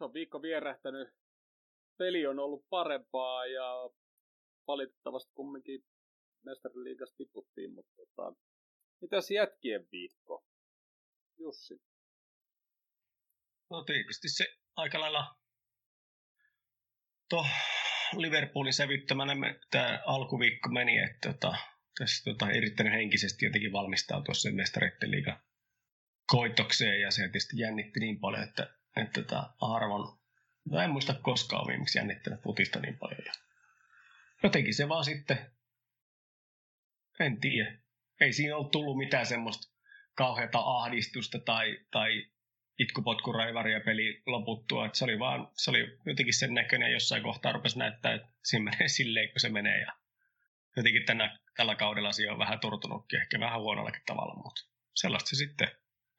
se on viikko vierähtänyt. Peli on ollut parempaa ja valitettavasti kumminkin mestariliigasta tiputtiin, mutta tota, mitäs jätkien viikko? Jussi. No tietysti se aika lailla to Liverpoolin sävyttämänä tämä alkuviikko meni, että tota, tässä tota, erittäin henkisesti jotenkin valmistautua sen mestareiden liiga koitokseen ja se tietysti jännitti niin paljon, että, että tota, harvoin, no en muista koskaan viimeksi jännittänyt futista niin paljon. Ja jotenkin se vaan sitten, en tiedä, ei siinä ollut tullut mitään semmoista kauheata ahdistusta tai, tai itkupotkuraivaria peli loputtua. Että se oli vaan, se oli jotenkin sen näköinen jossain kohtaa rupesi näyttää, että siinä menee silleen, kun se menee. Ja jotenkin tänä, tällä kaudella asia on vähän turtunutkin, ehkä vähän huonollakin tavalla, mutta sellaista se sitten.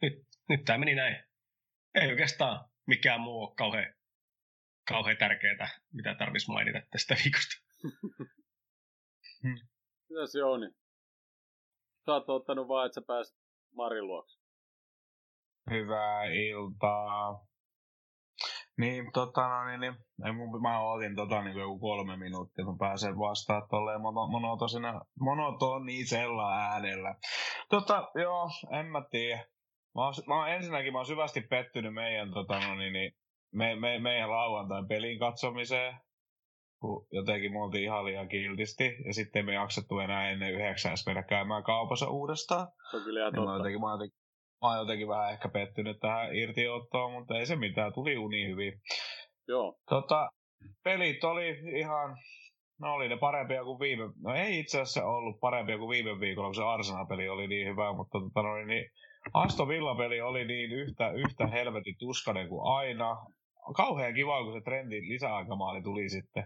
Nyt, nyt tämä meni näin. Ei oikeastaan mikään muu ole kauhean, kauhean tärkeää, mitä tarvitsisi mainita tästä viikosta. Mitäs Jouni? Sä oot ottanut vaan, että sä pääsit Marin luokse. Hyvää iltaa. Niin, tota, no, niin, niin, ei, mun, mä otin tota, niin joku kolme minuuttia, kun pääsen vastaan tolleen monotonisella äänellä. Tota, joo, en mä tiedä. Mä oon, mä oon, ensinnäkin mä oon syvästi pettynyt meidän, tota, no, niin, niin, me, me, meidän lauantain pelin katsomiseen. Kun jotenkin me oltiin ihan liian kiltisti, ja sitten me jaksettu enää ennen yhdeksän mennä käymään kaupassa uudestaan. Se on kyllä ihan niin totta. mä, jotenkin, mä, jotenkin, mä oon jotenkin vähän ehkä pettynyt tähän irtiottoon, mutta ei se mitään, tuli uni hyvin. Joo. Tota, pelit oli ihan, no oli ne parempia kuin viime, no ei itse asiassa ollut parempia kuin viime viikolla, kun se Arsenal-peli oli niin hyvä, mutta tota, no, niin, Aston Villa-peli oli niin yhtä, yhtä helvetin tuskainen kuin aina. Kauhean kiva, kun se trendi lisäaikamaali tuli sitten.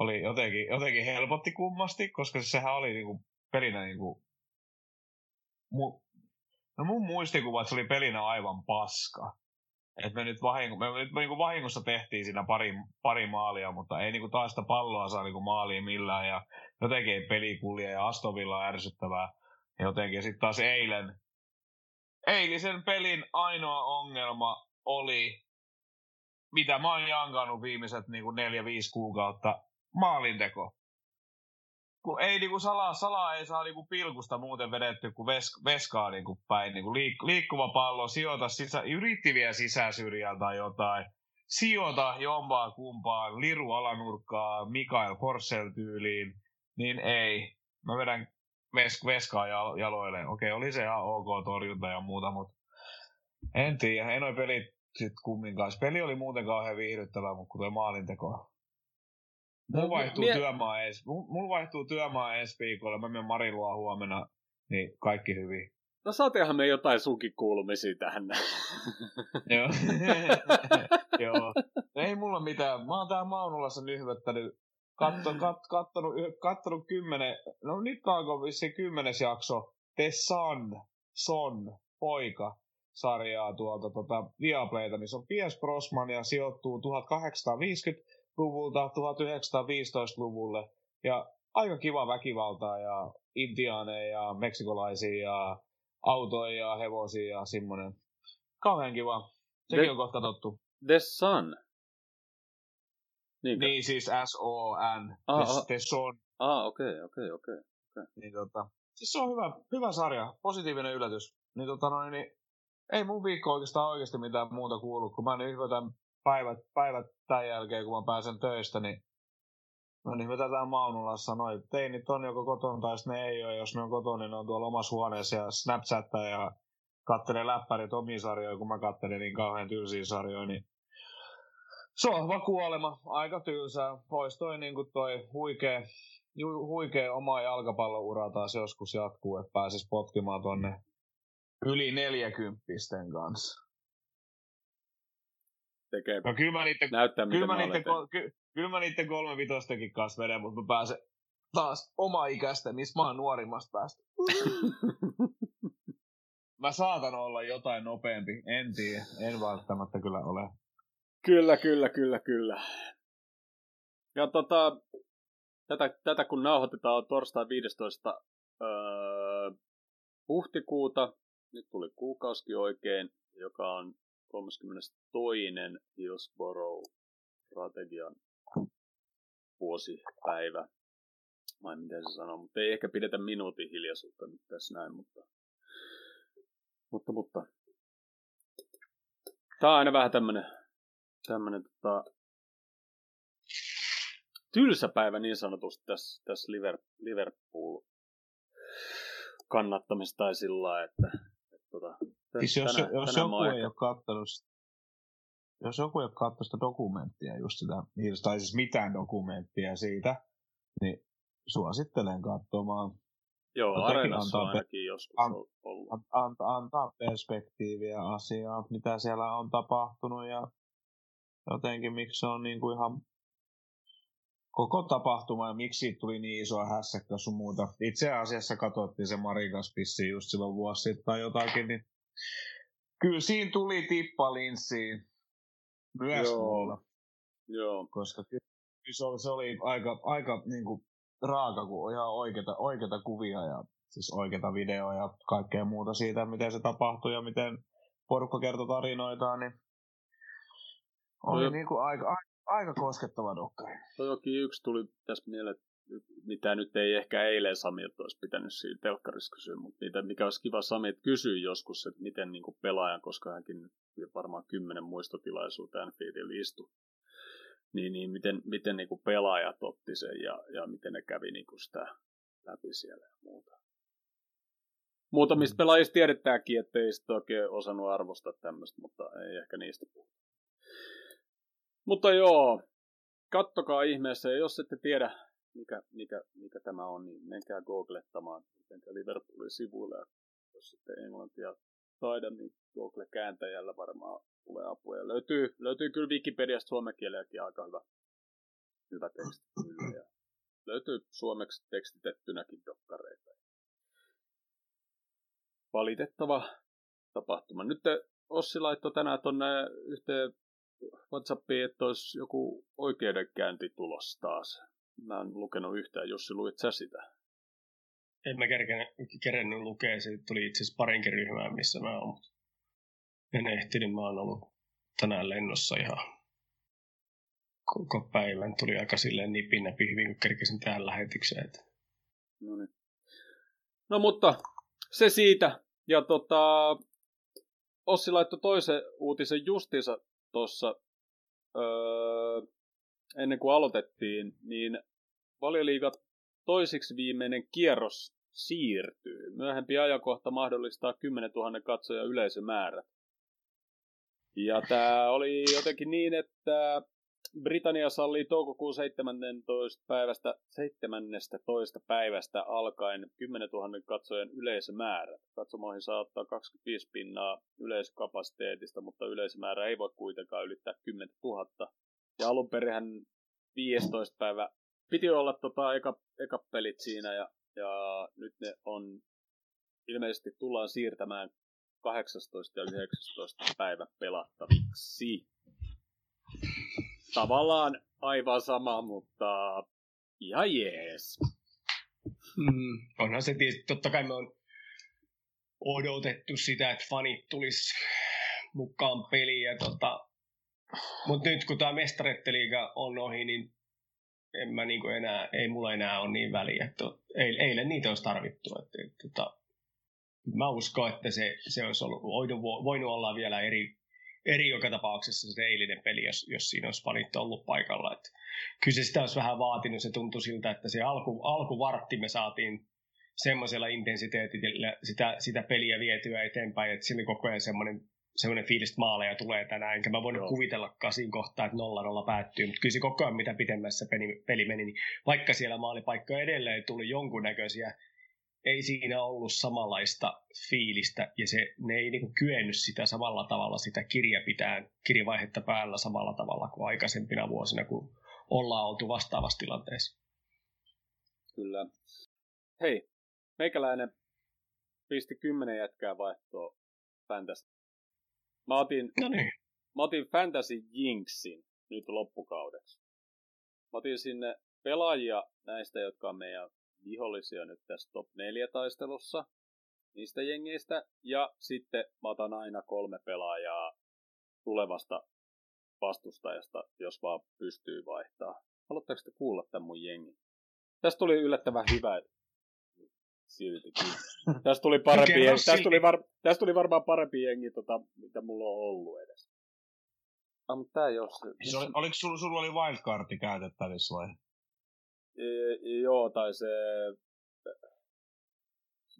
Oli jotenkin, jotenkin helpotti kummasti, koska sehän oli niinku pelinä niinku, mu, no mun muistikuva, se oli pelinä aivan paska. Et me nyt, vahingo, me nyt niinku vahingossa tehtiin siinä pari, pari maalia, mutta ei niinku taas sitä palloa saa niinku maaliin millään. Ja jotenkin ei peli kulje ja Aston Villa on ärsyttävää. Ja jotenkin sitten taas eilen, eilisen pelin ainoa ongelma oli, mitä mä oon jankannut viimeiset niinku neljä, viisi kuukautta, maalinteko. Kun ei niinku salaa, salaa ei saa niinku pilkusta muuten vedetty kuin ves, veskaa niinku päin. Niinku liik, liikkuva pallo, sijoita sisä, yritti vielä tai jotain. Sijoita jompaa kumpaan, liru alanurkkaa, Mikael Forssell tyyliin, niin ei. Mä vedän ves, veskaa jal, jaloille. Okei, oli se ihan ok torjunta ja muuta, mutta en tiedä. Ei noi pelit sit kumminkaan. Peli oli muuten kauhean viihdyttävää, mutta kun tuo maalinteko. Mulla No, vaihtuu, mie- työmaa ensi, mulla vaihtuu työmaa ensi viikolla. Mä menen Marilua huomenna, niin kaikki hyvin. No saatehan me jotain sunkin kuulumisia tähän. Joo. Joo. Ei mulla mitään. Mä oon täällä Maunulassa nyhvettänyt. Katton, kat, kattonut, kattonut kymmenen, no nyt alkoi vissiin kymmenes jakso, The Sun, Son, poika, sarjaa tuolta tota, Viaplayta, niin se on Piers Brosnan ja sijoittuu 1850-luvulta 1915-luvulle. Ja aika kiva väkivaltaa ja intiaaneja ja meksikolaisia ja autoja ja hevosia ja semmonen. Kauhean kiva. Sekin The- on kohta tottu. The Sun. Niinkö? Niin siis S-O-N. Ah, The, ah. Son. Ah, okei, okei, okei. Niin tota, siis se on hyvä, hyvä sarja, positiivinen yllätys. Niin tota noin, niin ei mun viikko oikeastaan oikeasti mitään muuta kuulu, kun mä nyt hyvätän päivät, päivät tämän jälkeen, kun mä pääsen töistä, niin No niin, mitä tää Maunulassa, noi teinit on joko kotona tai ne ei ole, jos ne on kotona, niin ne on tuolla omassa huoneessa ja Snapchattaa ja kattelee läppärit omiin sarjoja, kun mä kattelen niin kauhean tylsiä sarjoja, niin sohva kuolema, aika tylsää. Pois toi niin kuin toi huikea, ju, huikea oma jalkapalloura taas joskus jatkuu, että pääsis potkimaan tonne yli neljäkymppisten kanssa. Tekee, No kyllä mä niitten, näyttää, kyllä mä mä niitten, kol, ky, kyllä mä niitten kolme vitostenkin kanssa vedän, mutta mä pääsen taas oma ikäistä, missä mä oon nuorimmasta päästä. Mä saatan olla jotain nopeampi, en tiedä, en välttämättä kyllä ole. Kyllä, kyllä, kyllä, kyllä. Ja tota, tätä, tätä kun nauhoitetaan torstai 15. Öö, huhtikuuta, nyt tuli kuukausikin oikein, joka on 32. Hillsborough strategian vuosipäivä. Vai miten se sanoo, mutta ei ehkä pidetä minuutin hiljaisuutta nyt tässä näin, mutta, mutta, mutta. Tämä on aina vähän tämmönen, tämmönen tota, tylsä päivä niin sanotusti tässä, tässä Liverpool kannattamista tai sillä että, että tota, siis jos, tänään, jos tänään joku ei ole katsonut jos joku ei ole katsonut sitä dokumenttia just sitä, tai siis mitään dokumenttia siitä, niin suosittelen katsomaan. Joo, no, Areenassa on ainakin joskus an, ollut. An, an, antaa perspektiiviä asiaa, mitä siellä on tapahtunut ja jotenkin miksi se on niin kuin ihan koko tapahtuma ja miksi siitä tuli niin iso hässäkkä sun muuta. Itse asiassa katsottiin se Marikas pissi just silloin vuosi sitten tai jotakin, niin kyllä siinä tuli tippa linssiin myös Joo. mulla. Joo. Koska kyllä se oli, se oli aika, aika niin kuin raaka, kun ihan oikeita, oikeita kuvia ja siis oikeita videoja ja kaikkea muuta siitä, miten se tapahtui ja miten porukka kertoi tarinoitaan, niin oli no, niin kuin aika, aika, aika koskettava dokkari. Toki yksi tuli tässä mieleen, mitä nyt ei ehkä eilen Sami olisi pitänyt siinä telkkarissa kysyä, mutta mitä, mikä olisi kiva Sami, että kysyä joskus, että miten niin kuin pelaajan, koska hänkin nyt varmaan kymmenen muistotilaisuutta Anfieldilla istui, niin, niin miten, miten niin kuin pelaajat otti sen ja, ja miten ne kävi niin kuin sitä läpi siellä ja muuta. Muutamista mm. pelaajista tiedetäänkin, että ei sitten oikein osannut arvostaa tämmöistä, mutta ei ehkä niistä puhuta. Mutta joo, kattokaa ihmeessä, ja jos ette tiedä, mikä, mikä, mikä tämä on, niin menkää googlettamaan, menkää Liverpoolin sivuille, ja jos sitten englantia taida, niin Google-kääntäjällä varmaan tulee apua. Ja löytyy, löytyy kyllä Wikipediasta suomen kielelläkin aika hyvä, hyvä teksti. Kyllä. Ja löytyy suomeksi tekstitettynäkin dokkareita. Valitettava tapahtuma. Nyt Ossi laittoi tänään tuonne yhteen Whatsappiin, että olisi joku oikeudenkäynti tulos taas. Mä en lukenut yhtään. Jussi, luit sä sitä? En mä kerennyt lukea. Se tuli itse asiassa parinkin ryhmään, missä mä oon. En ehtinyt. Mä oon ollut tänään lennossa ihan koko päivän. Tuli aika silleen nipinä pihviin, kun kerkesin tähän lähetykseen. No niin. No mutta se siitä. Ja tota, Ossi laittoi toisen uutisen justiinsa tuossa öö, ennen kuin aloitettiin, niin valioliigat toisiksi viimeinen kierros siirtyy. Myöhempi ajankohta mahdollistaa 10 000 katsoja yleisömäärät. Ja tämä oli jotenkin niin, että Britannia sallii toukokuun 17. päivästä, 17. päivästä alkaen 10 000 katsojan yleisömäärä. Katsomoihin saa ottaa 25 pinnaa yleisökapasiteetista, mutta yleisömäärä ei voi kuitenkaan ylittää 10 000. Ja alun perin 15. päivä piti olla tota eka, eka pelit siinä ja, ja nyt ne on ilmeisesti tullaan siirtämään 18 ja 19 päivä pelattaviksi tavallaan aivan sama, mutta ihan jees. Mm, onhan se tietysti, totta kai me on odotettu sitä, että fanit tulis mukaan peliin. Ja tota, mutta nyt kun tämä mestaretteliiga on ohi, niin en mä niinku enää, ei mulla enää ole niin väliä. Että eilen niitä olisi tarvittu. Että, että, että, tota, mä uskon, että se, se olisi ollut, voinut olla vielä eri, eri joka tapauksessa se eilinen peli, jos, jos siinä olisi fanit ollut paikalla. Et kyllä se sitä olisi vähän vaatinut, se tuntui siltä, että se alku, alkuvartti me saatiin semmoisella intensiteetillä sitä, sitä peliä vietyä eteenpäin, että siinä koko ajan semmoinen semmoinen fiilis, että maaleja tulee tänään, enkä mä voinut kuvitella kasin kohtaa, että 0-0 päättyy, mutta kyllä se koko ajan, mitä pitemmässä peli, peli meni, niin vaikka siellä maalipaikkoja edelleen tuli jonkunnäköisiä ei siinä ollut samanlaista fiilistä ja se, ne ei niin kyennyt sitä samalla tavalla sitä kirjapitään, kirjavaihetta päällä samalla tavalla kuin aikaisempina vuosina, kun ollaan oltu vastaavassa tilanteessa. Kyllä. Hei, meikäläinen pisti kymmenen jätkää vaihtoa Fantasy. Mä otin, no niin. mä otin Fantasy Jinxin nyt loppukaudeksi. Mä otin sinne pelaajia näistä, jotka on meidän vihollisia nyt tässä top 4 taistelussa niistä jengeistä. Ja sitten mä otan aina kolme pelaajaa tulevasta vastustajasta, jos vaan pystyy vaihtaa. Haluatteko te kuulla tämän mun jengi? Tästä tuli yllättävän hyvä siltikin. Tästä tuli, parempi jengi, tästä, tuli var, tästä tuli varmaan parempi jengi, tota, mitä mulla on ollut edes. Ah, mutta tää ei ole se. Siis oli, oliko sulla, sulla oli wildcardi käytettävissä vai? E, joo, tai se...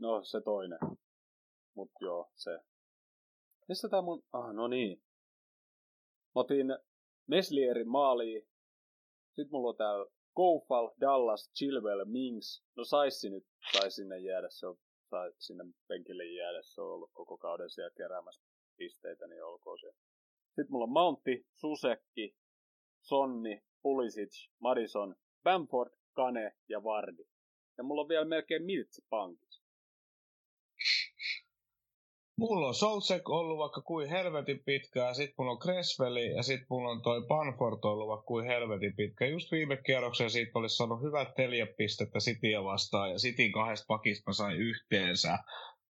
No, se toinen. Mut joo, se. Missä tää mun... Ah, no niin. Mä otin Meslierin maaliin. Sitten mulla on täällä Koufal, Dallas, Chilwell, Mings. No saisi nyt, sai sinne jäädä, se on, sai sinne penkille jäädä, se on ollut koko kauden siellä keräämässä pisteitä, niin olkoon se. Sitten mulla on Mountti, Susekki, Sonni, Pulisic, Madison, Bamford, Kane ja Vardi. Ja mulla on vielä melkein Miltsi pankissa. Mulla on Solsek ollut vaikka kuin helvetin pitkään, sit mulla on Creswelli ja sit mulla on toi Panfort ollut vaikka kuin helvetin pitkä. Just viime kierroksen siitä olisi saanut hyvät neljä pistettä Cityä vastaan ja Cityn kahdesta pakista mä sain yhteensä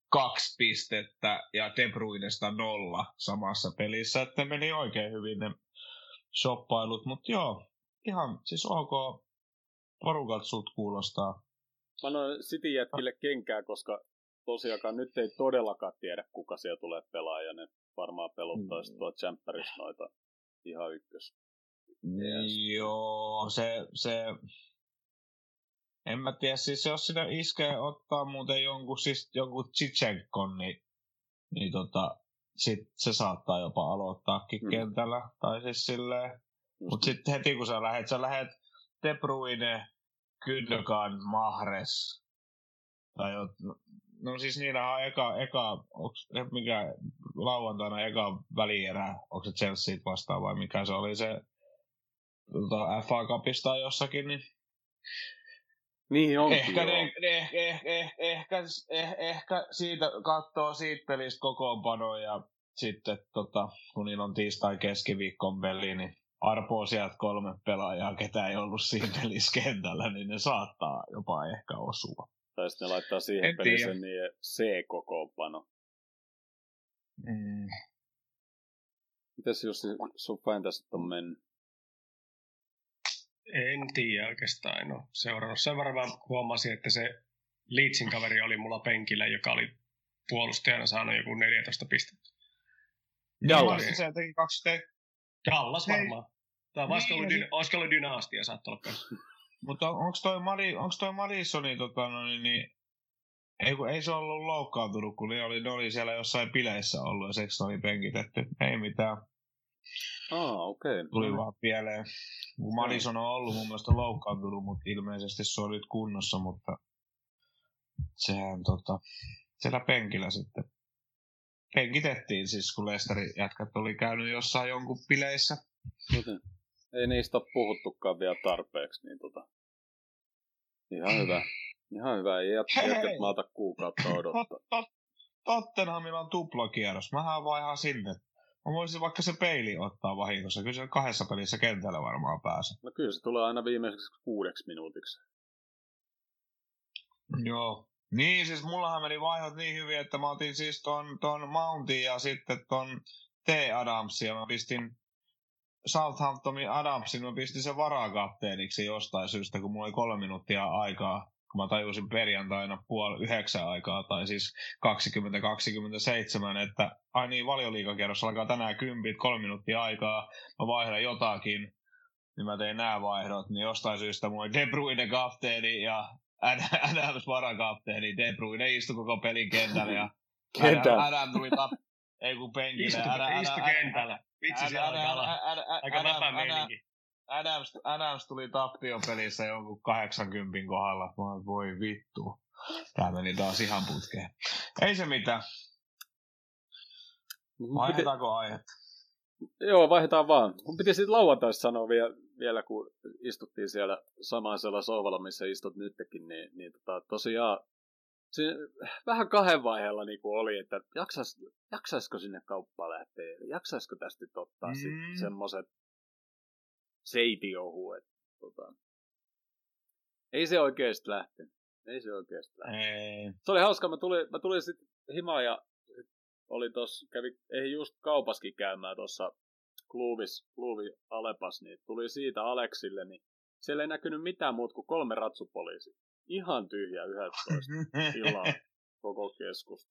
kaksi pistettä ja De Bruynesta nolla samassa pelissä, että meni oikein hyvin ne shoppailut, mutta joo, ihan siis ok, porukat sut kuulostaa. Mä annoin City jätkille kenkää, koska tosiaankaan nyt ei todellakaan tiedä, kuka siellä tulee pelaaja. Ne varmaan pelottaisi mm. tuo Champerissa noita ihan ykkös. Yes. Joo, se, se, en mä tiedä, siis jos sinä iskee ottaa muuten jonkun, siis jonkun Chichenkon, niin, niin tota, sit se saattaa jopa aloittaakin mm. kentällä. Tai siis silleen, mutta sitten heti kun sä lähet, sä lähet De Bruyne, Gündogan, Mahres, tai No siis niillä on eka, eka onks, mikä lauantaina eka välierä, onko se Chelsea vastaan vai mikä se oli se tota, FA Cupista jossakin, niin niin onkin, ehkä, ne, eh, eh, eh, ehkä, eh, ehkä siitä katsoo siitä pelistä kokoonpanoa ja sitten tota, kun niillä on tiistai keskiviikon peli, niin arpoo sieltä kolme pelaajaa, ketä ei ollut siinä pelissä kentällä, niin ne saattaa jopa ehkä osua. Tai sitten ne laittaa siihen en sen niin C-kokoonpano. Mm. Mitäs jos sun fantasyt on mennyt? En tiedä oikeastaan, no seurannut. Sen varmaan huomasin, että se Leedsin kaveri oli mulla penkillä, joka oli puolustajana saanut joku 14 pistettä. Joo. Se teki 20, Kallas varmaan. Tämä niin, vaskalo niin, olisiko ollut dynastia, saattaa olla kanssa. Mutta on, onko toi, Mari, onks toi Marisoni, tota, no, niin, niin, ei, kun, ei se ollut loukkaantunut, kun ne oli, ne oli siellä jossain bileissä ollut ja seksi oli penkitetty. Ei mitään. Ah, okei. Okay. Tuli vaan pieleen. Kun on ollut mun mielestä loukkaantunut, mutta ilmeisesti se oli nyt kunnossa, mutta sehän tota, siellä penkillä sitten penkitettiin siis, kun Lesteri jätkät oli käynyt jossain jonkun bileissä. Okay ei niistä ole puhuttukaan vielä tarpeeksi, niin tota, ihan hyvä. Ihan hyvä, ei jätkät maata kuukautta odottaa. Tot, Tottenhamilla on tuplakierros. Mähän vaan ihan sinne. Mä voisin vaikka se peili ottaa vahingossa. Kyllä se kahdessa pelissä kentällä varmaan pääsee. No kyllä se tulee aina viimeiseksi kuudeksi minuutiksi. Joo. Niin, siis mullahan meni vaihot niin hyvin, että mä otin siis ton, ton Mountin ja sitten ton T. Adamsia. Mä pistin Southamptonin Adamsin mä pistin sen varakapteeniksi jostain syystä, kun mulla oli kolme minuuttia aikaa, kun mä tajusin perjantaina puoli yhdeksän aikaa, tai siis 20-27, että ai niin, valioliikakierros alkaa tänään kympit, kolme minuuttia aikaa, mä vaihdan jotakin, niin mä tein nämä vaihdot, niin jostain syystä mulla oli De Bruyne kapteeni ja Adams varakapteeni, De Bruyne istui koko pelin kentällä ja Adam, Adam tuli tap, ei kun penkille. Istu, Adam, istu kentällä. Vitsi, siellä alkaa aika läpä meininki. Adams, Adams tuli tappiopelissä jonkun 80 kohdalla. Mä voi vittu. Tää meni taas ihan putkeen. Ei se mitään. Vaihdetaanko aihetta? Joo, vaihdetaan vaan. Mun piti sitten lauantaisi sanoa vielä, vielä, kun istuttiin siellä samaisella sohvalla, missä istut nytkin, niin, niin tota, tosiaan siinä vähän kahden vaiheella niin kuin oli, että jaksais, jaksaisiko sinne kauppaan lähteä, jaksaisiko tästä ottaa mm. semmoiset seitiohu, että tota, ei se oikeasti lähtenyt. Ei se oikeasti lähtenyt. Ei. Se oli hauska, mä tulin, mä tulin sitten himaan ja oli tos, kävi, ei just kaupaskin käymään tuossa kluubis, kluubi Alepas, niin tuli siitä Aleksille, niin siellä ei näkynyt mitään muuta kuin kolme ratsupoliisi. Ihan tyhjä 11 tilaa koko keskus.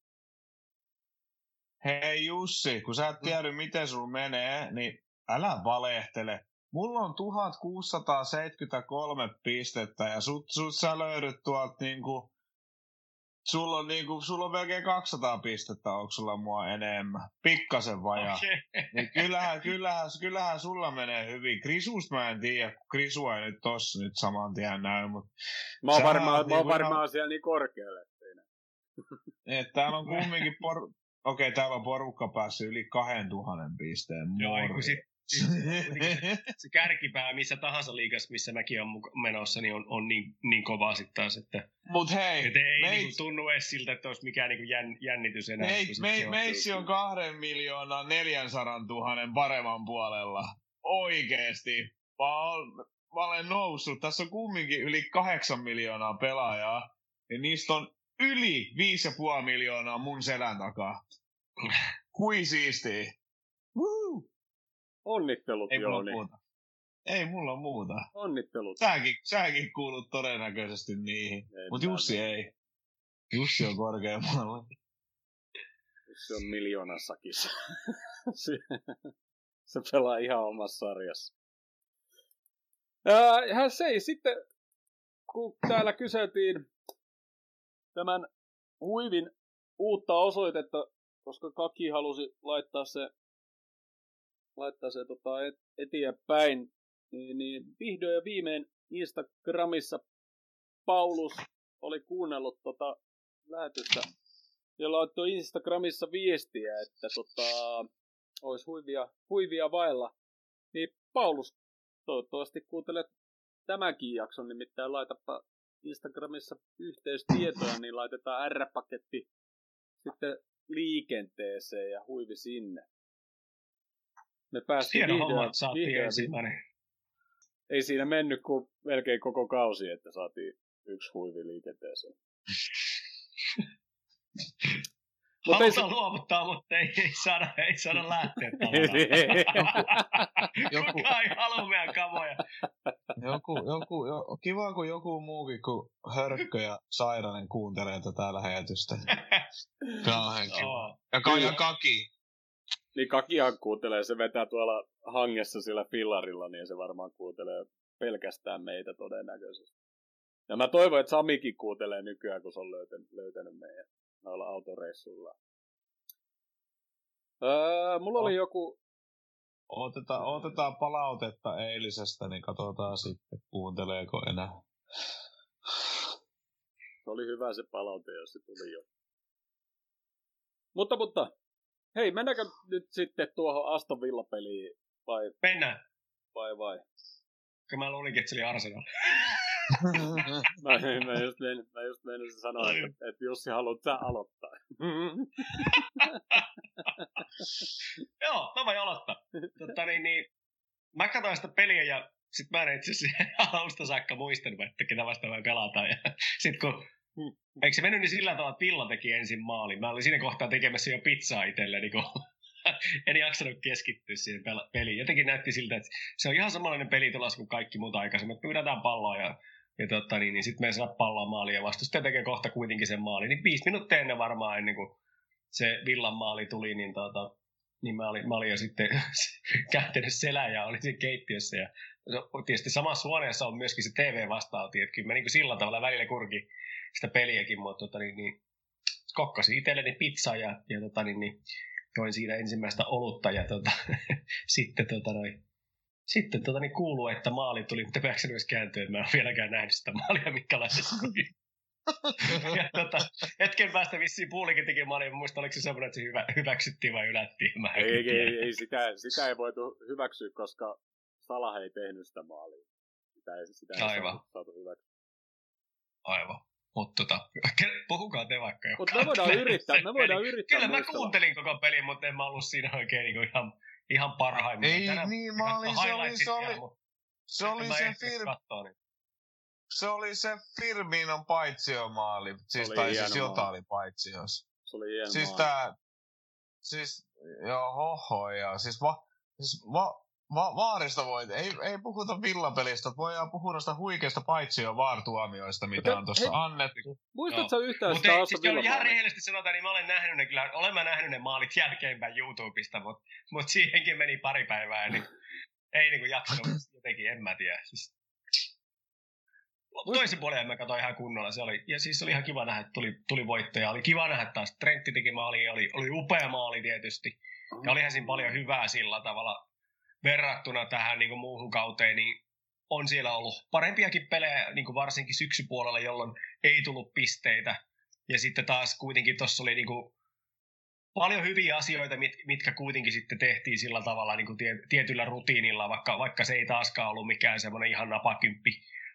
Hei Jussi, kun sä et tiedä miten sulla menee, niin älä valehtele. Mulla on 1673 pistettä ja sut, sut sä löydyt tuolta niinku Sulla on, niinku, sulla on melkein 200 pistettä, onko sulla mua enemmän? Pikkasen vajaa. Okay. Niin kyllähän, kyllähän, kyllähän sulla menee hyvin. Krisusta mä en tiedä, kun Krisu ei nyt tossa nyt saman tien näy. Mutta mä oon varmaan, mä oon niinku varmaan siellä niin korkealle. Että täällä on kumminkin por... Okei, okay, täällä on porukka päässyt yli 2000 pisteen. Joo, kun sit, se, se kärkipää missä tahansa liigassa, missä mäkin olen menossa, niin on, on niin, niin kova sitten taas, että Mut hei, et ei meits... niinku tunnu edes siltä, että olisi mikään niinku jän, jännitys enää. Hei, me, meissi on kahden miljoonaa 400 000 paremman puolella. Oikeesti. Mä, mä olen noussut. Tässä on kumminkin yli 8 miljoonaa pelaajaa. Ja niistä on yli 5,5 miljoonaa mun selän takaa. Kui siistiä. Woo! Onnittelut, Ei Jouni. Muuta. Ei mulla muuta. Onnittelut. Säkin, säkin kuulut todennäköisesti niihin. Mutta Jussi näin. ei. Jussi on korkeammalla. Se on miljoonassakin. se pelaa ihan omassa sarjassa. Hän sei sitten, kun täällä kyseltiin tämän huivin uutta osoitetta, koska Kaki halusi laittaa se laittaa se tota, et, eteenpäin, niin, niin vihdoin ja viimein Instagramissa Paulus oli kuunnellut tota lähetystä ja laittoi Instagramissa viestiä, että tota, olisi huivia, huivia vailla. Niin Paulus, toivottavasti kuuntelet tämänkin jakson, nimittäin laitapa Instagramissa yhteystietoja, niin laitetaan R-paketti sitten liikenteeseen ja huivi sinne. Me päästiin Hieno homma, että saatiin ensimmäinen. Ei siinä mennyt kuin melkein koko kausi, että saatiin yksi huivi liikenteeseen. Mutta ei luovuttaa, mutta ei, ei, saada, ei saada lähteä joku, ei halua meidän kamoja. joku, joku, jo, kiva, kun joku muukin kuin Hörkkö ja Sairanen kuuntelee tätä lähetystä. Kauhean kiva. Ja, ja Kaki. Niin Kakihan kuuntelee, se vetää tuolla hangessa sillä fillarilla, niin se varmaan kuuntelee pelkästään meitä todennäköisesti. Ja mä toivon, että Samikin kuuntelee nykyään, kun se on löytänyt, löytänyt meidän noilla autoreissuilla. Öö, mulla oli joku... Otetaan, otetaan palautetta eilisestä, niin katsotaan sitten, kuunteleeko enää. Se oli hyvä se palaute, jos se tuli jo. Mutta, mutta, hei, mennäänkö nyt sitten tuohon Aston Villa-peliin vai? Mennään. Vai vai? Kyllä mä luulinkin, että se oli Arsenal. mä, mä, just men, mä just menisin sanoa, että, että Jussi, haluat sä aloittaa. Joo, mä voin aloittaa. Totta, niin, niin, mä katsoin sitä peliä ja sit mä en itse asiassa alusta saakka muistanut, että ketä vasta voi pelata. Ja sit kun Eikö se mennyt niin sillä tavalla, että Villa teki ensin maalin? Mä olin siinä kohtaa tekemässä jo pizzaa itselle, niin en jaksanut keskittyä siihen peliin. Jotenkin näytti siltä, että se on ihan samanlainen pelitulos kuin kaikki muut aikaisemmin. Pyydetään palloa ja, ja totta, niin, niin sitten me ei saa palloa maaliin ja vastustaja tekee kohta kuitenkin sen maali. Niin viisi minuuttia ennen varmaan ennen kuin se Villan maali tuli, niin, tota, niin mä, olin, mä olin jo sitten kääntänyt selää ja olin siinä keittiössä. Ja tietysti samassa huoneessa on myöskin se TV-vastauti, että kyllä mä niin sillä tavalla välillä kurki sitä peliäkin, mutta tota, niin, niin, kokkasin itselleni pizzaa ja, ja tota, niin, niin, join siinä ensimmäistä olutta ja tota, sitten, tota, noin, sitten tota, niin kuuluu, että maali tuli, mutta pääksen myös kääntyä, että mä en vieläkään nähnyt sitä maalia, minkälaisessa ja tota, hetken päästä vissiin puulikin teki maali, muista oliko se semmoinen, että se hyvä, hyväksyttiin vai ylättiin. Mä ei, ei, ei, ei, sitä, sitä ei voitu hyväksyä, koska Salah ei tehnyt sitä maalia. Sitä ei, sitä ei Aivan. saatu, saatu hyväksyä. Aivan. Mutta tota, puhukaa te vaikka Mutta me voidaan yrittää, me voidaan yrittää Kyllä mä kuuntelin koko pelin, mutta en mä ollut siinä oikein niinku ihan, ihan parhaimmillaan. Ei Tänä, niin, mä olin, se oli, se oli, se oli se Fir... niin. Se oli se Firminon paitsiomaali. Siis, tai siis jota oli paitsiossa. Se oli hieno Siis tää, siis, joo, hoho, ja siis, va, siis va, va, vaarista voi, ei, ei puhuta villapelistä, voidaan puhua noista huikeista paitsi jo vaartuomioista, mitä Mutta on tuossa annettu. Muistatko sä yhtään Mutta sitä ei, siis joo, ihan rehellisesti sanotaan, niin mä olen nähnyt ne kyllä, olen mä nähnyt ne maalit jälkeenpäin YouTubesta, mutta mut siihenkin meni pari päivää, niin ei niinku jaksanut jotenkin, en mä tiedä. Siis, toisen puolen en mä katsoin ihan kunnolla, se oli, ja siis oli ihan kiva nähdä, että tuli, tuli voittoja, oli kiva nähdä taas, Trentti teki maali, oli, oli upea maali tietysti, ja olihan siinä paljon hyvää sillä tavalla verrattuna tähän niin kuin muuhun kauteen, niin on siellä ollut parempiakin pelejä, niin kuin varsinkin syksypuolella, jolloin ei tullut pisteitä. Ja sitten taas kuitenkin tuossa oli niin kuin paljon hyviä asioita, mit, mitkä kuitenkin sitten tehtiin sillä tavalla niin kuin tie, tietyllä rutiinilla, vaikka, vaikka se ei taaskaan ollut mikään semmoinen ihan napakymppi,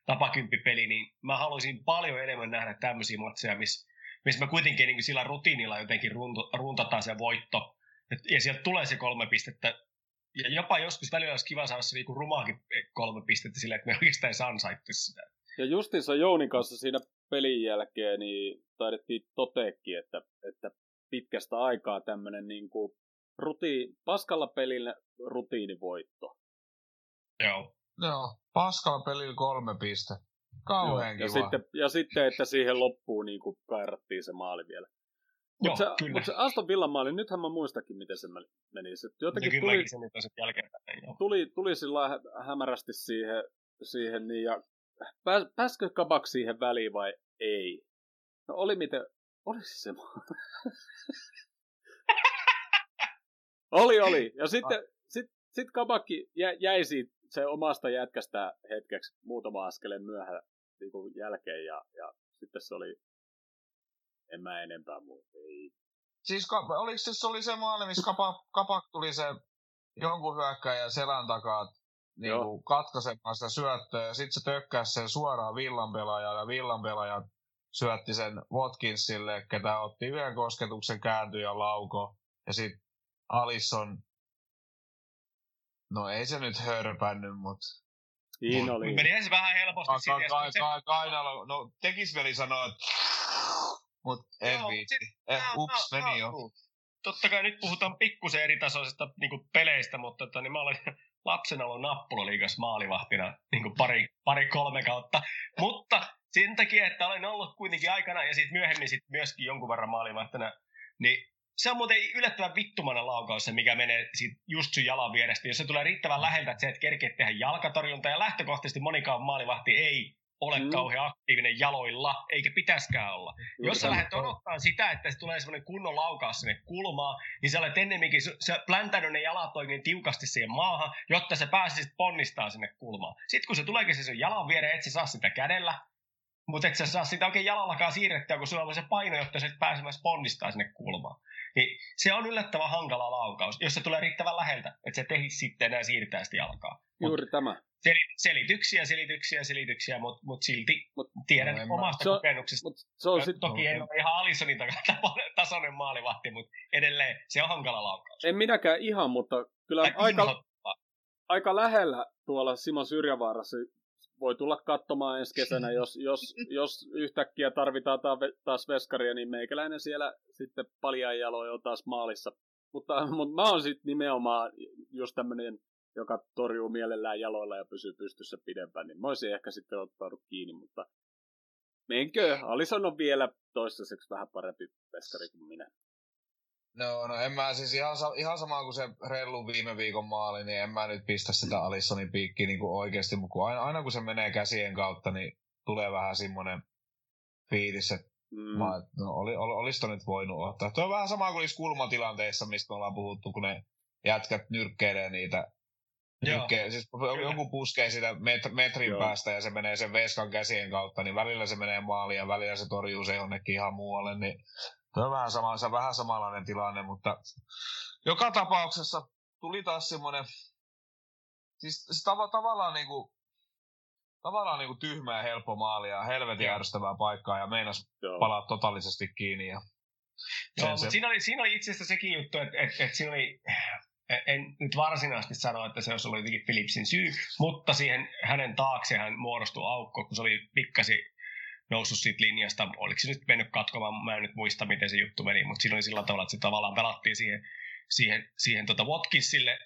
napakymppipeli, niin mä haluaisin paljon enemmän nähdä tämmöisiä matseja, missä miss me kuitenkin niin sillä rutiinilla jotenkin runtataan se voitto. Ja sieltä tulee se kolme pistettä ja jopa joskus välillä olisi kiva saada se niinku rumaakin kolme pistettä sillä, että me oikeastaan ei ansaittaisi sitä. Ja justiinsa Jounin kanssa siinä pelin jälkeen niin taidettiin toteekin, että, että pitkästä aikaa tämmöinen niin kuin rutiin, paskalla pelillä rutiinivoitto. Joo. Joo, paskalla pelillä kolme piste. Kauhean ja, kiva. sitten, ja sitten, että siihen loppuun niin kuin kairattiin se maali vielä. Joo, Mutta se, kyllä. mut se Aston Villan maali, nythän mä muistakin, miten se meni. Se jotenkin tuli, nyt on jälkeenpäin. Joo. tuli, tuli sillä hä- hämärästi siihen, siihen niin, ja pääs, pääskö Kabak siihen väliin vai ei? No oli miten, oli se se maali. oli, oli. Ja sitten sit, sit Kabakki jä, jäi siitä se omasta jätkästä hetkeksi muutama askeleen myöhään niin jälkeen, ja, ja sitten se oli, en mä enempää muuta, ei. Siis ka- oliko se, se oli se maali, missä kapa, kapak tuli se jonkun hyökkäjän selän takaa niin kuin katkaisemaan sitä syöttöä, ja sitten se tökkäsi sen suoraan villan pelaajalle, ja villan pelaaja syötti sen Watkinsille, ketä otti yhden kosketuksen kääntyi ja lauko, ja sitten Alisson, no ei se nyt hörpännyt, mutta Niin Mut oli. Meni ensin vähän helposti ka- ka- ka- kainalo, no tekisveli sanoi, että mut en Joo, viitti. sit- Eh, ups, joo, meni jo. joo. Totta kai nyt puhutaan pikkusen eri tasoisesta niin peleistä, mutta tota, niin mä olen lapsena ollut nappulaliigas maalivahtina niin pari, pari, kolme kautta. Mutta sen takia, että olen ollut kuitenkin aikana ja sitten myöhemmin sit myöskin jonkun verran maalivahtina, niin se on muuten yllättävän vittumana laukaus se, mikä menee sit just sun jalan vierestä. Jos se tulee riittävän läheltä, että se et kerkeä tehdä jalkatorjunta ja lähtökohtaisesti monikaan maalivahti ei ole Mm. kauhean aktiivinen jaloilla, eikä pitäskään olla. Juuri Jos sä lähdet odottaa sitä, että se tulee semmoinen kunnon laukaus sinne kulmaan, niin sä olet ennemminkin, sä pläntänyt ne jalat oikein tiukasti siihen maahan, jotta sä pääsisit ponnistaa sinne kulmaan. Sitten kun se tuleekin se sun jalan viereen, et sä saa sitä kädellä, mutta et sä saa sitä oikein jalallakaan siirrettyä, kun sulla on se paino, jotta sä et pääsemässä ponnistaa sinne kulmaan. Niin se on yllättävän hankala laukaus, jos se tulee riittävän läheltä, että se tehisi sitten enää siirtää sitä jalkaa. Mut Juuri tämä. Sel- selityksiä, selityksiä, selityksiä, mutta mut silti Mut- tiedän No mä- omasta Se kokemuksesta. Mutta se on sit, Toki en ole ihan Alissonin tasoinen maalivahti, mutta edelleen se on hankala laukaus. en minäkään ihan, mutta kyllä Aika aika, lähellä tuolla Simon Syrjävaarassa voi tulla katsomaan ensi kesänä, jos, jos, jos yhtäkkiä tarvitaan ta- taas veskaria, niin meikäläinen siellä sitten paljain jaloin on taas maalissa. Mutta, mutta mä oon sitten nimenomaan just tämmöinen, joka torjuu mielellään jaloilla ja pysyy pystyssä pidempään, niin mä olisin ehkä sitten ottanut kiinni, mutta menkö, Alison on vielä toistaiseksi vähän parempi veskari kuin minä. No, no en mä siis ihan, ihan sama kuin se Rellu viime viikon maali, niin en mä nyt pistä sitä Alissonin piikkiä niin kuin oikeasti, mutta kun aina, aina kun se menee käsien kautta, niin tulee vähän semmoinen fiilis, että Mm. mä, no, oli, oli, olis toi nyt voinut ottaa. Tuo on vähän sama kuin niissä kulmatilanteissa, mistä me ollaan puhuttu, kun ne jätkät nyrkkeilee niitä Joo. Nyrkkee, siis joku puskee sitä met, metrin Joo. päästä ja se menee sen veskan käsien kautta, niin välillä se menee maaliin ja välillä se torjuu se jonnekin ihan muualle, niin se on vähän, sama, se on vähän samanlainen tilanne, mutta joka tapauksessa tuli taas semmoinen, siis se tava, tavallaan niinku, tavallaan niinku tyhmä ja helppo maali ja helvetin Joo. ärsyttävää paikkaa ja meinas Joo. palaa totaalisesti kiinni ja Joo, sen mutta se, siinä oli, siinä oli itse asiassa sekin juttu, että, että, että siinä oli, en nyt varsinaisesti sano, että se olisi ollut jotenkin Philipsin syy, mutta siihen hänen taakse hän muodostui aukko, kun se oli pikkasi noussut siitä linjasta. Oliko se nyt mennyt katkomaan, mä en nyt muista, miten se juttu meni, mutta siinä oli sillä tavalla, että se tavallaan pelattiin siihen, siihen, siihen tota Watkinsille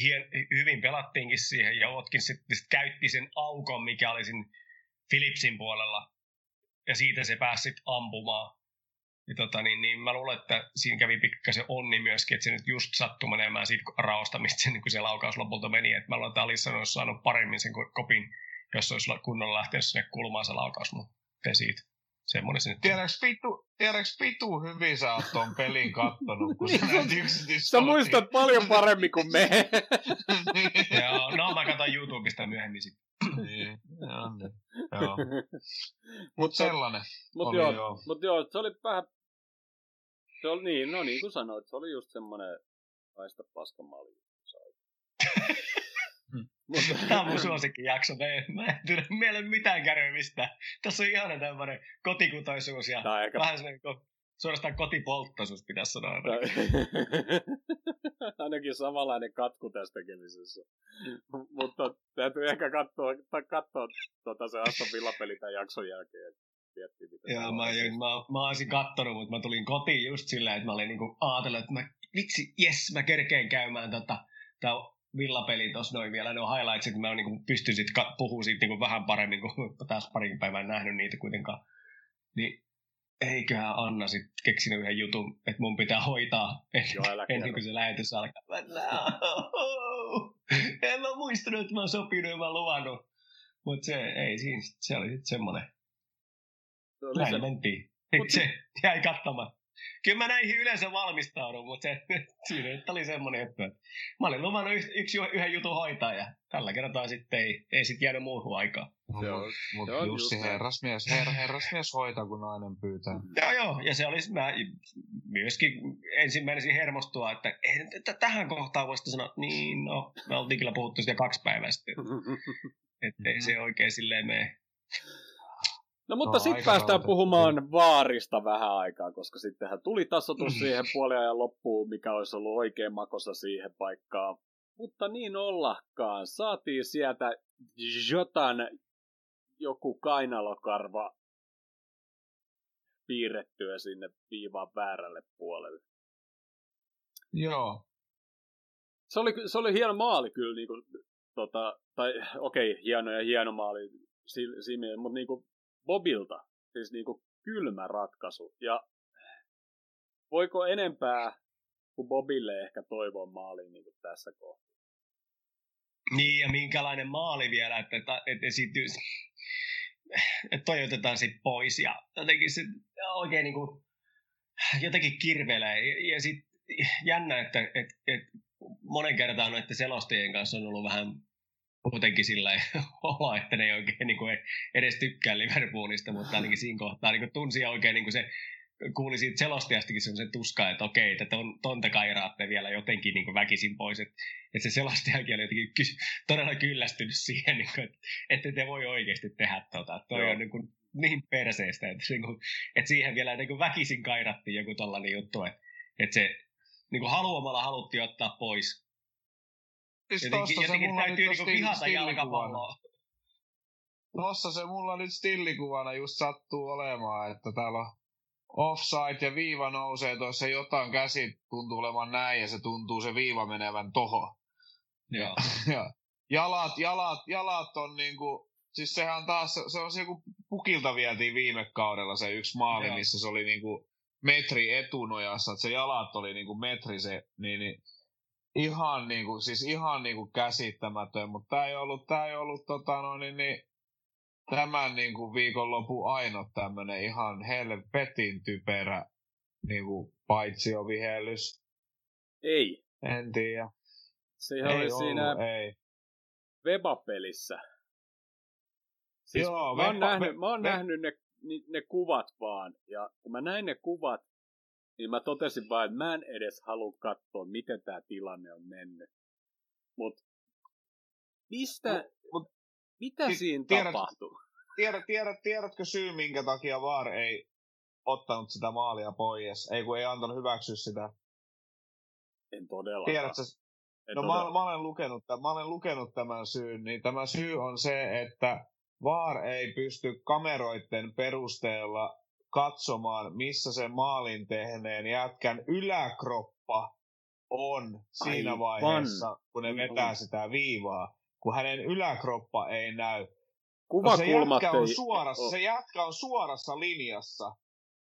hien, hyvin pelattiinkin siihen, ja Watkins sitten sit käytti sen aukon, mikä oli siinä Philipsin puolella, ja siitä se pääsi sitten ampumaan. Ja tota, niin, niin mä luulen, että siinä kävi pikkasen onni myöskin, että se nyt just sattui menemään siitä raosta, mistä se, niin se laukaus lopulta meni. Et mä luulen, että Alisson olisi saanut paremmin sen kopin, jos olisi kunnolla lähtenyt sinne kulmaan se laukaus, mutta siitä. Semmoinen se nyt Tiedäks vitu, tiedäks vitu hyvin sä oot ton pelin kattonut, kun sä näet Sä muistat paljon paremmin kuin me. niin, Joo, no mä katson YouTubesta myöhemmin sitten. niin, joo, niin. joo. Mut Mutta sellainen mut oli joo, joo. mut joo, se oli vähän... Se oli niin, no niin kuin sanoit, se oli just semmonen haista paskamaali. Mutta Tämä on mun suosikkijakso. Mä en, mä en ei ole mitään kärvimistä. Tässä on ihana tämmönen kotikutoisuus ja Tää aika vähän sellainen ko- suorastaan kotipolttoisuus pitäisi sanoa. Ainakin samanlainen katku tässä tekemisessä. Mutta täytyy ehkä katsoa, tai katsoa tota se Aston Villa-peli tämän jakson jälkeen. mitä Joo, mä, on. mä, mä olisin kattonut, mutta mä tulin kotiin just sillä, että mä olin niinku ajatellut, että mä, vitsi, jes, mä kerkeen käymään tota, tää villapeli tuossa noin vielä, ne on highlights, että mä niinku pystyn sit ka- puhumaan siitä niinku vähän paremmin, kun taas parin päivän nähnyt niitä kuitenkaan. Niin eiköhän Anna sit keksinyt yhden jutun, että mun pitää hoitaa Joo, älä ennen kerro. kuin se lähetys alkaa. No, en mä muistanut, että mä oon sopinut ja mä oon luvannut. Mutta se, ei siinä, se oli sitten semmonen. Se oli Näin se- mentiin. Mut- se jäi katsomaan. Kyllä mä näihin yleensä valmistaudun, mutta se, siinä nyt oli semmoinen juttu, että mä olin luvannut yksi, yksi yhden jutun hoitaa ja tällä kertaa sitten ei, ei sit jäänyt muuhun aikaan. Se on- Mutta se on Jussi, just herrasmies, her, herrasmies hoitaa, kun nainen pyytää. Joo, joo, ja se olisi, mä myöskin ensimmäinen hermostua, että ei, tähän kohtaan voisi sanoa, niin no, me oltiin kyllä puhuttu sitä kaksi päivää sitten, että ei se oikein silleen mene. No mutta No, sitten päästään rauhoitettu. puhumaan vaarista vähän aikaa, koska sittenhän tuli Mm. tasoitus siihen puoliajan loppuun, mikä olisi ollut oikein makossa siihen paikkaan. Mutta niin ollakaan. Saatiin sieltä Jotan joku kainalokarva piirrettyä sinne viivan väärälle puolelle. Joo. Se oli, se oli hieno maali kyllä, niin kuin, tota, tai okei, okay, hieno ja hieno maali si- siinä, mielessä, mutta niin kuin Bobilta, siis niin kuin kylmä ratkaisu. Ja voiko enempää kuin Bobille ehkä toivoa maaliin niin kuin tässä kohtaa? Niin, ja minkälainen maali vielä, että, että, että esiintyy, että toi otetaan sitten pois ja jotenkin se oikein niin kuin, jotenkin kirvelee. Ja, ja sitten jännä, että et, et, monen kertaan noiden selostajien kanssa on ollut vähän muutenkin sillä olo, että ne ei oikein niin kuin edes tykkää Liverpoolista, mutta ainakin siinä kohtaa niin kuin tunsi oikein niin kuin se kuuli siitä selostajastakin semmoisen tuskaa, että okei, että ton, tonta kairaatte vielä jotenkin niin kuin väkisin pois, että, että se selostajakin oli jotenkin ky- todella kyllästynyt siihen, niin kuin, että, että te voi oikeasti tehdä tota. Toi Joo. on niin, kuin niin perseestä, että, niin kuin, että siihen vielä niin kuin väkisin kairattiin joku tollainen juttu, että, että se niin kuin haluamalla haluttiin ottaa pois. Jotenkin, jotenkin mulla täytyy niin kuin vihata jalkapalloa. Tossa se mulla nyt stillikuvana just sattuu olemaan, että täällä on offside ja viiva nousee tuossa jotain käsi tuntuu olevan näin ja se tuntuu se viiva menevän toho. Joo. Ja jalat, jalat, jalat on niinku, siis sehän taas, se on se joku pukilta vietiin viime kaudella se yksi maali, Joo. missä se oli niinku metri etunojassa, että se jalat oli niinku metri se, niin, niin ihan niinku, siis ihan niinku käsittämätön, mutta tämä ei ollut, tää ei ollut tota no niin, niin tämän niinku viikonlopun ainoa tämmönen ihan helvetin typerä niinku paitsiovihellys. Ei. En tiedä. Se Ei oli ollut, siinä ei. Webapelissä. Siis Joo, mä oon, nähnyt, mä oon nähnyt ne, ne kuvat vaan, ja kun mä näin ne kuvat, niin mä totesin vaan, että mä en edes halua katsoa, miten tämä tilanne on mennyt. Mut mistä, Mut- mut- mitä ti- siinä tiedät- tapahtuu? Tiedät, tiedät, tiedätkö syy, minkä takia VAR ei ottanut sitä maalia pois? Ei kun ei antanut hyväksyä sitä. En todellakaan. Tiedätkö? En No mä, todella- mä, olen lukenut, tämän- mä olen lukenut tämän syyn, niin tämä syy on se, että VAR ei pysty kameroiden perusteella katsomaan, missä se maalin tehneen jätkän yläkroppa on siinä Aivan. vaiheessa, kun ne vetää sitä viivaa, kun hänen yläkroppa ei näy. Kuvakulmat se jätkä on suorassa, se jätkä on suorassa linjassa.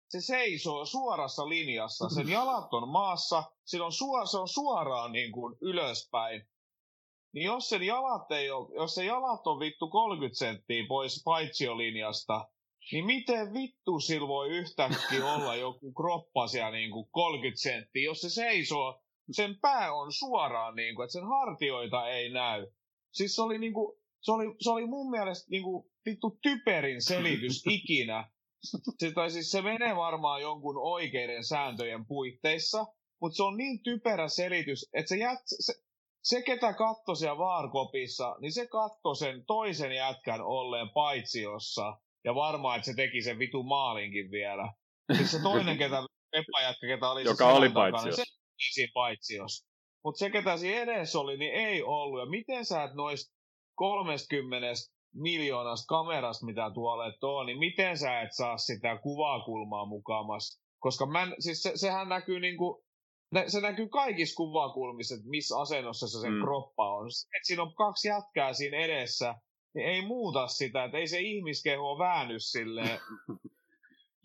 Se seisoo suorassa linjassa, sen jalat on maassa, on suor, se on suoraan niin kuin ylöspäin. Niin jos sen jalat ei ole, jos se jalat on vittu 30 senttiä pois paitsiolinjasta, niin miten vittu sillä voi yhtäkkiä olla joku kroppa siellä niin kuin 30 senttiä, jos se seisoo, sen pää on suoraan niin kuin, että sen hartioita ei näy. Siis se oli niin kuin, se oli, se oli mun mielestä niin kuin, vittu typerin selitys ikinä. Se, tai siis se menee varmaan jonkun oikeiden sääntöjen puitteissa, mutta se on niin typerä selitys, että se, jät, se, se ketä katsoi siellä vaarkopissa, niin se katsoi sen toisen jätkän olleen paitsiossa. Ja varmaan, että se teki sen vitu maalinkin vielä. Siis se toinen, ketä epäjätkä, ketä oli Joka oli paitsiossa. Se oli siinä paitsiossa. Mutta se, ketä siinä edes oli, niin ei ollut. Ja miten sä et noista 30 miljoonasta kamerasta, mitä tuolla on, niin miten sä et saa sitä kuvakulmaa mukaamassa? Koska mä, siis se, sehän näkyy niinku, se näkyy kaikissa kuvakulmissa, että missä asennossa se sen mm. kroppa on. että siinä on kaksi jätkää siinä edessä, niin ei muuta sitä, että ei se ihmiskeho väänny silleen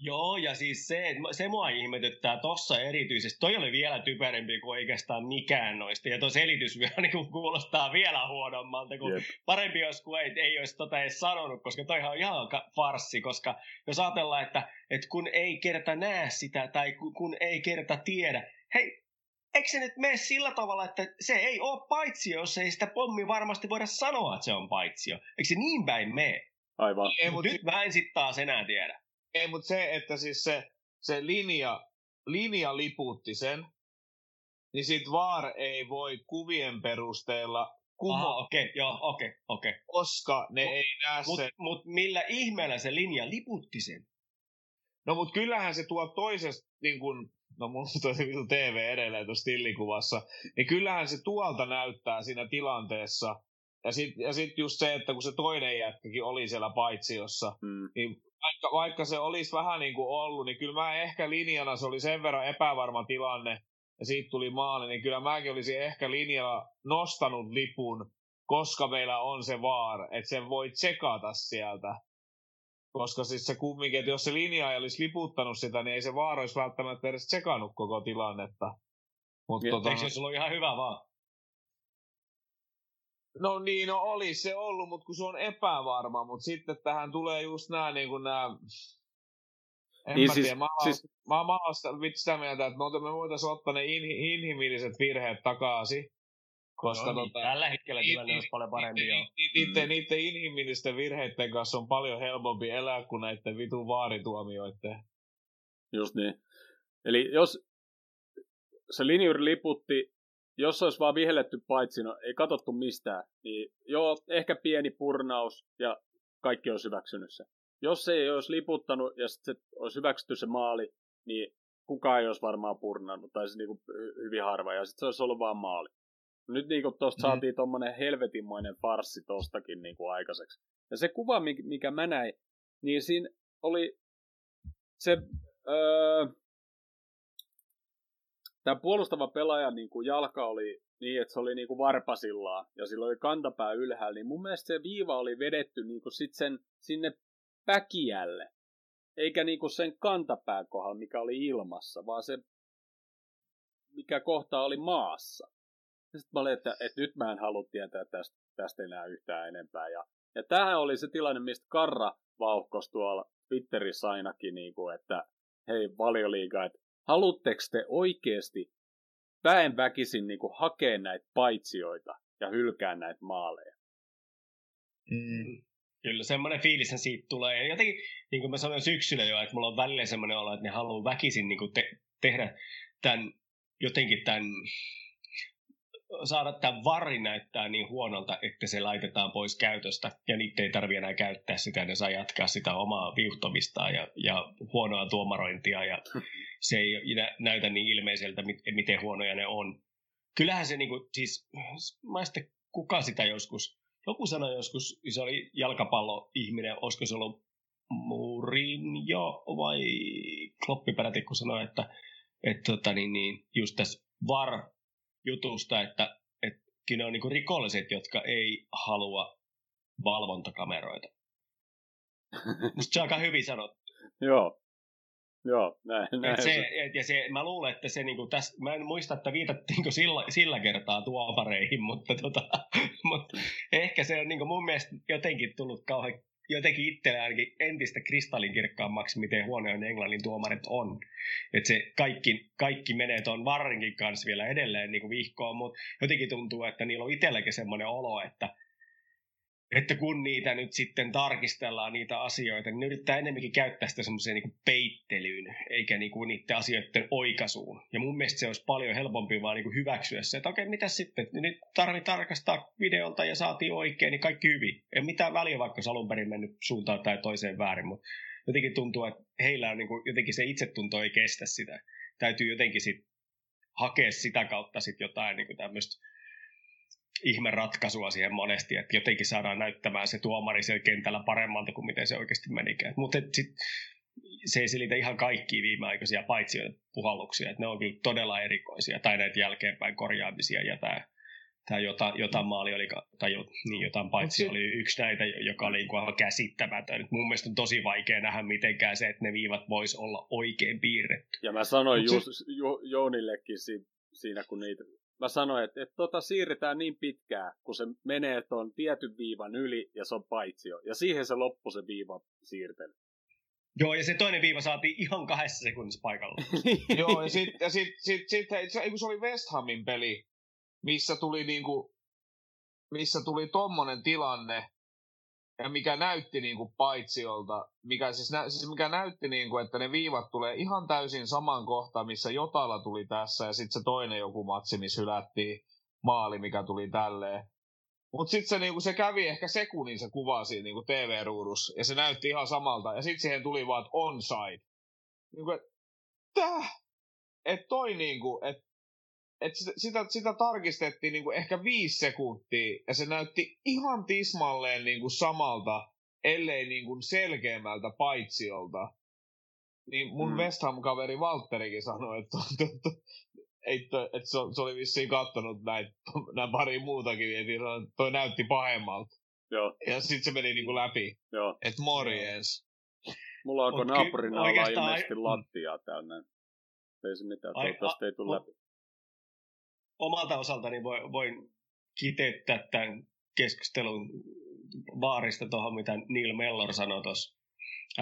Joo, ja siis se, se mua ihmetyttää tossa erityisesti. Toi oli vielä typerempi kuin oikeastaan mikään noista. Ja tuo selitys vielä niin kuulostaa vielä huonommalta, kun yep. parempi olisi, kun ei, ei olisi tota edes sanonut, koska toihan on ihan farssi, koska jos ajatellaan, että, että kun ei kerta näe sitä tai kun, kun ei kerta tiedä, hei, eikö se nyt mene sillä tavalla, että se ei ole paitsio, jos ei sitä pommi varmasti voida sanoa, että se on paitsio. Eikö se niin päin mene? Aivan. Ei, mutta nyt mä en sitten taas enää tiedä. Ei, mutta se, että siis se, se linja, linja liputti sen, niin sit VAR ei voi kuvien perusteella kumoa. okei, okay, joo, okei, okay, okei. Okay. Koska ne mut, ei näe mut, sen. Mutta millä ihmeellä se linja liputti sen? No mutta kyllähän se tuo toisesta, niin kun, no mun tosi vitu TV edelleen tuossa stillikuvassa, niin kyllähän se tuolta näyttää siinä tilanteessa. Ja sitten ja sit just se, että kun se toinen jätkäkin oli siellä paitsiossa, mm. niin vaikka, vaikka se olisi vähän niin kuin ollut, niin kyllä mä ehkä linjana, se oli sen verran epävarma tilanne, ja siitä tuli maali, niin kyllä mäkin olisin ehkä linjalla nostanut lipun, koska meillä on se vaar, että sen voi tsekata sieltä. Koska siis se kumminkin, että jos se linja ei olisi liputtanut sitä, niin ei se vaara olisi välttämättä edes tsekannut koko tilannetta. Mutta tota... Eikö se sulla ihan hyvä vaan? No niin, no olisi se ollut, mutta kun se on epävarma, mutta sitten tähän tulee just nämä niin kuin nämä en niin mä siis, tiedä, mä, siis... mä, mä olen sitä mieltä, että me, me voitaisiin ottaa ne in, inhimilliset virheet takaisin. Koska no, niin, tota, tällä hetkellä tilanne olisi paljon parempi niiden, niiden, mm. niiden inhimillisten virheiden kanssa on paljon helpompi elää kuin näiden vitun vaarituomioiden. Just niin. Eli jos se linjuri liputti jos olisi vaan vihelletty paitsi, no ei katsottu mistään, niin joo, ehkä pieni purnaus ja kaikki olisi hyväksynyt se. Jos se ei olisi liputtanut ja sitten olisi hyväksytty se maali, niin kukaan ei olisi varmaan purnannut, tai se niin kuin hyvin harva, ja sitten se olisi ollut vaan maali. Nyt niin kuin tuosta mm. saatiin tuommoinen helvetinmoinen farssi tostakin niin kuin aikaiseksi. Ja se kuva, mikä mä näin, niin siinä oli se öö, tämä puolustava pelaaja niin kuin jalka oli niin, että se oli niin kuin varpasillaan ja sillä oli kantapää ylhäällä, niin mun mielestä se viiva oli vedetty niin kuin sit sen, sinne päkiälle, eikä niin kuin sen kantapään kohdalla, mikä oli ilmassa, vaan se, mikä kohta oli maassa. Sitten mä olin, että, että nyt mä en halua tietää tästä, tästä enää yhtään enempää. Ja, ja tämähän oli se tilanne, mistä Karra vauhkos tuolla Twitterissä ainakin, niin kuin, että hei valioliiga, että haluatteko te oikeasti väen väkisin niin kuin hakea näitä paitsioita ja hylkää näitä maaleja? Mm. Kyllä, semmoinen fiilis siitä tulee. Ja jotenkin, niin kuin mä sanoin syksyllä jo, että mulla on välillä semmoinen olo, että ne haluaa väkisin niin kuin te- tehdä tämän, jotenkin tämän saada tämä varri näyttää niin huonolta, että se laitetaan pois käytöstä ja niitä ei tarvitse enää käyttää sitä, ne saa jatkaa sitä omaa viuhtomistaan ja, ja huonoa tuomarointia ja se ei näytä niin ilmeiseltä, miten huonoja ne on. Kyllähän se niinku, siis, mä sitten kuka sitä joskus joku sanoi joskus, se oli jalkapalloihminen, olisiko se ollut jo vai Kloppi peräti, kun sanoi, että, että tota, niin, niin, just tässä VAR-jutusta, että, että ne on niin rikolliset, jotka ei halua valvontakameroita. Musta se on aika hyvin sanottu. Joo. Joo, näin, näin et se, et, ja se, mä luulen, että se niinku täs, mä en muista, että viitattiinko sillä, sillä kertaa tuopareihin, mutta, tota, mutta ehkä se on niinku mun mielestä jotenkin tullut kauhean jotenkin itselle ainakin entistä kristallinkirkkaammaksi, miten huonoja Englannin tuomarit on. Että se kaikki, kaikki menee tuon Varrinkin kanssa vielä edelleen niin kuin vihkoon, mutta jotenkin tuntuu, että niillä on itselläkin semmoinen olo, että että kun niitä nyt sitten tarkistellaan niitä asioita, niin ne yrittää enemmänkin käyttää sitä semmoiseen niin peittelyyn, eikä niin kuin niiden asioiden oikaisuun. Ja mun mielestä se olisi paljon helpompi vaan niin kuin hyväksyä se, että okei, mitä sitten, nyt tarvii tarkastaa videolta ja saatiin oikein, niin kaikki hyvin. Ei mitään väliä, vaikka se alun perin mennyt suuntaan tai toiseen väärin, mutta jotenkin tuntuu, että heillä on niin kuin, jotenkin se itsetunto ei kestä sitä. Täytyy jotenkin sit hakea sitä kautta sit jotain niin kuin tämmöistä ihme ratkaisua siihen monesti, että jotenkin saadaan näyttämään se tuomari siellä kentällä paremmalta kuin miten se oikeasti menikään. Mutta se ei selitä ihan kaikkia viimeaikaisia paitsi puhalluksia, että ne on kyllä todella erikoisia, tai näitä jälkeenpäin korjaamisia, ja tämä, tämä jota, jota maali oli, tai jo, niin jotain paitsi oli yksi näitä, joka oli niin aivan käsittämätön. Mun mielestä on tosi vaikea nähdä mitenkään se, että ne viivat vois olla oikein piirretty. Ja mä sanoin Ju, Ju, Jounillekin siinä, kun niitä mä sanoin, että, että tota siirretään niin pitkään, kun se menee tuon tietyn viivan yli ja se on paitsio. Ja siihen se loppu se viiva siirtely. Joo, ja se toinen viiva saatiin ihan kahdessa sekunnissa paikalla. Joo, ja sitten ja sit, sit, sit, se, se oli West Hamin peli, missä tuli niinku, missä tuli tommonen tilanne, ja mikä näytti niin kuin paitsiolta, mikä siis, nä, siis mikä näytti niin kuin, että ne viivat tulee ihan täysin saman kohtaan, missä Jotala tuli tässä, ja sitten se toinen joku matsi, missä hylättiin maali, mikä tuli tälleen. Mutta sitten se, niinku, se kävi ehkä sekunnin se kuva siinä niinku TV-ruudussa, ja se näytti ihan samalta, ja sitten siihen tuli vaan, onside. Niinku, että täh? Että toi niinku, että et sitä, sitä, sitä tarkistettiin niinku ehkä viisi sekuntia, ja se näytti ihan tismalleen niinku samalta, ellei niinku selkeämmältä paitsiolta. Niin mun mm. West Ham-kaveri Valtterikin sanoi, että, että, että, että se, se oli vissiin kattonut näitä, näitä pari muutakin, että toi näytti pahemmalta. Joo. Ja sitten se meni niinku läpi. Joo. Että morjens. Mulla onko naapurina olla ilmeisesti lattiaa täynnä. Ei se mitään, toivottavasti ei tule läpi omalta osaltani voin kiteyttää tämän keskustelun vaarista tuohon, mitä Neil Mellor sanoi tuossa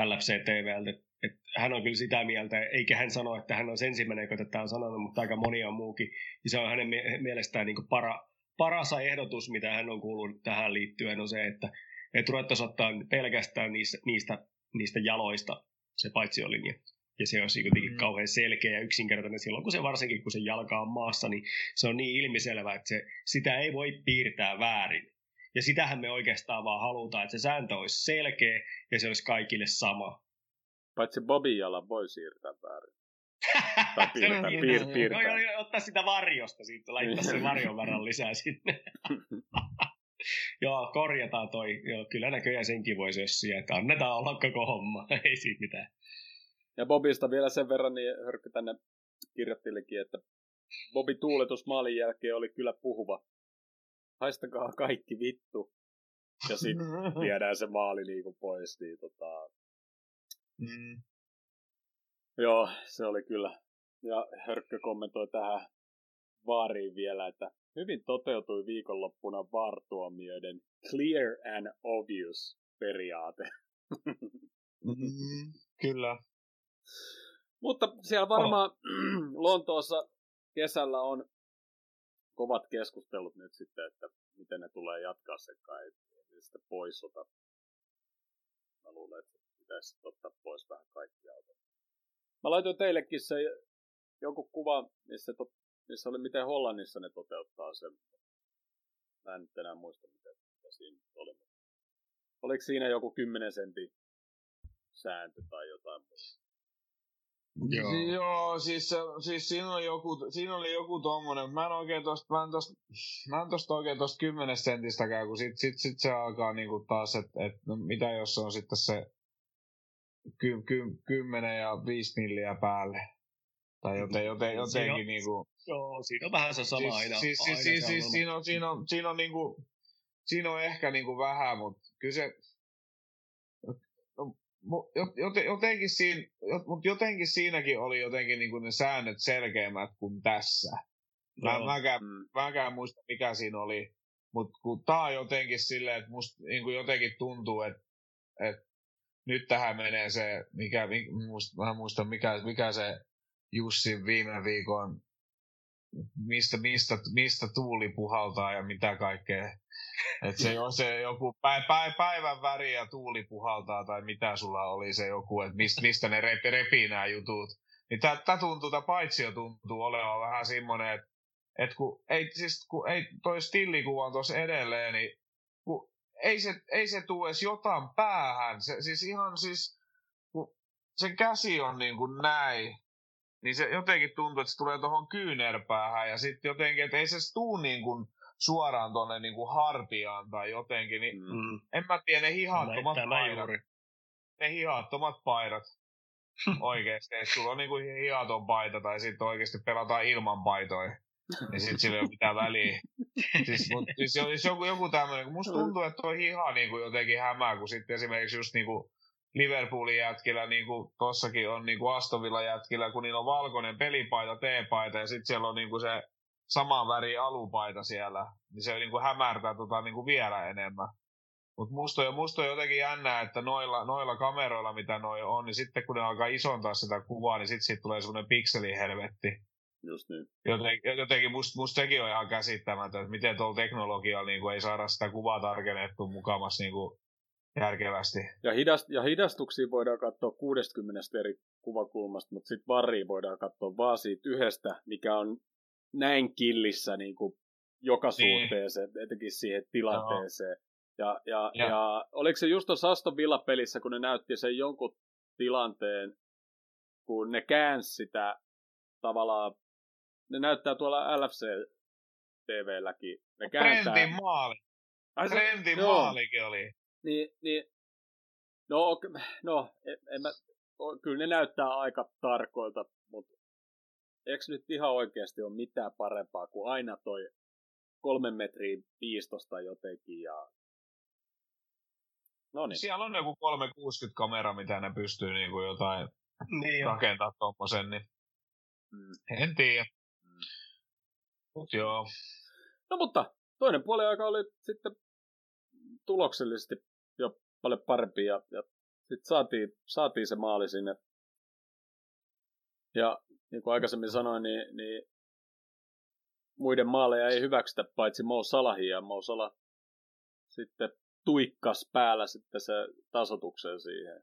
LFC TVltä, että hän on kyllä sitä mieltä, eikä hän sano, että hän on ensimmäinen, joka tätä on sanonut, mutta aika moni on muukin. Ja se on hänen mielestään niin para, paras ehdotus, mitä hän on kuullut tähän liittyen, on se, että, että ruvettaisiin ottaa pelkästään niistä, niistä, niistä jaloista se paitsiolinja ja se olisi jotenkin mm. kauhean selkeä ja yksinkertainen silloin, kun se varsinkin kun se jalka on maassa, niin se on niin ilmiselvä, että se, sitä ei voi piirtää väärin. Ja sitähän me oikeastaan vaan halutaan, että se sääntö olisi selkeä ja se olisi kaikille sama. Paitsi Bobby jalan voi siirtää väärin. tai piirtää, piir, piirtää. Joo, joo, ottaa sitä varjosta siitä, laittaa sen varjon verran lisää sinne. joo, korjataan toi. Joo, kyllä näköjään senkin voisi sössiä, että annetaan olla koko homma. ei siitä mitään. Ja Bobista vielä sen verran, niin Hörkky tänne kirjoittelikin, että Bobi tuuletus maalin jälkeen oli kyllä puhuva. Haistakaa kaikki vittu. Ja sitten viedään se maali niinku pois. Niin tota... mm. Joo, se oli kyllä. Ja Hörkkö kommentoi tähän vaariin vielä, että hyvin toteutui viikonloppuna vaartuomioiden clear and obvious periaate. mm, kyllä. Mutta siellä varmaan oh. Lontoossa kesällä on kovat keskustelut nyt sitten, että miten ne tulee jatkaa sen kai, sitä pois ota. Mä luulen, että pitäisi ottaa pois vähän kaikkia Mä laitoin teillekin se joku kuva, missä, to, missä oli miten Hollannissa ne toteuttaa sen. Mä en nyt enää muista, mitä, mitä siinä oli. Oliko siinä joku 10 sentin sääntö tai jotain muuta? Joo. Joo, siis, siis siinä, oli joku, siinä oli joku tommonen, mä en oikein tosta, mä en tosta, mä en tosta oikein tosta kymmenestä sentistäkään, kun sit, sit, sit se alkaa niinku taas, että et, no mitä jos se on sitten se ky, ky, kymmenen ja viisi milliä päälle. Tai joten, joten, jotenkin on, niinku... Joo, siinä on vähän se sama siis, aina. Siis, aina siis, siis, siinä, on, siinä, on, siinä on niinku, siinä on ehkä niinku vähän, mutta kyllä se, jotenkin, siinä, mutta jotenkin siinäkin oli jotenkin niin kuin ne säännöt selkeämmät kuin tässä. Mä, mäkään, mm. mäkään muista mikä siinä oli, mutta kun tää on jotenkin silleen, että musta niin kuin jotenkin tuntuu, että, että nyt tähän menee se, mikä, muista, mä muistan mikä, mikä se Jussi viime viikon, mistä, mistä, mistä tuuli puhaltaa ja mitä kaikkea että se on se joku pä, pä, päivän väri ja tuuli puhaltaa tai mitä sulla oli se joku, että mistä, mistä ne repi, repii nämä jutut. Niin tämä tuntuu, tämä paitsio tuntuu olevan vähän semmoinen, että et kun ei, siis kun ei toi stillikuva on tuossa edelleen, niin kun ei se, ei se tule edes jotain päähän. Se, siis ihan siis, kun sen käsi on niin kuin näin, niin se jotenkin tuntuu, että se tulee tuohon kyynärpäähän ja sitten jotenkin, että ei se tuu niin kuin suoraan tuonne niin kuin hartiaan tai jotenkin, niin mm. en mä tiedä, ne hihattomat paidat. Ne hihattomat paidat. oikeesti, että sulla on niinku hihaton paita tai sitten oikeasti pelataan ilman paitoja. Niin sit sillä ei ole mitään väliä. siis, mut, siis, siis joku, joku tämmöinen, kun musta tuntuu, että toi hiha niinku jotenkin hämää, kun sitten esimerkiksi just niinku Liverpoolin jätkillä, niin kuin tossakin on niin kuin Astovilla jätkillä, kun niillä on valkoinen pelipaita, T-paita ja sitten siellä on niin kuin se saman väri alupaita siellä, niin se niin kuin hämärtää tota niin kuin vielä enemmän. Mutta musta, on, musta on jotenkin jännää, että noilla, noilla kameroilla, mitä noi on, niin sitten kun ne alkaa isontaa sitä kuvaa, niin sitten siitä tulee semmoinen pikselihelvetti. Just niin. Joten, jotenkin musta, musta sekin on ihan käsittämätöntä, että miten tuolla teknologialla niin kuin ei saada sitä kuvaa tarkennettua mukamassa niin kuin järkevästi. Ja, hidast, ja hidastuksia voidaan katsoa 60 eri kuvakulmasta, mutta sitten varia voidaan katsoa vaan siitä yhdestä, mikä on näin killissä niin kuin joka niin. suhteeseen, niin. etenkin siihen tilanteeseen. Ja, ja, ja. ja oliko se just tuossa Aston Villa-pelissä, kun ne näytti sen jonkun tilanteen, kun ne käänsi sitä tavallaan, ne näyttää tuolla LFC TVlläkin. Ne kääntää... Trentin maali. Ai, Trentin maalikin oli. Niin, niin, no, no en, en mä, kyllä ne näyttää aika tarkoilta, eikö nyt ihan oikeasti ole mitään parempaa kuin aina toi kolmen metrin piistosta jotenkin ja No niin. Siellä on joku 360 kamera, mitä ne pystyy niin kuin jotain niin rakentaa tuommoisen, niin mm. en tiedä. Mm. Mut joo. No mutta toinen puoli aika oli sitten tuloksellisesti jo paljon parempi ja, ja sitten saatiin, saatiin se maali sinne. Ja niin kuin aikaisemmin sanoin, niin, niin muiden maaleja ei hyväksytä paitsi Mo Salahin ja Mo Salah sitten tuikkas päällä sitten se tasotuksen siihen.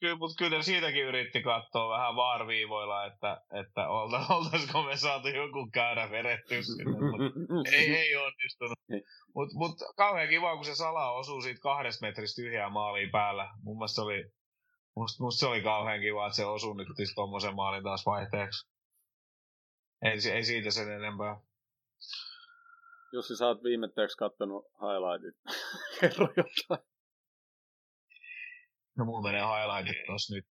Kyllä, mutta kyllä siitäkin yritti katsoa vähän vaarviivoilla, että, että olta, oltaisiko me saatu joku käydä vedetty sinne, mutta ei, ei onnistunut. Mutta mut, kauhean kiva, kun se sala osuu siitä kahdesta metristä tyhjää maaliin päällä. Mun mielestä se oli Musta, musta se oli kauhean kiva, että se osui nyt tuommoisen maalin taas vaihteeksi. Ei, ei siitä sen enempää. Jussi, sä oot viimetteeksi kattonut highlightit. Kerro jotain. No mulla menee highlightit tossa nyt.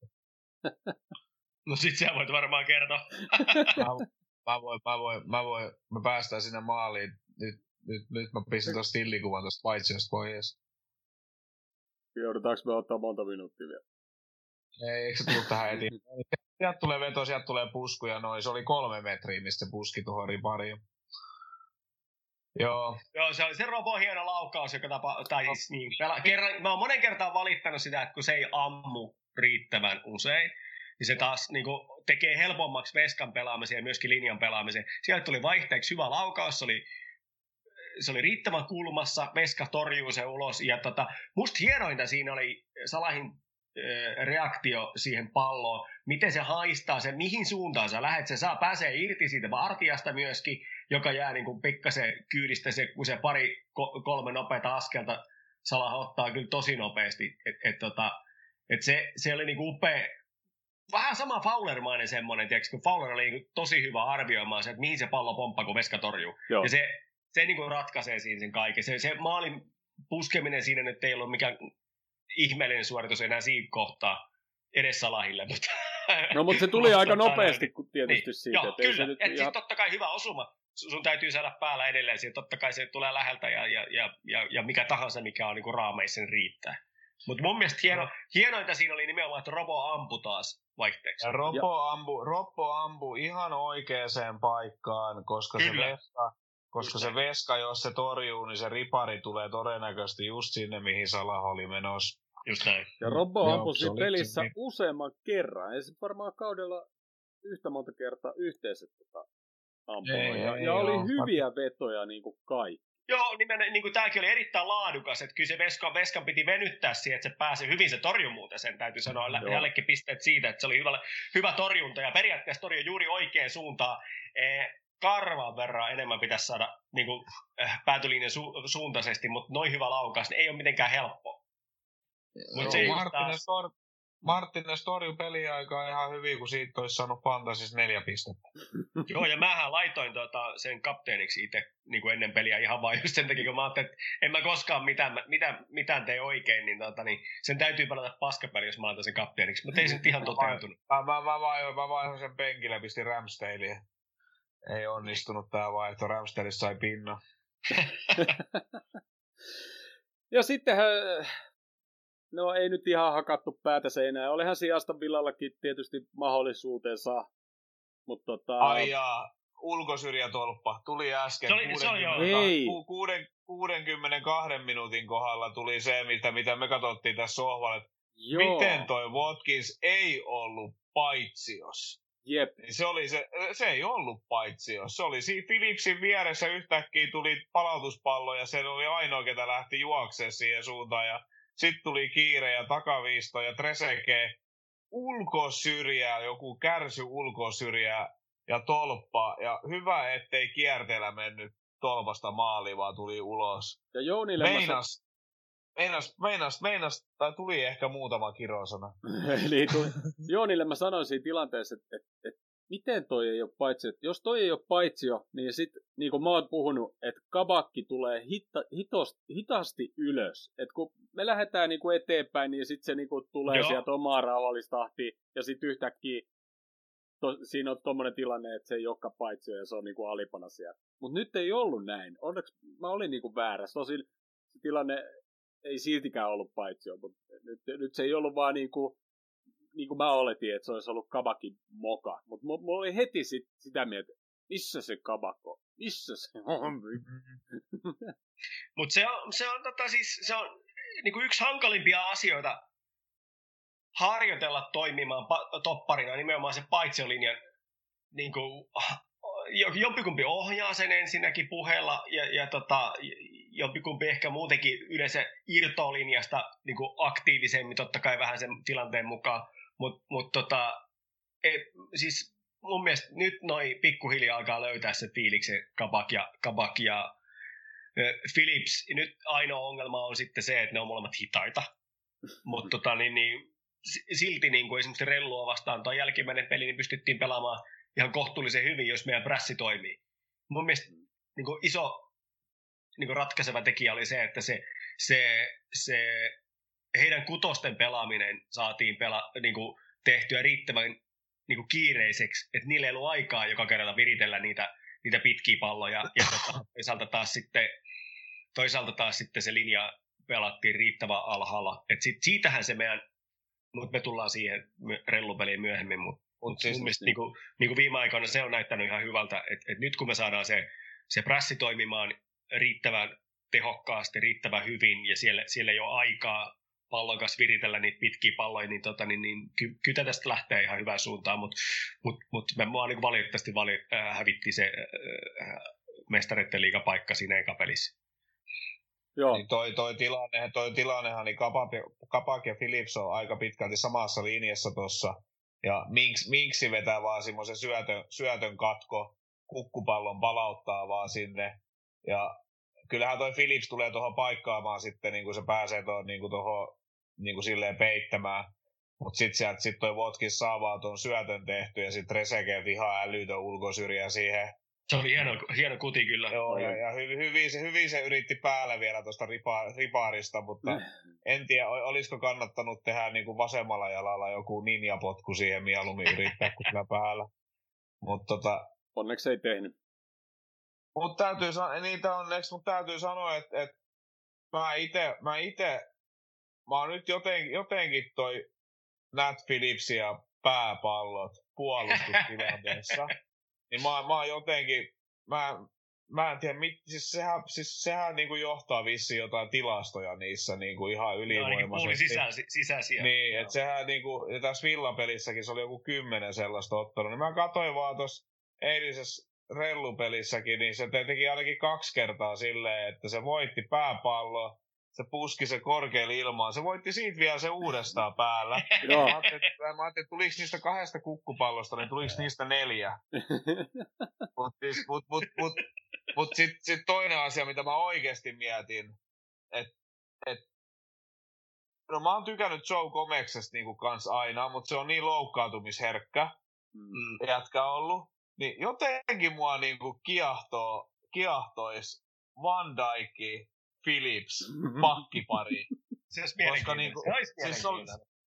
no sit sä voit varmaan kertoa. mä, mä, voin, mä, voin, mä, voin, mä päästään sinne maaliin. Nyt, nyt, nyt mä pistän tuosta stillikuvan tuosta paitsiosta pois. Joudutaanko me ottaa monta minuuttia vielä? Ei, eikö se tullut tähän heti? Sieltä tulee veto, sieltä tulee pusku ja noin. Se oli kolme metriä, mistä puski tuohon ripariin. Joo. Joo, se, se Robo hieno laukaus, joka tapa, tai siis niin, pela, kerran, mä oon monen kertaan valittanut sitä, että kun se ei ammu riittävän usein, niin se taas niin kuin, tekee helpommaksi veskan pelaamisen ja myöskin linjan pelaamisen. Sieltä tuli vaihteeksi hyvä laukaus, se oli, se oli riittävän kulmassa, veska torjuu se ulos, ja tota, musta hienointa siinä oli Salahin reaktio siihen palloon, miten se haistaa se, mihin suuntaan sä lähet, se saa pääsee irti siitä vartijasta myöskin, joka jää niin kuin pikkasen kyydistä, se, kun se pari kolme nopeata askelta Salah ottaa kyllä tosi nopeasti, että et, tota, et se, se oli niin kuin upea, vähän sama Fowlermainen semmoinen, tiedätkö, kun Fowler oli niin tosi hyvä arvioimaan se, että mihin se pallo pomppaa, kun veska torjuu. Joo. Ja se, se niin kuin ratkaisee siinä sen kaiken. Se, se maalin puskeminen siinä nyt ei ollut mikään ihmeellinen suoritus enää siinä kohtaa edes Salahille. Mutta no mutta se tuli aika nopeasti kun tietysti niin. siitä. Joo, kyllä. Se nyt Et ihan... siis totta kai hyvä osuma. Sun täytyy saada päällä edelleen siihen. Totta kai se tulee läheltä ja, ja, ja, ja, ja mikä tahansa, mikä on niin kuin raameissa, niin riittää. Mutta mun mielestä hieno, no. hienointa siinä oli nimenomaan, että Robo ampui taas vaihteeksi. Ja Robo, ambu, Robo ampu ihan oikeaan paikkaan, koska Kyllä. se veska, koska se veska, jos se torjuu, niin se ripari tulee todennäköisesti just sinne, mihin Salah oli menossa. Just näin. Ja Robbo ampui siinä pelissä niin. useamman kerran. Ei se varmaan kaudella yhtä monta kertaa yhteensä tota ampua. Ja, ei, ja oli joo. hyviä vetoja niin kuin kaikki. Joo, nimen, niin kuin tämäkin oli erittäin laadukas, että kyllä se Veskan, Veskan piti venyttää siihen, että se pääsi hyvin se torjumuuteen, sen täytyy sanoa Joo. jällekin pisteet siitä, että se oli hyvä, hyvä torjunta ja periaatteessa torjui juuri oikeaan suuntaan. E, karvan verran enemmän pitäisi saada niin kuin, äh, päätylinjan su, suuntaisesti, mutta noin hyvä laukaus niin ei ole mitenkään helppo. Mut se Martines, tor, Martines torjui peliaikaa ihan hyvin, kun siitä olisi saanut Fantasis neljä pistettä. Joo, ja mähän laitoin tota sen kapteeniksi itse niin ennen peliä ihan vain just sen takia, kun mä ajattelin, että en mä koskaan mitään, mitään, mitään tee oikein, niin, tota, niin sen täytyy pelata paskapeli, jos mä laitan sen kapteeniksi. Mutta ei se nyt ihan toteutunut. Mä, mä, mä, vaihoin, mä vaihoin sen penkille, pistin Ramsdalein. Ei onnistunut tää vaihto, Ramsdaleissa sai pinna. ja sittenhän No ei nyt ihan hakattu päätä seinään. Olihan sijasta Villallakin tietysti mahdollisuutensa. Mutta tota... Ai jaa, ulkosyrjätolppa. Tuli äsken. Se oli, 60, se 62 minuutin kohdalla tuli se, mitä, mitä me katsottiin tässä sohvalla. Joo. Miten toi Watkins ei ollut paitsiossa? Jep. Niin se, oli se, se ei ollut paitsio. Se oli siinä Philipsin vieressä yhtäkkiä tuli palautuspallo ja se oli ainoa, ketä lähti juoksemaan siihen suuntaan. Ja sitten tuli kiire ja takaviisto ja Treseke ulkosyrjää, joku kärsy ulkosyrjää ja tolppa. Ja hyvä, ettei kierteellä mennyt tolpasta maali, vaan tuli ulos. Ja Jounille meinas, meinas, meinas, meinas, tai tuli ehkä muutama kirosana. Eli tuli, Joonille mä sanoin siinä tilanteessa, että, että, että miten toi ei ole paitsi, että jos toi ei ole paitsio, niin sit, niin kuin mä oon puhunut, että kabakki tulee hitta, hitost, hitaasti ylös. Että kun me lähdetään niin kuin eteenpäin, niin sitten se niin kuin tulee Joo. sieltä omaa rauhallista tahtia, ja sitten yhtäkkiä to, siinä on tuommoinen tilanne, että se ei olekaan paitsio, ja se on niin kuin alipana siellä. Mutta nyt ei ollut näin. Onneksi mä olin niin kuin väärässä. Tosin se tilanne ei siltikään ollut paitsio, mutta nyt, nyt se ei ollut vaan niin kuin niin kuin mä oletin, että se olisi ollut kabakin moka. Mutta mulla oli heti sit, sitä mieltä, missä se kabako? Missä se on? Mutta se on, se on, tota, siis, se on niin kuin yksi hankalimpia asioita harjoitella toimimaan pa- topparina, nimenomaan se paitsiolinjan niin kuin, jompikumpi ohjaa sen ensinnäkin puheella ja, ja tota, jompikumpi ehkä muutenkin yleensä irtolinjasta niin kuin aktiivisemmin, totta kai vähän sen tilanteen mukaan. Mutta mut tota, e, siis mun mielestä nyt noin pikkuhiljaa alkaa löytää se fiiliksen Kabak ja, Kabak ja Philips. Nyt ainoa ongelma on sitten se, että ne on molemmat hitaita. Mutta tota, niin, niin, silti niin kuin esimerkiksi Rellua vastaan tuo jälkimmäinen peli, niin pystyttiin pelaamaan ihan kohtuullisen hyvin, jos meidän prässi toimii. Mun mielestä niin kuin iso niin kuin ratkaiseva tekijä oli se, että se, se, se heidän kutosten pelaaminen saatiin pela, niin kuin tehtyä riittävän niin kuin kiireiseksi, että niillä ei ollut aikaa joka kerralla viritellä niitä, niitä pitkiä palloja, ja tota, toisaalta, taas sitten, toisaalta taas sitten se linja pelattiin riittävän alhaalla. Et sit, siitähän se meidän, mutta me tullaan siihen rellupeliin myöhemmin, mutta mut siis, mun mielestä niin kuin, niin kuin viime aikoina se on näyttänyt ihan hyvältä, että et nyt kun me saadaan se, se prässi toimimaan riittävän tehokkaasti, riittävän hyvin, ja siellä, siellä ei ole aikaa pallon kanssa viritellä niitä pitkiä palloja, niin, tota, niin, niin ky- kyllä tästä lähtee ihan hyvään suuntaan, mutta mut, mut me mua niin valitettavasti vali, äh, hävitti se äh, mestareiden liigapaikka siinä eka pelissä. Joo. Niin toi, toi, tilanne, toi tilannehan, niin Kapak, Kapak ja Philips on aika pitkälti samassa linjassa tuossa. Ja Minks, Minksi vetää vaan semmoisen syötön, syötön katko, kukkupallon palauttaa vaan sinne. Ja kyllähän toi Philips tulee tuohon paikkaamaan sitten, niin kuin se pääsee tuohon niin tuohon niin kuin silleen peittämään. Mutta sitten sieltä sit toi Votkis saa tuon syötön tehty ja sitten Reseke ihan älytön ulkosyrjä siihen se oli hieno, hieno kuti kyllä. Joo, ja, ja hyvin, hyvin, se, hyvin se yritti päälle vielä tuosta ripa, ripaarista, mutta mm. en tiedä, olisiko kannattanut tehdä niin kuin vasemmalla jalalla joku ninjapotku siihen mieluummin yrittää kuin päällä. Mut, tota, onneksi ei tehnyt. Mutta täytyy, niitä onneksi, mutta täytyy sanoa, että, että mä itse, mä ite, mä oon nyt jotenkin, jotenkin toi Nat Phillipsia pääpallot puolustustilanteessa. Niin mä, mä oon jotenkin, mä, mä en tiedä, mit, siis sehän, siis sehän niin kuin johtaa vissiin jotain tilastoja niissä niin kuin ihan ylivoimaisesti. No, sisä, sisäisiä. Niin, että sehän niin kuin, ja tässä villapelissäkin se oli joku kymmenen sellaista ottanut. Niin mä katsoin vaan tuossa eilisessä rellupelissäkin, niin se teki ainakin kaksi kertaa silleen, että se voitti pääpalloa, se puski se korkealle ilmaan. Se voitti siitä vielä se uudestaan päällä. Joo. Mä ajattelin, että, mä ajattelin, että tuliko niistä kahdesta kukkupallosta, niin tuliko niistä neljä. Mutta siis, mut, mut, mut, mut sitten sit toinen asia, mitä mä oikeasti mietin, että et, no mä oon tykännyt Joe Comeksesta niinku kans aina, mutta se on niin loukkaantumisherkkä mm. jätkä ollut. Niin jotenkin mua niinku kiehtoo, kiehtois Van Dijk Philips pakkipari. se olisi koska niinku, olisi siis on,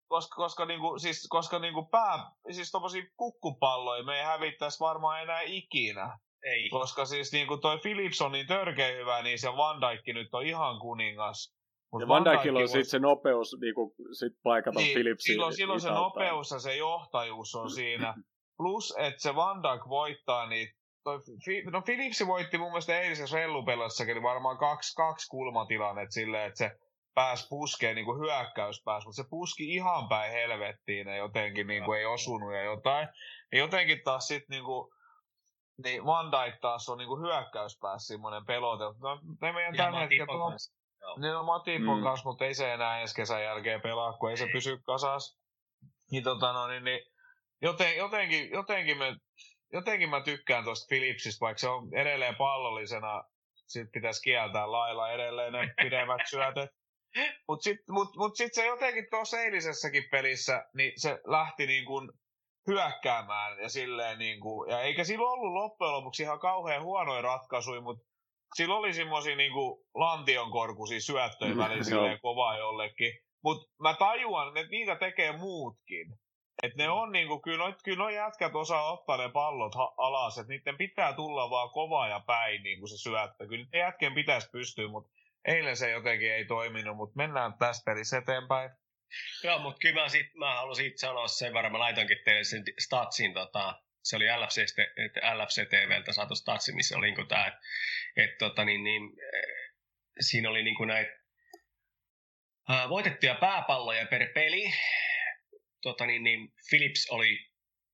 koska, koska, niinku, siis, koska niinku pää, siis tommosia kukkupalloja me ei hävittäisi varmaan enää ikinä. Ei. Koska siis niinku toi Philips on niin törkeä hyvä, niin se Van Dijk nyt on ihan kuningas. Mut ja Van Dijkilla on sitten se nopeus niinku, sit paikata niin, Philipsin. Silloin, silloin se nopeus ja se johtajuus on siinä. Plus, että se Van Dijk voittaa niitä toi, no Philipsi voitti mun mielestä eilisessä rellupelassakin varmaan kaksi, kaksi kulmatilannet silleen, että se pääsi puskeen niin kuin hyökkäyspäässä, mutta se puski ihan päin helvettiin ja jotenkin niin kuin ei osunut ja jotain. Ja jotenkin taas sitten niin kuin, niin Van Dijk taas on niin kuin hyökkäyspäässä semmoinen pelote. No, ne meidän tällä hetkellä... Niin on Matip on mm. kanssa, mutta ei se enää ensi kesän jälkeen pelaa, kun ei se pysy kasas. Niin, tota, no, niin, niin joten, jotenkin, jotenkin me jotenkin mä tykkään tuosta Philipsistä, vaikka se on edelleen pallollisena, sit pitäisi kieltää lailla edelleen ne pidemmät syötöt. Mutta sitten mut, mut sit se jotenkin tuossa eilisessäkin pelissä, niin se lähti niin kuin hyökkäämään ja silleen niin kuin, ja eikä sillä ollut loppujen lopuksi ihan kauhean huonoja ratkaisuja, mutta sillä oli semmoisia niin lantionkorkuisia syöttöjä välillä silleen kovaa jollekin. Mutta mä tajuan, että niitä tekee muutkin. Et ne on niinku, kyllä no, kyllä no jätkät osaa ottaa ne pallot ha- alas, että niiden pitää tulla vaan kovaa ja päin niinku se syöttö. Kyllä ne jätkien pitäisi pystyä, mutta eilen se jotenkin ei toiminut, mutta mennään tästä pelissä eteenpäin. Joo, mutta kyllä mä, sit, mä halusin itse sanoa sen verran, mä laitoinkin teille sen statsin, tota, se oli LFC, LFC TVltä saatu statsi, missä oli niin tämä, että et, tota, niin, niin, siinä oli niin näitä voitettuja pääpalloja per peli, tota niin, niin Philips oli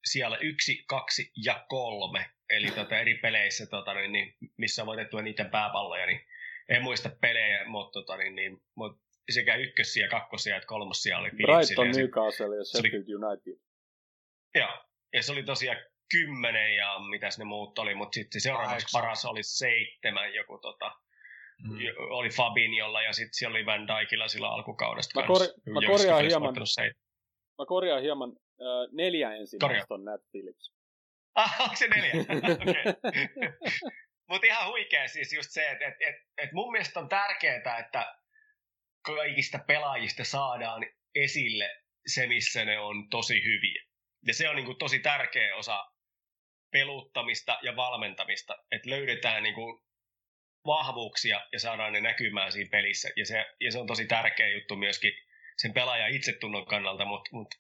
siellä yksi, kaksi ja kolme, eli tota, eri peleissä, tota, niin, niin, missä on voitettu niiden pääpalloja, niin en muista pelejä, mutta, tota, niin, niin, mutta sekä ykkössiä, kakkosia että kolmosia oli Philipsillä. Brighton, Newcastle ja Sheffield United. Joo, ja se oli tosiaan kymmenen ja mitäs ne muut oli, mutta sitten seuraavaksi paras oli seitsemän joku tota, mm. oli Fabinjolla ja sitten siellä oli Van Dijkilla sillä alkukaudesta. Mä, kor- mä korjaan hieman, Mä korjaan hieman äh, neljä ensimmäistä on Nat Phillips. Ah, onko se neljä? Mutta ihan huikea siis just se, että et, et, et mun mielestä on tärkeää, että kaikista pelaajista saadaan esille se, missä ne on tosi hyviä. Ja se on niin kuin tosi tärkeä osa peluttamista ja valmentamista, että löydetään niin kuin vahvuuksia ja saadaan ne näkymään siinä pelissä. Ja se, ja se on tosi tärkeä juttu myöskin sen pelaajan itsetunnon kannalta, mutta mut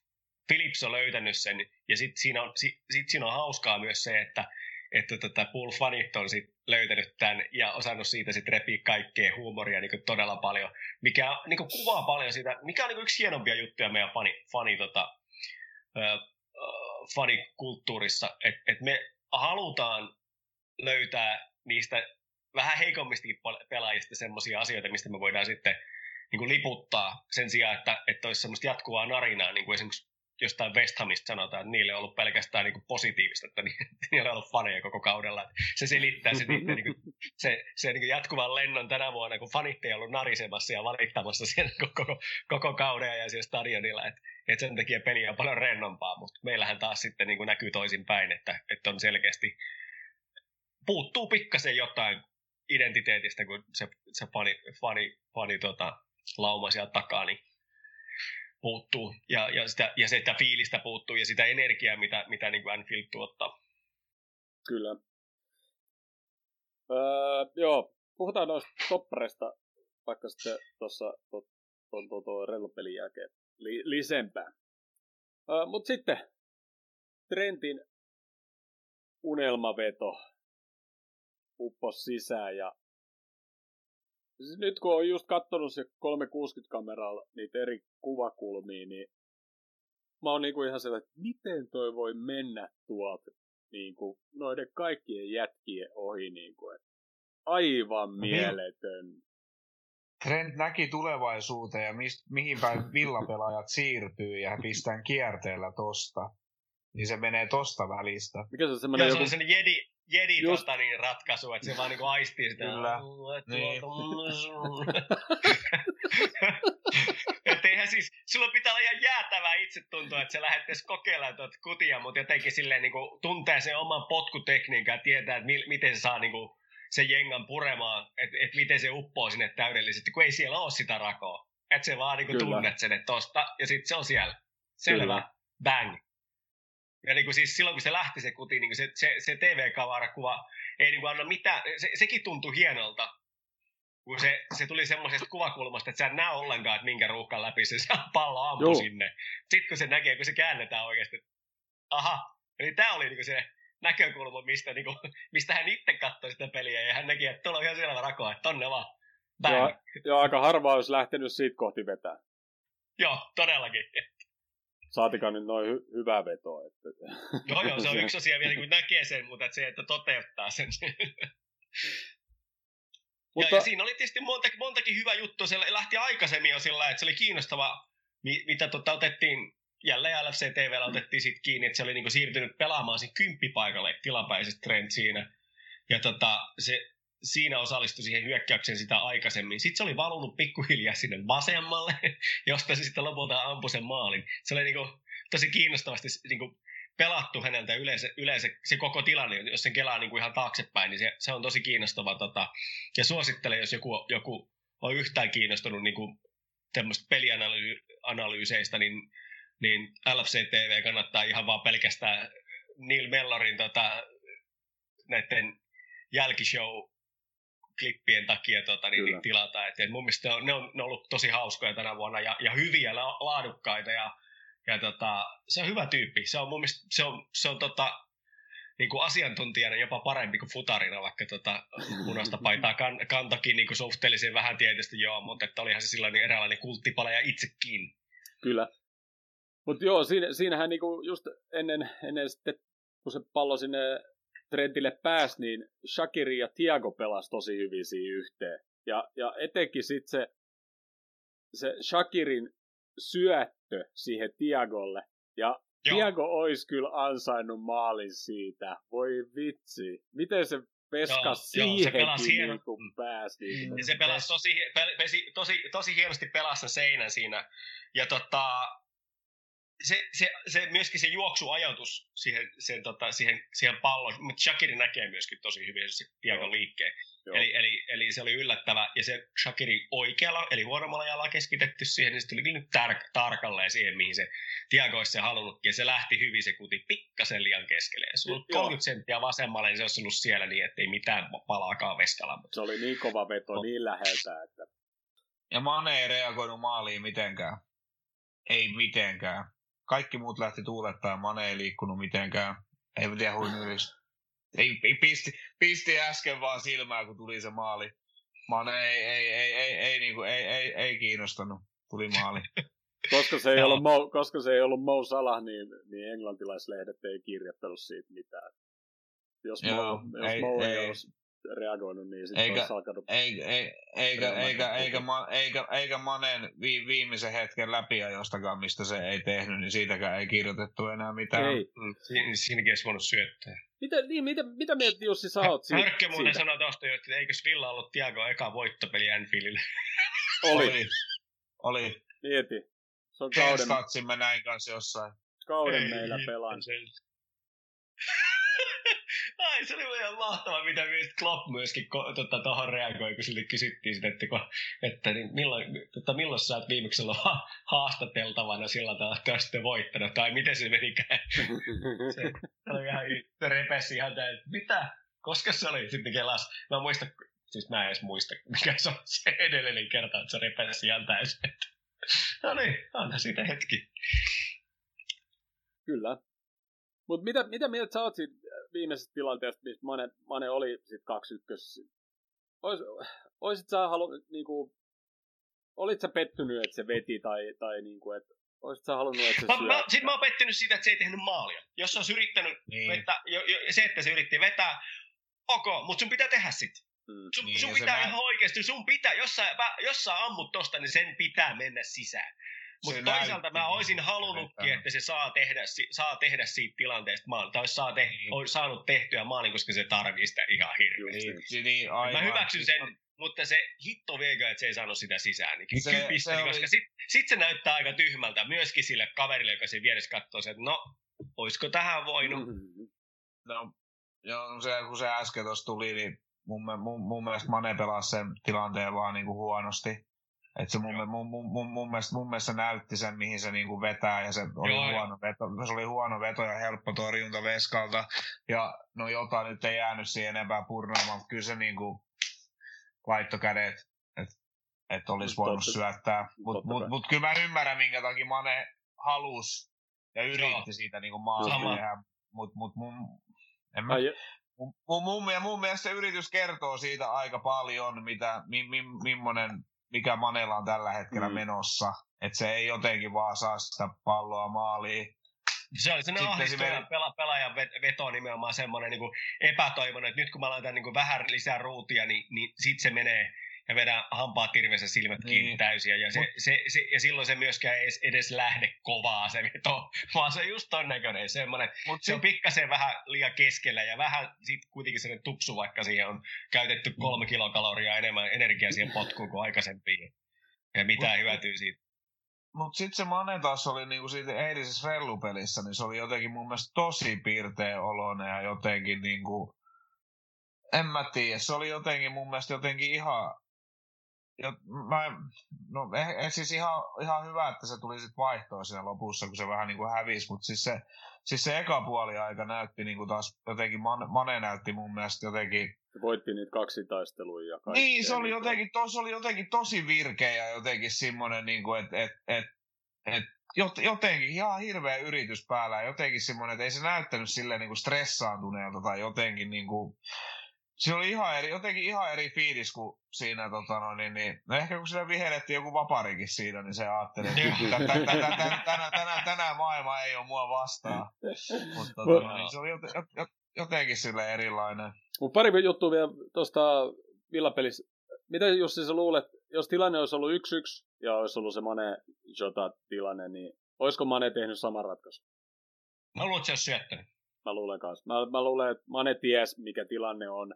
Philips on löytänyt sen, ja sitten siinä, on, sit, sit siinä on hauskaa myös se, että että tota, Paul Fanit on sit löytänyt tämän ja osannut siitä sitten repiä kaikkea huumoria niin todella paljon, mikä niin kuvaa paljon sitä, mikä on niin yksi hienompia juttuja meidän fani, fani, tota, äh, fanikulttuurissa, että et me halutaan löytää niistä vähän heikommistakin pelaajista semmoisia asioita, mistä me voidaan sitten niin kuin liputtaa sen sijaan, että, että olisi semmoista jatkuvaa narinaa, niin kuin esimerkiksi jostain West Hamista sanotaan, että niille on ollut pelkästään niin kuin positiivista, että niillä on ollut faneja koko kaudella. Se selittää se, niiden, niin kuin, se, se niin kuin jatkuvan lennon tänä vuonna, kun fanit ei ollut narisemassa ja valittamassa siellä koko, koko kauden ja siellä stadionilla. Että et sen takia peli on paljon rennompaa, mutta meillähän taas sitten niin kuin näkyy toisinpäin, että, että on selkeästi puuttuu pikkasen jotain identiteetistä, kun se, se fani, fani, fani tota, lauma sieltä takaa, niin puuttuu. Ja, ja, sitä, ja se, että fiilistä puuttuu ja sitä energiaa, mitä, mitä niin kuin Anfield tuottaa. Kyllä. Öö, joo, puhutaan noista toppareista vaikka sitten tuossa tuon to, to, to, jälkeen li, lisempää. Öö, Mutta sitten Trentin unelmaveto uppos sisään ja siis nyt kun on just katsonut se 360-kameralla niitä eri kuvakulmia, niin mä oon niinku ihan sellainen, että miten toi voi mennä tuolta niinku noiden kaikkien jätkien ohi niinku, että aivan no niin. mieletön. Trent näki tulevaisuuteen ja mist, mihin päin villapelaajat siirtyy ja pistään kierteellä tosta. Niin se menee tosta välistä. Mikä se on semmoinen joku... se on jedi, jedi Just... tota, niin, ratkaisu, että se vaan niinku aistii sitä. Kyllä. Niin. että eihän siis, sulla pitää olla ihan jäätävää itse tuntua, että se lähdettäisiin kokeilemaan tuota kutia, mutta jotenkin silleen niin kuin, tuntee sen oman potkutekniikan ja tietää, että mi- miten se saa niin kuin, sen jengan puremaan, että et miten se uppoo sinne täydellisesti, kun ei siellä ole sitä rakoa. Että se vaan niin kuin, tunnet sen, että tosta, ja sitten se on siellä. Selvä. Kyllä. Bang. Ja niin kuin siis silloin, kun se lähti se kuti, niin se, se, se TV-kavarakuva ei niin kuin anna mitään, se, sekin tuntui hienolta, kun se, se tuli semmoisesta kuvakulmasta, että sä et näe ollenkaan, että minkä ruuhkan läpi se pallo ampui Joo. sinne. Sitten kun se näkee, kun se käännetään oikeasti, aha, eli tämä oli niinku se näkökulma, mistä, niinku, mistä hän itse katsoi sitä peliä, ja hän näki, että tuolla on ihan selvä rakoa, että tonne vaan. Joo, joo, aika harva olisi lähtenyt siitä kohti vetää. Joo, todellakin. Saatikaan nyt noin hy- hyvää vetoa. Että... Joo, joo, se on yksi asia vielä, kun näkee sen, mutta että se, että toteuttaa sen. Mutta... Ja, ja, siinä oli tietysti monta, montakin hyvä juttu. Se lähti aikaisemmin jo sillä että se oli kiinnostava, mitä tota, otettiin jälleen LFC TVllä otettiin sit kiinni, että se oli niinku siirtynyt pelaamaan siinä kymppipaikalle tilapäisesti trend siinä. Ja tota, se, siinä osallistui siihen hyökkäykseen sitä aikaisemmin. Sitten se oli valunut pikkuhiljaa sinne vasemmalle, josta se sitten lopulta ampui sen maalin. Se oli niinku, tosi kiinnostavasti niinku, pelattu häneltä yleensä, yleensä se koko tilanne, jos sen kelaa niinku ihan taaksepäin, niin se, se on tosi kiinnostava. Tota, ja suosittelen, jos joku, joku on yhtään kiinnostunut niinku, tämmöistä pelianalyyseistä, niin, niin LFC TV kannattaa ihan vaan pelkästään Neil Mellorin tota, näiden jälkishow klippien takia tota, niin, niin tilata. Et, et mun mielestä on, ne, on, ne on ollut tosi hauskoja tänä vuonna ja, ja hyviä, laadukkaita ja, ja tota, se on hyvä tyyppi. Se on mun mielestä, se on, se on tota, niin kuin asiantuntijana jopa parempi kuin futarina, vaikka tota, punaista paitaa kan, kantakin niin kuin suhteellisen vähän tietysti joo, mutta että olihan se silloin niin eräänlainen kulttipala ja itsekin. Kyllä. Mutta joo, siinä, siinähän niinku just ennen, ennen sitten, kun se pallo sinne Trentille pääsi, niin Shakiri ja Tiago pelasi tosi hyvin siinä yhteen. Ja, ja etenkin sitten se, se Shakirin syöttö siihen Tiagolle. Ja Joo. Tiago olisi kyllä ansainnut maalin siitä. Voi vitsi. Miten se peskas joo, siihenkin joo, se niin kuin pääsi. Mm. Ja se pelasi tosi, tosi, tosi, tosi hienosti pelassa seinän siinä. Ja tota, se, se, se, myöskin se juoksuajatus siihen, sen, tota, siihen, siihen palloon, mutta Shakiri näkee myöskin tosi hyvin se Tiagon liikkeen. Eli, eli, eli, se oli yllättävä, ja se Shakiri oikealla, eli huonommalla jalalla keskitetty siihen, niin se tuli nyt tar- tarkalleen siihen, mihin se Tiago olisi se halunnutkin, ja se lähti hyvin, se kuti pikkasen liian keskelle. Ja se oli 30 senttiä vasemmalle, niin se olisi ollut siellä niin, ettei mitään palaakaan veskalla. Se oli niin kova veto, no. niin läheltä, että... Ja Mane ei reagoinut maaliin mitenkään. Ei mitenkään. Kaikki muut lähti tuulettaa, Mane ei liikkunut mitenkään. Ei tiedä huinuilisi. Ei, ei, pisti, pisti äsken vaan silmää, kun tuli se maali. Mane ei, ei, ei, ei, ei, niin kuin, ei, ei, ei kiinnostanut. Tuli maali. koska, se ei ollut Mo, koska se ei ollut Mo Salah, niin, niin englantilaislehdet ei kirjoittanut siitä mitään. Jos Joo, Mo, jos ei, Mo ei, ei, olisi reagoinut, niin sitten Eikä- olisi alkanut... Eikä, eikä, eikä, eikä, eikä, ma, eikä, eikä Manen vi, viimeisen hetken läpiajostakaan, mistä se ei tehnyt, niin siitäkään ei kirjoitettu enää mitään. Ei. Mm, Siin, siinäkin olisi voinut syöttää. Mitä, niin, mitä, mitä mieltä Jussi sä oot siitä? Hörkkö muuten sanoi tuosta jo, että eikös Villa ollut Tiago eka voittopeli Anfieldille. Oli, Oli. Oli. mieti. Se on kauden, Testatsimme näin kanssa jossain. kauden Ei meillä sen. Ai, se oli ihan mahtavaa, mitä myös Klopp myöskin tota, tuohon reagoi, kun sille kysyttiin sitä, että, että niin milloin, tota, milloin sä oot viimeksi ollut ha- haastateltavana sillä tavalla, että oot sitten voittanut, tai miten se menikään. Se, se oli ihan, se repesi ihan täysin, että mitä? Koska se oli sitten kelas. Mä muistan, siis mä en edes muista, mikä se on se edellinen kerta, että se repesi ihan täysin. No niin, anna siitä hetki. Kyllä. Mutta mitä, mitä mieltä sä oot siitä viimeisestä tilanteesta, missä Mane, Mane oli sit kaksi ykkössä? Ois, oisit sä halunnut, niinku, olit sä pettynyt, että se veti, tai, tai niinku, että oisit sä halunnut, että se Mä, syö? mä, sit mä oon pettynyt siitä, että se ei tehnyt maalia. Jos se olisi yrittänyt Niin. vetää, jo, jo, se, että se yritti vetää, ok, mutta sun pitää tehdä sit. Mm. Sun, Niin, sun pitää nä- ihan oikeasti, sun pitää, jos sä, jos sä ammut tosta, niin sen pitää mennä sisään. Mutta toisaalta näytti, mä niin olisin halunnutkin, että se saa tehdä, saa tehdä siitä tilanteesta maalin. Tai saa te, Niin. on saanut tehtyä maalin, koska se tarvii sitä ihan hirveästi. Niin, niin, niin, aivan. Mä hyväksyn sen, mutta se hitto viekö, että se ei saanut sitä sisään. Niin Se- pisteli, se oli- koska sit, sit, se näyttää aika tyhmältä myöskin sille kaverille, joka siinä vieressä katsoo, että no, olisiko tähän voinut. Mm. No, joo, se, kun se äsken tuossa tuli, niin mun, mun, mun mielestä Mane pelasi sen tilanteen vaan niinku huonosti. Et se mun, mun, mun, mun, mun, mielestä, mun mielestä näytti sen, mihin se niinku vetää, ja se oli, Joo, huono veto, se oli huono veto ja helppo torjunta Veskalta. Ja no jota nyt ei jäänyt siihen enempää purnaamaan, mutta kyllä se niinku laittoi kädet, että et olisi Totta- voinut syöttää. Mutta totta mut, mut kyllä mä ymmärrän, minkä takia Mane halus ja yritti Joo. siitä niinku maalia tehdä. Mutta mut mun, en mä, Ai, mun, mun, mun, mun mielestä se yritys kertoo siitä aika paljon, mitä, mi, mi, millainen, mikä Manella on tällä hetkellä Mm. menossa. Että se ei jotenkin vaan saa sitä palloa maaliin. Se oli sellainen Sitten ahdistuja esimerkiksi- pela, pelaajan vet- veto nimenomaan semmoinen niin kuin epätoivoinen, että nyt kun mä laitan niin kuin vähän lisää ruutia, niin, niin sit se menee ja vedän hampaat tirveessä silmät kiinni Niin. täysiä. Ja, se, Mut- se, se, ja silloin se myöskään ei edes, edes lähde kovaa se veto, vaan se on just ton näköinen. Semmoinen, Mut se on pikkasen vähän liian keskellä ja vähän sit kuitenkin sellainen tupsu, vaikka siihen on käytetty kolme kilokaloria enemmän energiaa siihen potkuun kuin aikaisempiin. Ja mitä Mut- hyötyy siitä. mut sit se Mane taas oli niinku siitä eilisessä rellupelissä, niin se oli jotenkin mun mielestä tosi piirteä oloinen ja jotenkin niinku, en mä tiedä, se oli jotenkin mun mielestä jotenkin ihan, jo, mä, no eh, eh, siis ihan, ihan hyvä, että se tuli sit vaihtoa siinä lopussa, kun se vähän niinku hävisi, mutta siis se, siis se eka puoli aika näytti niinku taas jotenkin, Mane, Mane näytti mun mielestä jotenkin, Se voitti niitä kaksitaisteluja ja kaikkea. niin se oli niitä. jotenkin, to, se oli jotenkin tosi virkeä ja jotenkin semmoinen, niinku, että et, et, et, jot, jotenkin ihan hirveä yritys päällä ja jotenkin semmoinen, että ei se näyttänyt silleen niinku stressaantuneelta tai jotenkin niinku, se oli ihan eri, jotenkin ihan eri fiilis kuin siinä, tota, no, niin, niin, no ehkä kun sille vihelettiin joku vaparikin siinä, niin se ajatteli, että Joo. tä- tä- tä- tä- tä- tänään, tänään, tänään maailma ei ole mua vastaan. Mutta tota, Mut- no, niin, se oli jote- jot- jot- jotenkin sille erilainen. Mut pari juttua vielä tuosta villapelissä. Mitä Jussi sä luulet, jos tilanne olisi ollut 1-1 ja olisi ollut se Mane Jota tilanne, niin olisiko Mane tehnyt saman ratkaisun? Mä luulen, että se olisi syöttänyt. Mä luulen kanssa. Mä, mä luulen, että Mane ties, mikä tilanne on.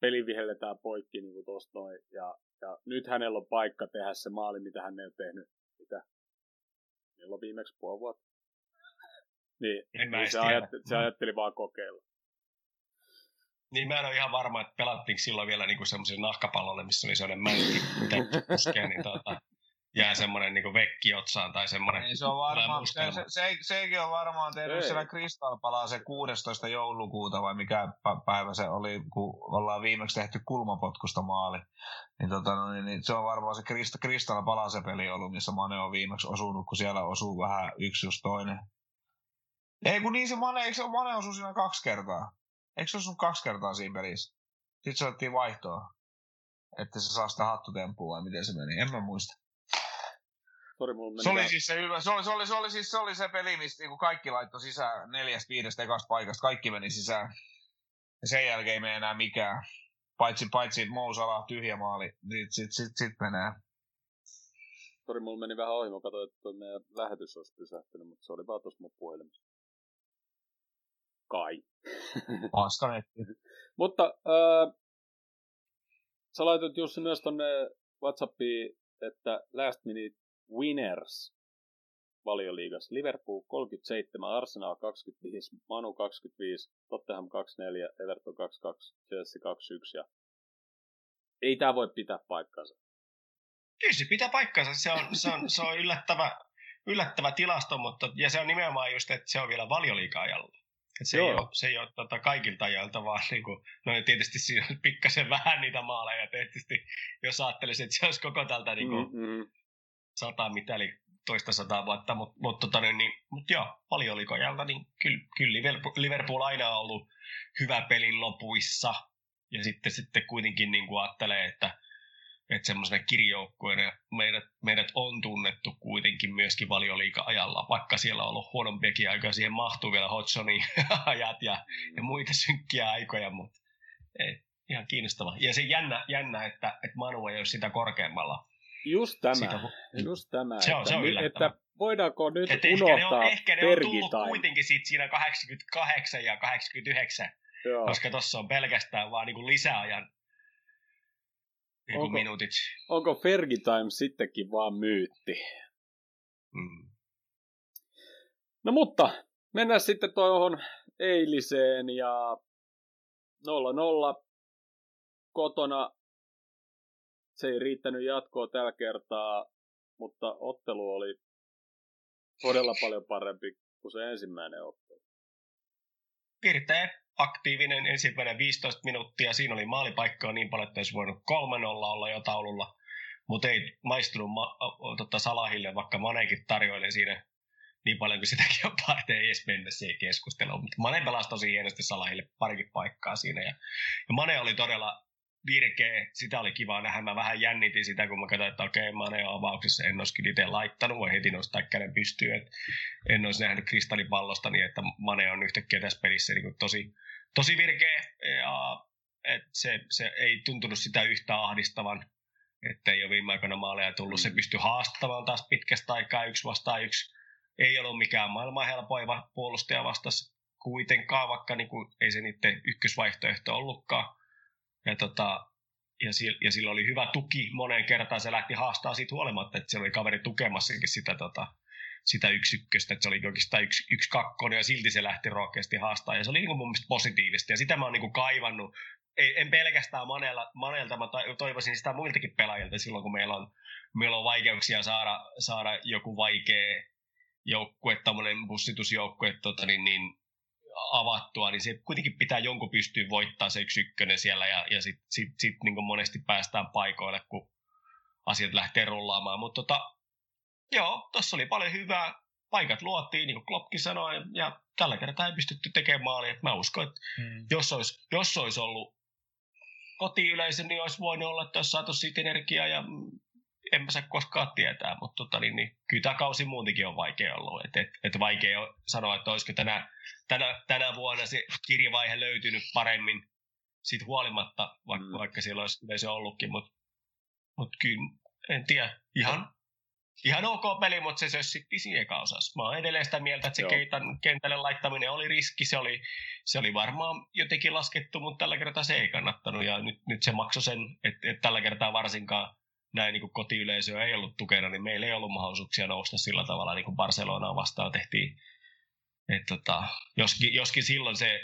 Peli vihelletään poikki niin kuin tosta noin. Ja, ja, nyt hänellä on paikka tehdä se maali, mitä hän ei ole tehnyt. Mitä? Milloin viimeksi puoli vuotta? Niin, En niin se, ajatteli, se ajatteli vaan kokeilla. Niin mä en ole ihan varma, että pelattiinko silloin vielä niinku semmoiselle nahkapallolle, missä oli sellainen mänkki, mitä puskee, niin tota, jää semmoinen niinku vekki otsaan tai semmoinen. Niin se on varmaan, se, se, se, sekin on varmaan tehnyt Ei. siellä Crystal Palaa se 16. joulukuuta vai mikä pä- päivä se oli, kun ollaan viimeksi tehty kulmapotkusta maali. Niin, tota, no, niin, niin se on varmaan se Crystal Palaa se peli ollut, missä Mane on viimeksi osunut, kun siellä osuu vähän yksi just toinen. Ei kun niin se Mane, eikö se Mane osu siinä kaksi kertaa? Eikö se osunut kaksi kertaa siinä pelissä? Sitten se otettiin vaihtoa. Että se saa sitä hattutempua vai miten se meni, en mä muista. Sori, mulla meni Se oli siis se hyvä, se oli, se oli, se oli, siis, se oli se peli, mistä niinku kaikki laittoi sisään neljästä viidestä ekasta paikasta, kaikki meni sisään. Ja sen jälkeen ei mene enää mikään. paitsi, paitsi Mousala tyhjä maali, niin sit, sit, sit menee. Sori, mulla meni vähän ohi, mä katsoin, että tuo meidän lähetys olisi pysähtynyt, mutta se oli vaan tuossa mun puhelimessa. Kai. Paskanetti. mutta äh, sä laitoit Jussi myös tonne Whatsappiin, että last minute winners valioliigassa. Liverpool 37, Arsenal 25, Manu 25, Tottenham 24, Everton 22, Chelsea 21 ja ei tämä voi pitää paikkansa. Kyllä se pitää paikkansa. Se on, se on, se on yllättävä, yllättävä tilasto, mutta ja se on nimenomaan just, että se on vielä valioliika-ajalla. Et se, ei ole, se ei ole tota, kaikilta ajoilta, vaan niin kuin, no tietysti siinä on pikkasen vähän niitä maaleja. Tietysti jos ajattelisin, että se olisi koko tältä niin kuin, mm-hmm. Sata mitali toista sataa vuotta, mutta mut, tota, niin, mut joo, paljon oliko ajalta, niin kyllä, kyllä Liverpool, Liverpool aina on ollut hyvä pelin lopuissa. Ja sitten, sitten kuitenkin niin kuin ajattelee, että, että semmoisena kirjoukkueena meidät, meidät on tunnettu kuitenkin myöskin valioliika-ajalla, vaikka siellä on ollut huonompiakin aikoja, siihen mahtuu vielä Hodgsonin ajat ja, ja muita synkkiä aikoja, mutta ei, ihan kiinnostava. Ja se jännä, jännä että, että Manu ei ole sitä korkeammalla Just tämä, Sitä, just tämä, se on, että, se on että voidaanko nyt Et unohtaa ehkä ne on, ehkä ne on tullut kuitenkin sit siinä 88 ja 89, Joo. koska tuossa on pelkästään vaan niinku lisäajan niinku onko, minuutit. Onko Fergie-time sittenkin vaan myytti? Mm. No mutta, mennään sitten tuohon eiliseen ja 0-0 kotona se ei riittänyt jatkoa tällä kertaa, mutta ottelu oli todella paljon parempi kuin se ensimmäinen ottelu. Pirteä, aktiivinen ensimmäinen 15 minuuttia. Siinä oli maalipaikkaa niin paljon, että olisi voinut 3-0 olla jo taululla. Mutta ei maistunut ma- tota Salahille, vaikka Manekin tarjoili siinä niin paljon kuin sitäkin on parte ei edes mennä siihen keskusteluun. Mutta Mane pelasi tosi hienosti Salahille parikin paikkaa siinä. Ja, ja Mane oli todella virkeä, sitä oli kiva nähdä. Mä vähän jännitin sitä, kun mä katsoin, että okei, Mane on avauksessa, en olisi itse laittanut, voi heti nostaa käden pystyyn, että en olisi nähnyt kristallipallosta niin, että Mane on yhtäkkiä tässä pelissä niin tosi, tosi virkeä ja että se, se, ei tuntunut sitä yhtä ahdistavan, että ei ole viime aikoina maaleja tullut. Mm. Se pystyi haastamaan taas pitkästä aikaa yksi vastaan yksi. Ei ollut mikään maailman helpoiva puolustaja vastas kuitenkaan, vaikka niin kuin, ei se niiden ykkösvaihtoehto ollutkaan ja, tota, ja, sillä, ja sillä oli hyvä tuki moneen kertaan. Se lähti haastaa siitä huolimatta, että siellä oli kaveri tukemassakin sitä, tota, sitä yksi ykköstä, että se oli oikeastaan yksi, yksi kakkonen ja silti se lähti rohkeasti haastaa. Ja se oli niin kuin mun mielestä positiivista ja sitä mä oon niin kuin kaivannut. Ei, en pelkästään Manella, Manelta, mä toivoisin sitä muiltakin pelaajilta silloin, kun meillä on, meillä on vaikeuksia saada, saada joku vaikea joukkue, tämmöinen bussitusjoukkue, tota, niin, niin avattua, niin se kuitenkin pitää jonkun pystyä voittaa se yksi ykkönen siellä ja, ja sitten sit, sit, niin monesti päästään paikoille, kun asiat lähtee rullaamaan. Mutta tota, joo, tuossa oli paljon hyvää. Paikat luotiin, niin kuin Kloppki sanoi, ja tällä kertaa ei pystytty tekemään maalia. Mä uskon, että hmm. jos, olisi, jos olisi ollut kotiyleisö, niin olisi voinut olla, että olisi saatu siitä energiaa ja en mä saa koskaan tietää, mutta tota, niin, niin, kyllä tämä kausi muutenkin on vaikea ollut. Et, et, et vaikea on sanoa, että olisiko tänä, tänä, tänä vuonna se kirjavaihe löytynyt paremmin siitä huolimatta, vaikka, mm. vaikka siellä olisi yleisö ollutkin, mutta mut kyllä, en tiedä, ihan, ihan ok peli, mutta se sössitti siinä eka osassa. Mä oon edelleen sitä mieltä, että se keitan kentälle laittaminen oli riski, se oli, se oli varmaan jotenkin laskettu, mutta tällä kertaa se ei kannattanut ja nyt, nyt se maksoi sen, että, että tällä kertaa varsinkaan näin niin kuin kotiyleisöä ei ollut tukena, niin meillä ei ollut mahdollisuuksia nousta sillä tavalla, niin kuin Barcelonaa vastaan tehtiin. Et tota, joskin, joskin silloin se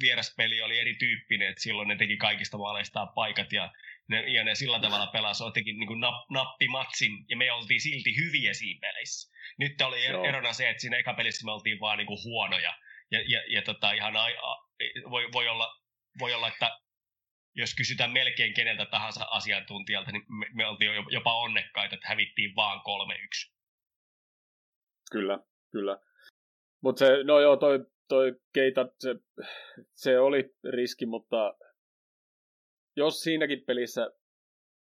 vieraspeli oli erityyppinen, että silloin ne teki kaikista maaleistaan paikat ja ne, ja ne sillä tavalla pelasi jotenkin niin nap, nappimatsin ja me oltiin silti hyviä siinä pelissä. Nyt oli Joo. erona se, että siinä eka pelissä me oltiin vaan niin kuin huonoja. Ja, ja, ja tota, ihan a, a, voi, voi, olla, voi olla, että jos kysytään melkein keneltä tahansa asiantuntijalta, niin me, me oltiin jopa onnekkaita, että hävittiin vaan 3-1. Kyllä, kyllä. Mutta se, no joo, toi, toi Keita, se, se oli riski, mutta jos siinäkin pelissä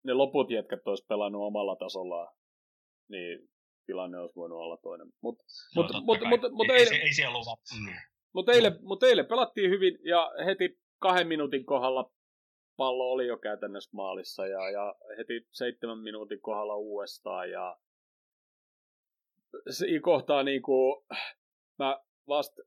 ne loput jätkät olisi pelannut omalla tasollaan, niin tilanne olisi voinut olla toinen. Mutta mut, no, mut, mut, mut, ei, ei, ei, se ollut. Mm. Mutta eilen, mut eilen pelattiin hyvin ja heti kahden minuutin kohdalla pallo oli jo käytännössä maalissa ja, ja heti seitsemän minuutin kohdalla uudestaan ja se kohtaa niinku, mä vasta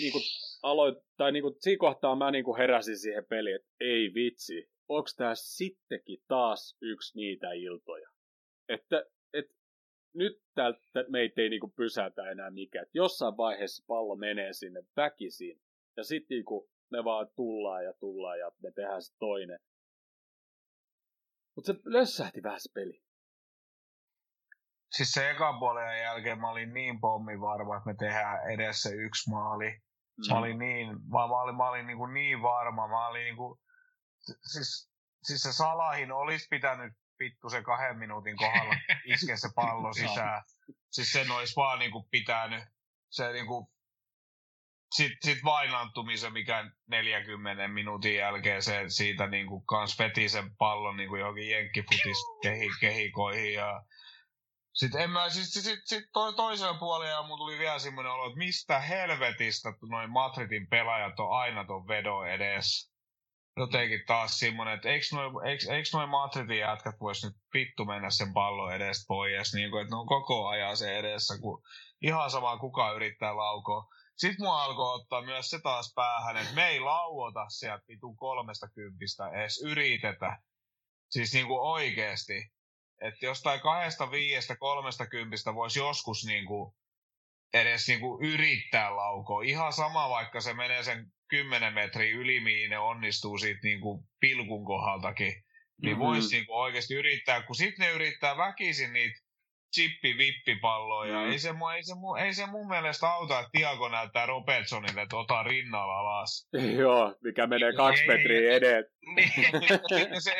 niinku aloin, tai niinku, siinä kohtaa mä niinku heräsin siihen peliin, että ei vitsi, onks tää sittenkin taas yksi niitä iltoja. Että et, nyt tältä meitä ei niinku pysäytä enää mikään. Et jossain vaiheessa pallo menee sinne väkisin, ja sitten niinku me vaan tullaan ja tullaan ja me tehdään se toinen. Mutta se lössähti vähän se peli. Siis se ekan puolen jälkeen mä olin niin pommi varma, että me tehdään edessä yksi maali. Mm. Mä olin niin, mä, mä olin, mä olin niin, kuin niin varma. Mä olin niin kuin, siis, siis se Salahin olisi pitänyt vittu se kahden minuutin kohdalla iskeä se pallo sisään. siis sen olisi vaan niin kuin pitänyt. Se niin kuin, sitten sit vainantumisen, mikä 40 minuutin jälkeen se siitä niin kuin kans veti sen pallon niin kuin johonkin jenkkifutis kehi, kehikoihin ja sitten en mä, siis, sit, sit, sit to, toisella puolella mun tuli vielä semmoinen olo, että mistä helvetistä noin Madridin pelaajat on aina ton vedon edes. Jotenkin taas semmoinen, että eikö noin, eikö noin Madridin jätkät vois nyt vittu mennä sen pallon edestä pois, niin kuin, että ne on koko ajan se edessä, kun ihan sama kuka yrittää laukoa. Sitten mua alkoi ottaa myös se taas päähän, että me ei lauota sieltä vitun kolmesta kympistä edes yritetä. Siis niinku oikeesti. Että jostain kahdesta, viiestä, kolmesta kympistä voisi joskus niinku edes niinku yrittää laukoa. Ihan sama, vaikka se menee sen 10 metriä yli, mihin ne onnistuu siitä niinku pilkun kohdaltakin. Niin mm-hmm. voisi niinku oikeasti yrittää, kun sitten ne yrittää väkisin niitä chippi vippipalloja. Mm. Ei, se, ei, se, ei se mun mielestä auta, että Tiago näyttää Robertsonille, että ota rinnalla alas. Joo, mikä menee kaksi ei, metriä edet. Niin, se,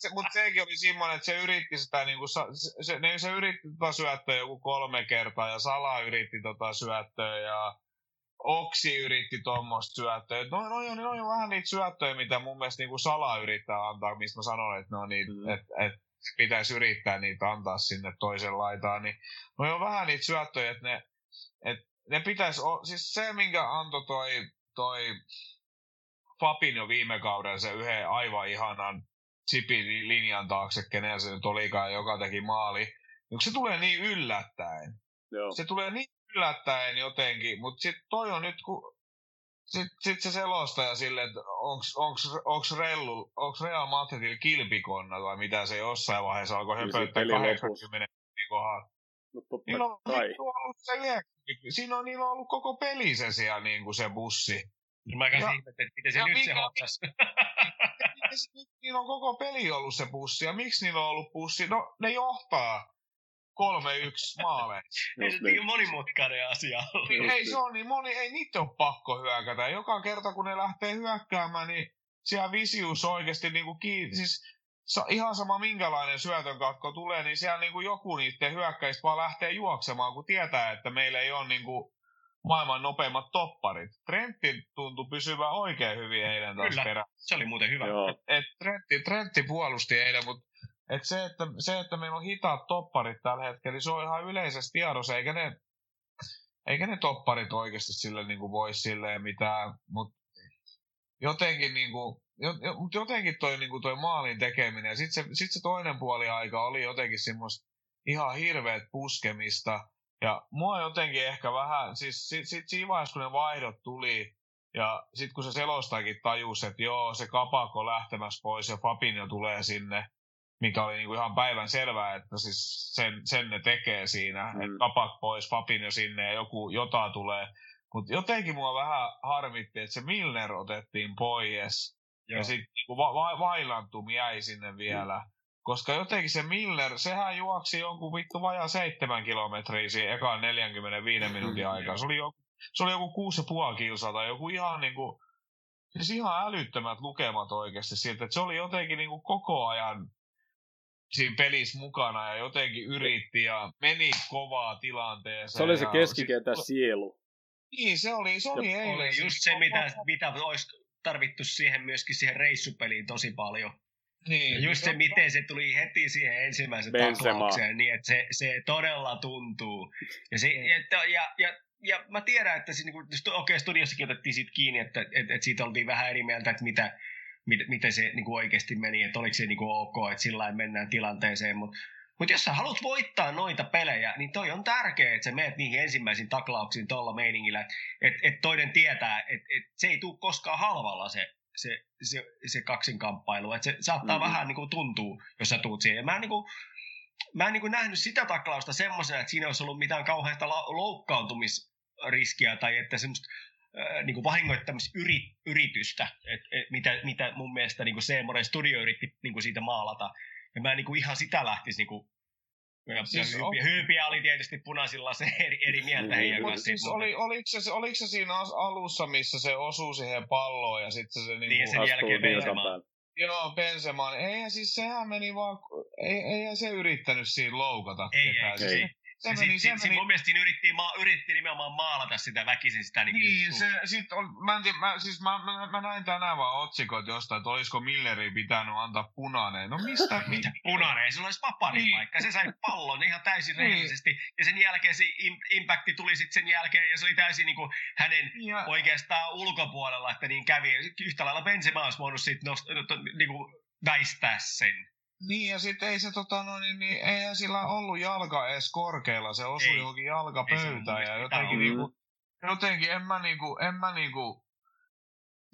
se, mutta sekin oli semmoinen, että se yritti sitä, niin kuin, se, se, ne, se yritti tota syöttöä joku kolme kertaa, ja Sala yritti tota syöttöä, ja Oksi yritti tuommoista syöttöä. No, no, no, no, no, vähän niitä syöttöjä, mitä mun mielestä niin kuin Sala yrittää antaa, mistä mä sanoin, että no niin, mm. että et, pitäisi yrittää niitä antaa sinne toisen laitaan, niin no on vähän niitä syöttöjä, että ne, että ne pitäisi, siis se minkä antoi toi, toi Fabin jo viime kauden se yhden aivan ihanan chipin linjan taakse, kenen se nyt olikaan, joka teki maali, niin se tulee niin yllättäen. Joo. Se tulee niin yllättäen jotenkin, mutta sitten toi on nyt, kun sitten sit se selostaja sille, että onks, onks, onks, Rellu, onks Real Madridilla kilpikonna vai mitä se jossain vaiheessa alkoi höpöttää 80 kohdalla. No niillä on, ollut se 90, siinä on, niillä on ollut koko peli se siellä niin kuin se bussi. No mä käsin ihmettä, että miten se nyt se hoitas. niillä on koko peli ollut se bussi, ja miksi niillä on ollut bussi? No, ne johtaa 3-1 maaleiksi. ei se niin monimutkainen asia Niin, ei se on niin moni, ei niitä ole pakko hyökätä. Joka kerta kun ne lähtee hyökkäämään, niin siellä Visius oikeasti niin kuin kiinni, siis ihan sama minkälainen syötön katko tulee, niin siellä niin kuin joku niiden hyökkäistä vaan lähtee juoksemaan, kun tietää, että meillä ei ole niin kuin maailman nopeimmat topparit. Trentti tuntui pysyvän oikein hyvin eilen taas Kyllä, perä. se oli muuten hyvä. Et, et Trentti, Trentti puolusti eilen, mutta et se, että, se, että meillä on hitaat topparit tällä hetkellä, niin se on ihan yleisesti tiedossa, eikä ne, eikä ne topparit oikeasti sille niin kuin voi silleen mitään, mutta jotenkin, niin kuin, jotenkin toi, niin kuin toi maalin tekeminen, ja sitten se, sit se toinen puoli aika oli jotenkin semmoista ihan hirveät puskemista, ja mua jotenkin ehkä vähän, siis sit, sit siinä vaiheessa, kun ne vaihdot tuli, ja sitten kun se selostakin tajusi, että joo, se kapako lähtemässä pois ja Fabinho tulee sinne, mikä oli niinku ihan päivän selvää, että siis sen, sen ne tekee siinä, mm. että kapak pois, papin jo sinne ja joku jota tulee. Mutta jotenkin mua vähän harmitti, että se Milner otettiin pois Joo. ja sitten niinku va- va- Vailantum jäi sinne vielä. Mm. Koska jotenkin se Milner, sehän juoksi jonkun vittu vajaa seitsemän kilometriä siinä ekaan 45 minuutin mm, aikaa. Se oli joku, se oli joku kuusi ja kilsaa tai joku ihan niinku, siis ihan älyttömät lukemat oikeasti siltä, että se oli jotenkin niinku koko ajan siinä pelissä mukana ja jotenkin yritti ja meni kovaa tilanteeseen. Se oli se keskikentän sit... sielu. Niin, se oli, se oli eilen. Oli just se, mitä, mitä olisi tarvittu siihen myöskin siihen reissupeliin tosi paljon. Niin, ja just se, miten se tuli heti siihen ensimmäisen taklaukseen, niin että se, se todella tuntuu. Ja, se, ja, ja, ja, ja mä tiedän, että siis, niin okei, okay, studiossakin otettiin siitä kiinni, että, että, että siitä oltiin vähän eri mieltä, että mitä, miten, miten se niin kuin oikeasti meni, että oliko se niin kuin ok, että sillä mennään tilanteeseen, mutta mutta jos sä haluat voittaa noita pelejä, niin toi on tärkeää, että sä meet niihin ensimmäisiin taklauksiin tuolla meiningillä, että et, et toinen tietää, että et se ei tule koskaan halvalla se, se, se, se kaksinkamppailu. Että se saattaa mm-hmm. vähän niin kuin tuntua, jos sä tuut siihen. Ja mä en, niin kuin, mä en niin kuin nähnyt sitä taklausta semmoisena, että siinä olisi ollut mitään kauheasta loukkaantumisriskiä tai että semmoista niin kuin vahingoittamisyritystä, et, et, mitä, mitä mun mielestä niin Seemoren studio yritti niin kuin siitä maalata. Ja mä niin kuin ihan sitä lähtisi niin kuin, ja, siis ja hyypiä, hyypiä, oli tietysti punaisilla se eri, eri mieltä mm, heidän kanssa. Siis oli, oliko, se, oliko se siinä alussa, missä se osuu siihen palloon ja sitten se niin, niin sen jälkeen Benzema. Joo, Benzema. Eihän siis sehän meni vaan, ei, eihän se yrittänyt siinä loukata ei, ketään. Ei, siis ei. Se, se, meni, sit, se meni... mun mielestä siinä yritti, ma, yritti nimenomaan maalata sitä väkisin sitä. Niin, niin se, sit on, mä, en tiedä, mä, siis mä, mä, mä, näin tänään vaan otsikot jostain, että olisiko Milleri pitänyt antaa punainen. No mistä? Mitä punainen? Se olisi vaparipaikka. Niin. Se sai pallon ihan täysin niin. rehellisesti. Ja sen jälkeen se impacti tuli sitten sen jälkeen ja se oli täysin niin kuin hänen ja... oikeastaan ulkopuolella, että niin kävi. Yhtä lailla Benzema olisi voinut sitten nost, no, niin kuin väistää sen. Niin, ja sitten ei se tota, no, niin, niin, eihän sillä ollut jalka edes korkealla, se osui ei. johonkin jalkapöytään ja jotenkin, niinku, jotenkin en mä niinku, en mä niinku,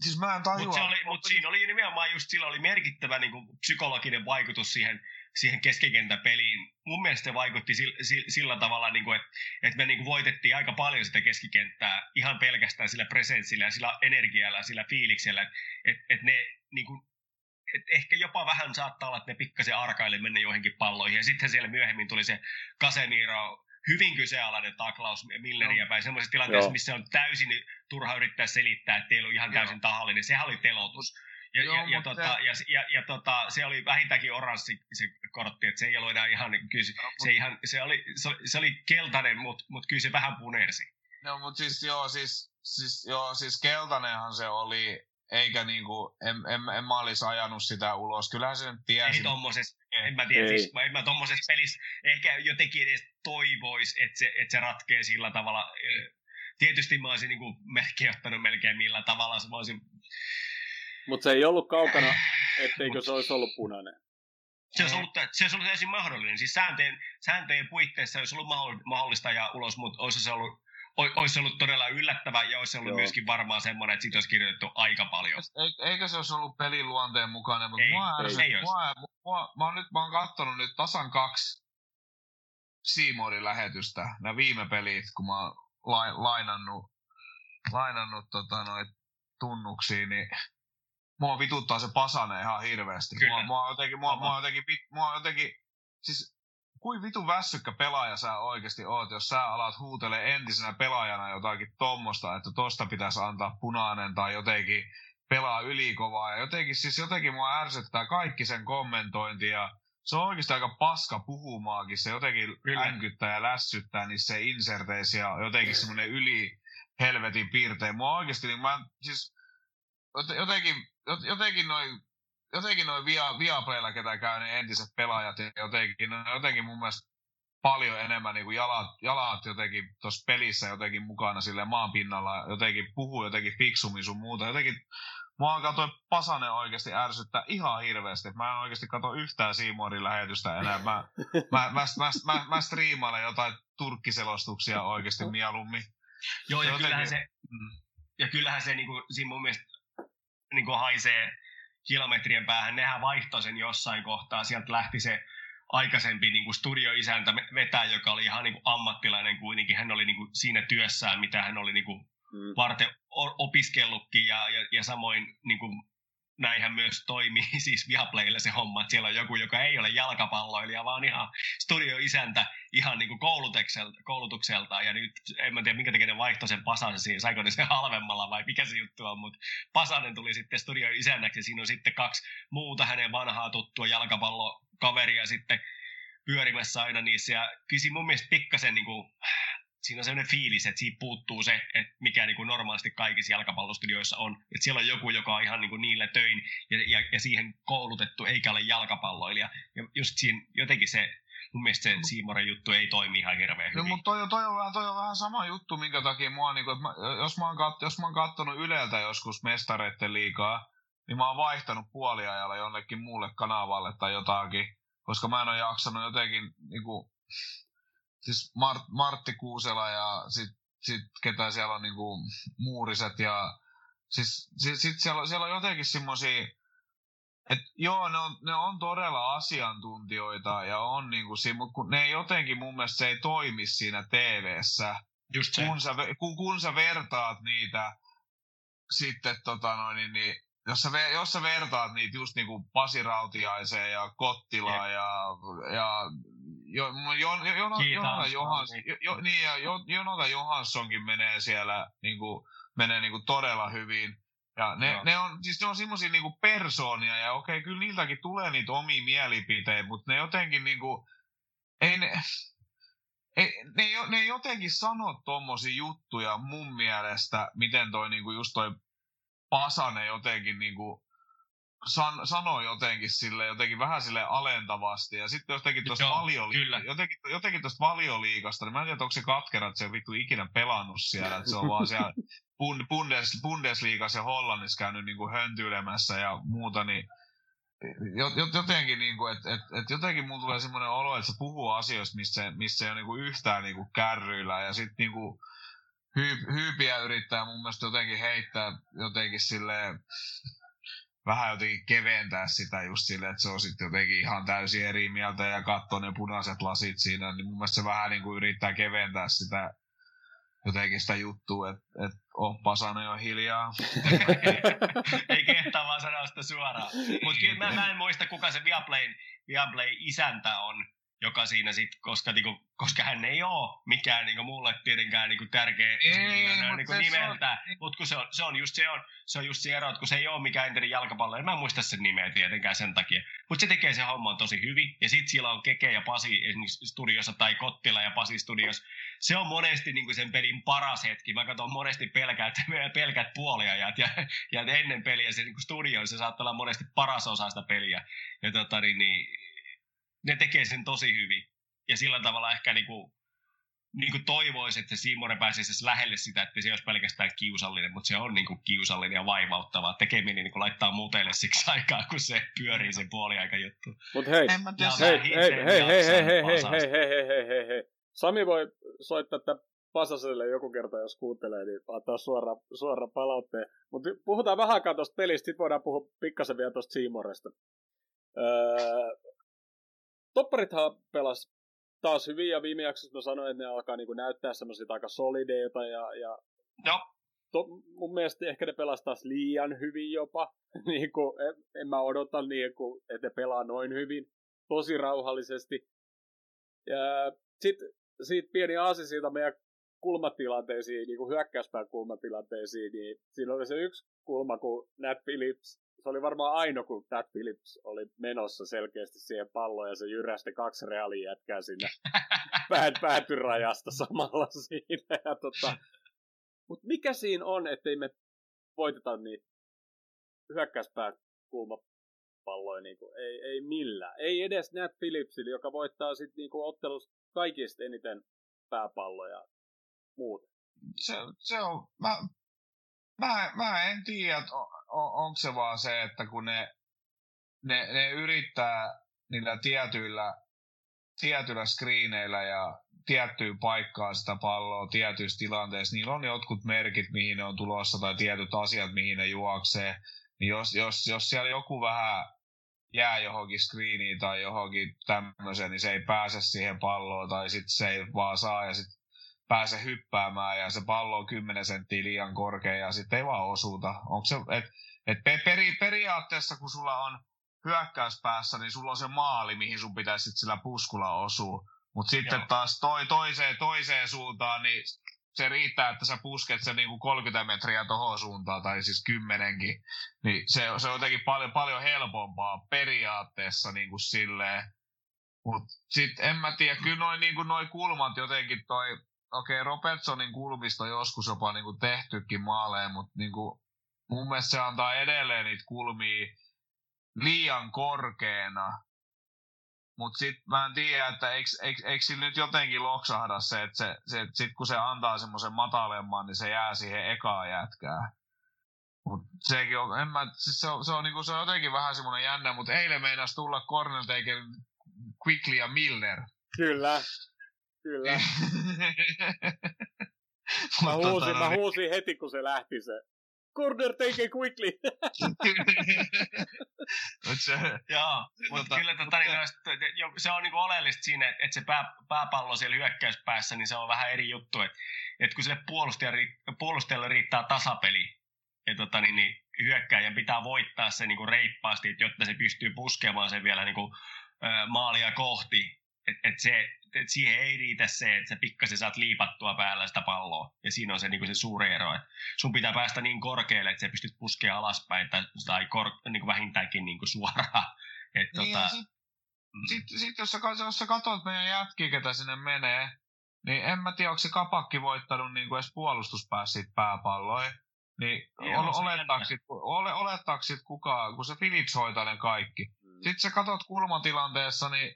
siis mä en tajua. Mutta mut siinä oli nimenomaan just sillä oli merkittävä niinku, psykologinen vaikutus siihen, siihen keskikentäpeliin. Mun mielestä se vaikutti sillä, sillä tavalla, niin kuin, että, että me niin kuin voitettiin aika paljon sitä keskikenttää ihan pelkästään sillä presenssillä ja sillä energialla ja sillä fiiliksellä, että, että ne niin kuin, et ehkä jopa vähän saattaa olla, että ne pikkasen arkaille mennä joihinkin palloihin. Ja sitten siellä myöhemmin tuli se Casemiro, hyvin kyseenalainen taklaus Milleriä no. päin semmoisessa tilanteessa, Joo. missä on täysin turha yrittää selittää, että ei ollut ihan täysin Joo. tahallinen. Sehän oli telotus. Ja, Joo, ja, ja, tota, ja, ja, ja tota, se oli vähintäänkin oranssi se kortti, että se ei ollut enää ihan, kyllä, se, se, ihan, se, oli, se, se oli keltainen, mutta mut kyllä se vähän punersi. No, mutta siis joo, siis, siis, joo, siis keltainenhan se oli, eikä niinku, en, en, en mä olisi ajanut sitä ulos. Kyllähän se tiesi. Ei tommosessa, en mä tiedä, siis, en mä tommosessa pelissä ehkä jotenkin edes toivois, että se, että se ratkee sillä tavalla. Tietysti mä olisin niinku melkein ottanut melkein millä tavalla. Mä olisin... Mutta se ei ollut kaukana, etteikö se olisi ollut punainen. Se olisi ollut, se olisi ollut täysin mahdollinen. Siis sääntöjen, sääntöjen puitteissa olisi ollut mahdollista ja ulos, mutta olisi se ollut olisi ollut todella yllättävä ja olisi ollut Joo. myöskin varmaan semmoinen, että siitä olisi kirjoitettu aika paljon. Eikä se olisi ollut pelin luonteen mukainen, mutta ei, mua, ei, ei mua, mua, mä, oon nyt, mä oon katsonut nyt tasan kaksi Seamorin lähetystä, nämä viime pelit, kun mä oon la, lainannut, lainannut tota, noit tunnuksia, niin mua vituttaa se pasane ihan hirveästi. Kyllä. Mua, mua, jotenkin, mua, mua, jotenkin, mua jotenkin, siis kuin vitu väsykkä pelaaja sä oikeasti oot, jos sä alat huutele entisenä pelaajana jotakin tommosta, että tosta pitäisi antaa punainen tai jotenkin pelaa ylikovaa. Ja jotenkin, siis jotenkin mua ärsyttää kaikki sen kommentointi ja se on oikeasti aika paska puhumaakin. Se jotenkin Kyllä. änkyttää ja lässyttää niissä inserteissä ja jotenkin semmoinen yli helvetin piirtein. Mua oikeasti, niin mä siis jotenkin, jotenkin noin jotenkin noin via, Viaplaylla, ketä käy, niin entiset pelaajat ja jotenkin, no, jotenkin mun mielestä paljon enemmän niin kuin jalat, jalat jotenkin tuossa pelissä jotenkin mukana sille maan pinnalla, jotenkin puhuu jotenkin fiksummin sun muuta. Jotenkin mua alkaa toi Pasanen oikeasti ärsyttää ihan hirveästi. Mä en oikeasti katso yhtään Siimorin lähetystä enää. Mä, mä, mä, mä, mä, mä striimailen jotain turkkiselostuksia oikeasti mieluummin. Joo, ja jotenkin... kyllähän se, mm. ja kyllähän se niin kuin, siinä mun mielestä niin kuin haisee kilometrien päähän, nehän vaihtoi sen jossain kohtaa, sieltä lähti se aikaisempi niin kuin studioisäntä vetää, joka oli ihan niin kuin ammattilainen kuitenkin, hän oli niin kuin siinä työssään, mitä hän oli niin kuin mm. varten opiskellutkin ja, ja, ja samoin niin kuin näinhän myös toimii siis Viaplaylla se homma, että siellä on joku, joka ei ole jalkapalloilija, vaan ihan studioisäntä ihan niin kuin koulutukselta. Ja nyt en mä tiedä, minkä takia ne vaihtoi sen Pasasen siihen, saiko ne sen halvemmalla vai mikä se juttu on, mutta Pasanen tuli sitten studioisännäksi ja siinä on sitten kaksi muuta hänen vanhaa tuttua jalkapallokaveria sitten pyörimässä aina niissä. Ja kyllä mun mielestä pikkasen niin kuin, siinä on sellainen fiilis, että siitä puuttuu se, että mikä niin kuin normaalisti kaikissa jalkapallostudioissa on. Että siellä on joku, joka on ihan niin kuin niillä töin ja, ja, ja siihen koulutettu, eikä ole jalkapalloilija. Ja just siinä jotenkin se, mun mielestä se Siimoren juttu ei toimi ihan hirveän hyvin. No, mutta toi, toi, on, toi on vähän sama juttu, minkä takia mua, niin kuin, mä, jos, mä oon kat, jos mä oon kattonut Yleltä joskus mestareiden liikaa, niin mä oon vaihtanut puoliajalla jonnekin muulle kanavalle tai jotakin, koska mä en ole jaksanut jotenkin niinku, siis Mart, Martti Kuusela ja sit, sit ketä siellä on niinku muuriset ja siis sit, sit siellä, siellä on jotenkin semmosia, et joo, ne on, ne on todella asiantuntijoita ja on niinku, mutta kun ne jotenkin mun mielestä se ei toimi siinä TV-ssä. Just se. Kun sä, kun, kun sä vertaat niitä sitten tota noin, niin, niin jos sä, jos sä vertaat niitä just niinku Pasi Rautiaiseen ja Kottilaan ja, ja jo, jo, Johans, niin, ja Jonata Johanssonkin menee siellä niinku, menee niinku todella hyvin. Ja ne, no. ne on, siis ne on semmosia niinku persoonia, ja okei, kyllä niiltäkin tulee niitä omia mielipiteitä, mutta ne jotenkin niinku, ei ne, ei, ne, ne jotenkin sano tommosia juttuja mun mielestä, miten toi niinku just toi Pasanen jotenkin niinku, san, sanoi jotenkin sille jotenkin vähän sille alentavasti. Ja sitten jotenkin tuosta valioliikasta, jotenkin, jotenkin tuosta valioliikasta, niin mä en tiedä, onko se katkera, että se on vittu ikinä pelannut siellä, että se on vaan siellä Bundes, Bundesliigassa ja Hollannissa käynyt niin kuin höntyilemässä ja muuta, niin jotenkin, niin kuin, että, että, että jotenkin mulla tulee semmoinen olo, että se puhuu asioista, missä, missä ei ole niin kuin yhtään niin kuin kärryillä, ja sitten niin kuin, hyyp, hyypiä yrittää mun mielestä jotenkin heittää jotenkin silleen, vähän jotenkin keventää sitä just silleen, että se on sitten jotenkin ihan täysin eri mieltä ja katsoo ne punaiset lasit siinä, niin mun mielestä se vähän niin kuin yrittää keventää sitä jotenkin sitä juttua, että et oppa sanoi jo hiljaa. ei kehtaa vaan sanoa sitä suoraan. Mutta kyllä mä, mä, en muista, kuka se Viaplayn, Viaplay isäntä on, joka siinä sitten, koska, niinku, koska hän ei ole mikään niinku, mulle tietenkään niinku, tärkeä ei, niinku, nimeltä, mutta se on, se on just se, on, se on just se ero, että kun se ei ole mikään enterin jalkapallo, mä en muista sen nimeä tietenkään sen takia, mutta se tekee sen homman tosi hyvin, ja sitten siellä on Keke ja Pasi esimerkiksi studiossa, tai Kottila ja Pasi studiossa, se on monesti niin kuin sen pelin paras hetki. Mä katson monesti pelkät, pelkät puoliajat ja, ja ennen peliä se niin studioissa saattaa olla monesti paras osa sitä peliä. Ja tota, niin, niin, ne tekee sen tosi hyvin. Ja sillä tavalla ehkä niin kuin, niin kuin toivoisi, että Simone pääsisi lähelle sitä, että se olisi pelkästään kiusallinen, mutta se on niin kuin kiusallinen ja vaivauttava. Tekeminen niin kuin laittaa muteille siksi aikaa, kun se pyörii sen puoliaika juttu. Mutta hei, hei, hei, hei, hei, hei, hei, hei, hei, hei, hei, hei, hei, hei, Sami voi soittaa että Pasaselle joku kerta, jos kuuntelee, niin antaa suora, suora palautteen. Mutta puhutaan vähän aikaa tuosta pelistä, sitten voidaan puhua pikkasen vielä tuosta Seamoresta. Öö, topparithan pelas taas hyvin, ja viime jaksossa mä sanoin, että ne alkaa niinku näyttää semmoisia aika solideita, ja, ja Joo. To, mun mielestä ehkä ne pelas taas liian hyvin jopa. niin kuin, en, en mä odota niin kuin, että ne pelaa noin hyvin. Tosi rauhallisesti. Ja sitten siitä pieni aasi siitä meidän kulmatilanteisiin, niin kuin hyökkäyspään kulmatilanteisiin, niin siinä oli se yksi kulma, kun Nat Phillips, se oli varmaan ainoa, kun Nat Phillips oli menossa selkeästi siihen palloon ja se jyrästi kaksi reaalia jätkää sinne päätyrajasta samalla siinä. Ja tota, mutta mikä siinä on, ettei me voiteta niitä hyökkäyspään kulmapalloja, niin kuin, ei, ei millään. Ei edes Nat Phillipsille, joka voittaa sitten niin ottelussa kaikista eniten pääpalloja muuten. Se, se on, mä, mä, mä en tiedä, on, on, onko se vaan se, että kun ne, ne, ne yrittää niillä tietyillä, tietyillä screeneillä ja tiettyyn paikkaan sitä palloa tietyissä tilanteissa, niillä on jotkut merkit, mihin ne on tulossa tai tietyt asiat, mihin ne juoksee. Niin jos, jos, jos siellä joku vähän jää johonkin screeniin tai johonkin tämmöiseen, niin se ei pääse siihen palloon tai sitten se ei vaan saa ja sitten pääse hyppäämään ja se pallo on 10 senttiä liian korkea ja sitten ei vaan osuuta. Onko se, et, et peri, periaatteessa kun sulla on hyökkäyspäässä, niin sulla on se maali, mihin sun pitäisi sit sillä puskulla osua. Mutta sitten Joo. taas toi, toiseen, toiseen suuntaan, niin se riittää, että sä pusket sen niin kuin 30 metriä tohon suuntaan, tai siis kymmenenkin, niin se, se on jotenkin paljon, paljon helpompaa periaatteessa niin kuin silleen. Mutta sitten en mä tiedä, kyllä noin niin noi kulmat jotenkin toi, okei, okay, Robertsonin kulmista joskus jopa niin kuin tehtykin maaleen, mutta niin kuin, mun mielestä se antaa edelleen niitä kulmia liian korkeana mutta sitten mä en tiedä, että eikö, eikö, sillä nyt jotenkin loksahda se, että se, se, sit kun se antaa semmoisen matalemman, niin se jää siihen ekaan jätkään. Mut sekin on, en mä, siis se on, se on, niinku, se on jotenkin vähän semmoinen jännä, mutta eilen meinas tulla Cornell Taker, Quickly ja Milner. Kyllä, kyllä. mä, huusin, tota, mä huusin heti, kun se lähti se. Corner take quickly. se, joo, mutta kyllä tota, niin, se on niinku oleellista siinä, että se pää, pääpallo siellä hyökkäyspäässä, niin se on vähän eri juttu. Että et kun sille puolustajalle riittää tasapeli, ja tota, niin, niin, hyökkäjän pitää voittaa se niin kuin reippaasti, jotta se pystyy puskemaan sen vielä niin kuin, ö, maalia kohti. Et, et se, et siihen ei riitä se, että sä pikkasen saat liipattua päällä sitä palloa. Ja siinä on se, niin kuin se suuri ero. Et sun pitää päästä niin korkealle, että sä pystyt puskemaan alaspäin tai, tai kor, niin kuin vähintäänkin niin kuin suoraan. Et, niin, tota, sitten mm. sit, sit, jos, sä, jos sä katsot meidän jätkiä, ketä sinne menee, niin en mä tiedä, onko se kapakki voittanut niin kuin edes puolustuspäässä siitä pääpalloa. Niin ole, olettaako sit kuka, kun se Philips hoitaa ne kaikki. Mm. Sitten sä katot kulmatilanteessa, niin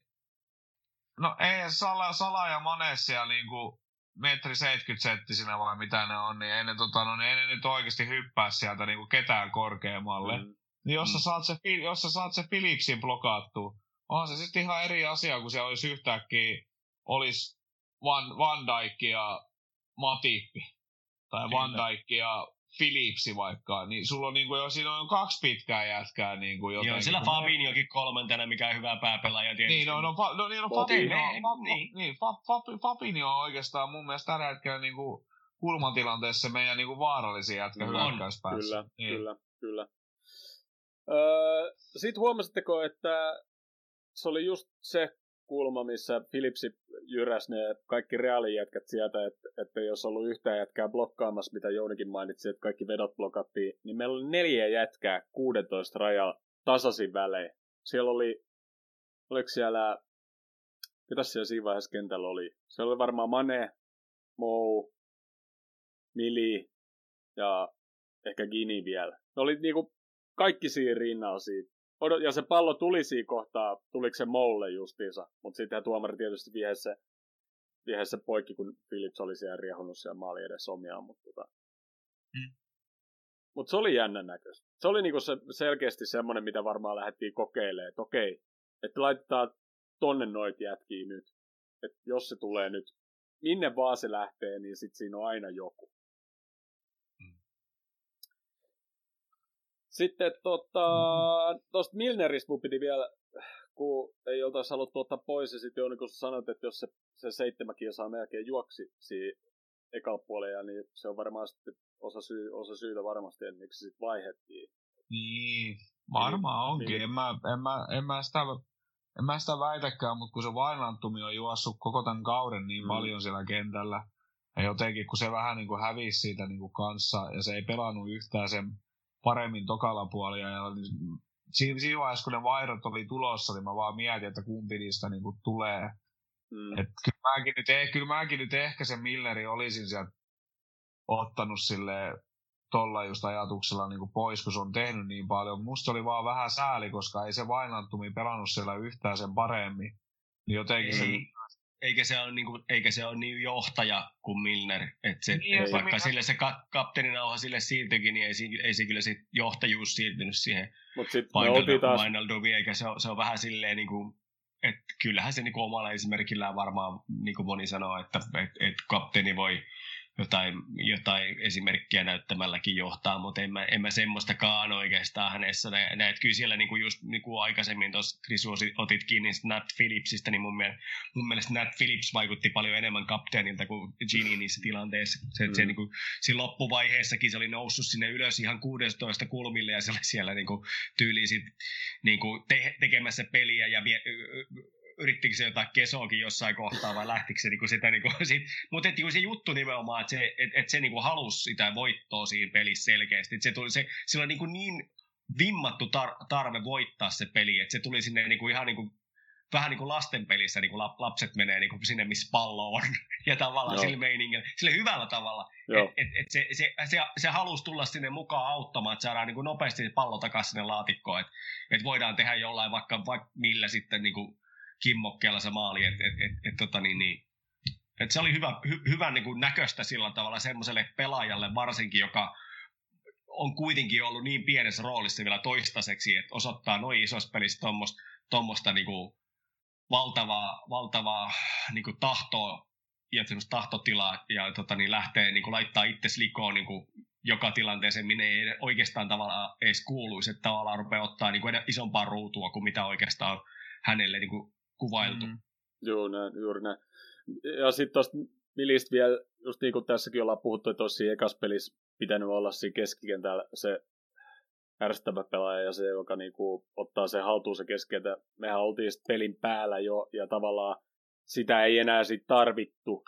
no ei Sala, Sala ja Mane siellä niinku metri 70 senttisinä vai mitä ne on, niin ei ne, tota, no, niin ei ne nyt oikeasti hyppää sieltä niinku ketään korkeammalle. Mm. Niin jos, mm. sä saat se, jos sä saat se Philipsin blokattua, on se sitten ihan eri asia, kun se olisi yhtäkkiä, olisi Van, Van Dijk ja Matippi. Tai Kyllä. Van Dijk ja Philipsi vaikka, niin sulla on niinku jo, siinä on kaksi pitkää jätkää niinku jotenkin. Joo, sillä Fabinhokin kolmantena, mikä on hyvä pääpelaaja tietysti. Niin, no, no, fa, no, niin, no Fabinho, niin, fa, niin. niin fa, fa, Fabinho on oikeastaan mun mielestä tällä hetkellä niinku kulmatilanteessa meidän niinku vaarallisia jätkä no, hyökkäyspäässä. Kyllä, niin. kyllä, kyllä. Öö, Sitten huomasitteko, että se oli just se kulma, missä Philipsi jyräs ne kaikki reaalijätkät sieltä, että, että jos ollut yhtään jätkää blokkaamassa, mitä Jounikin mainitsi, että kaikki vedot blokattiin, niin meillä oli neljä jätkää 16 rajalla tasaisin välein. Siellä oli, oliko siellä, ketäs siellä siinä vaiheessa kentällä oli? Siellä oli varmaan Mane, Mou, Mili ja ehkä Gini vielä. Ne oli niinku kaikki siinä rinnalla siitä ja se pallo tuli siinä kohtaa, tuliko se Moulle justiinsa, mutta sitten tuomari tietysti viehessä, viehessä poikki, kun Philips oli siellä riehunut siellä maali edes omiaan, mutta tota... mm. Mut se oli jännän näköistä. Se oli niinku se, selkeästi semmoinen, mitä varmaan lähdettiin kokeilemaan, että okei, että laitetaan tonne noit jätkiä nyt. Että jos se tulee nyt, minne vaan se lähtee, niin sit siinä on aina joku. Sitten tota, tuosta Milneristä mun piti vielä, kun ei oltaisi haluttu ottaa pois, ja sitten kun sä sanoit, että jos se, se seitsemän kilsaa melkein juoksi siinä ekalla puolella, niin se on varmaan sitten osa, syy, osa syytä varmasti, että miksi sitten vaihettiin. Niin, varmaan niin, onkin. Niin. En, mä, en, mä, en, mä sitä, en mä sitä väitäkään, mutta kun se vainantumi on juossut koko tämän kauden niin mm. paljon siellä kentällä, ja jotenkin kun se vähän niin kuin hävisi siitä niin kuin kanssa, ja se ei pelannut yhtään sen paremmin tokalla puolia. Ja siinä, siinä vaiheessa, kun ne vaihdot oli tulossa, niin mä vaan mietin, että kumpi niistä niin kuin tulee. Mm. Et kyllä, mäkin nyt, eh, kyllä mäkin nyt ehkä sen Milleri olisin sieltä ottanut sille tuolla just ajatuksella niin kuin pois, kun se on tehnyt niin paljon. Musta oli vaan vähän sääli, koska ei se Vainantumi pelannut siellä yhtään sen paremmin. Niin jotenkin ei. se eikä se ole, niin kuin, eikä se ole niin johtaja kuin Milner. Että se, niin, et vaikka sille se ka- kapteeninauha sille siirtyikin, niin ei, ei se kyllä se johtajuus siirtynyt siihen Mut sit Final, taas... eikä se on, se on vähän silleen niin kuin, että kyllähän se niin kuin omalla esimerkillään varmaan, niin kuin moni sanoo, että et, et kapteeni voi jotain, jotain esimerkkiä näyttämälläkin johtaa, mutta en mä, en mä semmoistakaan oikeastaan hänessä. Näet kyllä siellä niin kuin just niin kuin aikaisemmin tuossa Krisu otit kiinni Nat Phillipsistä, niin mun mielestä, mun mielestä Nat Phillips vaikutti paljon enemmän kapteenilta kuin Gini niissä tilanteissa. Se, mm. se, niin kuin, siinä loppuvaiheessakin se oli noussut sinne ylös ihan 16 kulmille ja se oli siellä niin kuin, tyyliin sit, niin kuin te, tekemässä peliä ja vie, yrittikö se jotain kesoakin jossain kohtaa vai lähtikö se niinku sitä, niinku, sit, mutta niinku se juttu nimenomaan, että se, et, et se niinku halusi sitä voittoa siinä pelissä selkeästi, että se tuli, se, sillä oli niinku niin vimmattu tar- tarve voittaa se peli, että se tuli sinne niinku ihan niinku vähän niin kuin lasten pelissä niin kuin lapset menee niin kuin sinne, missä pallo on, ja tavallaan Joo. sillä meiningillä, sillä hyvällä tavalla, että et, et se, se, se, se halusi tulla sinne mukaan auttamaan, että saadaan niin kuin nopeasti pallo takaisin sinne laatikkoon, että et voidaan tehdä jollain vaikka, vaikka millä sitten niin kuin kimmokkeella se maali, että et, et, et, tota, niin, niin, et se oli hyvä, hy, hyvän niin kuin näköistä sillä tavalla semmoiselle pelaajalle varsinkin, joka on kuitenkin ollut niin pienessä roolissa vielä toistaiseksi, että osoittaa noin isossa pelissä tuommoista tommosta niinku valtavaa, valtavaa niinku tahtoa ja tahtotilaa ja tota, niin lähtee niinku laittaa itse likoon niinku joka tilanteeseen, minne ei oikeastaan tavallaan edes kuuluisi, että tavallaan rupeaa ottaa niinku isompaa ruutua kuin mitä oikeastaan hänelle niinku kuvailtu. Mm. Joo, näin, juuri näin. Ja sitten tuosta Milistä vielä, just niin kuin tässäkin ollaan puhuttu, että olisi ekas pelissä pitänyt olla siinä keskikentällä se ärsyttävä pelaaja ja se, joka niin kuin, ottaa se haltuun se keskikentä. Mehän oltiin pelin päällä jo ja tavallaan sitä ei enää sit tarvittu,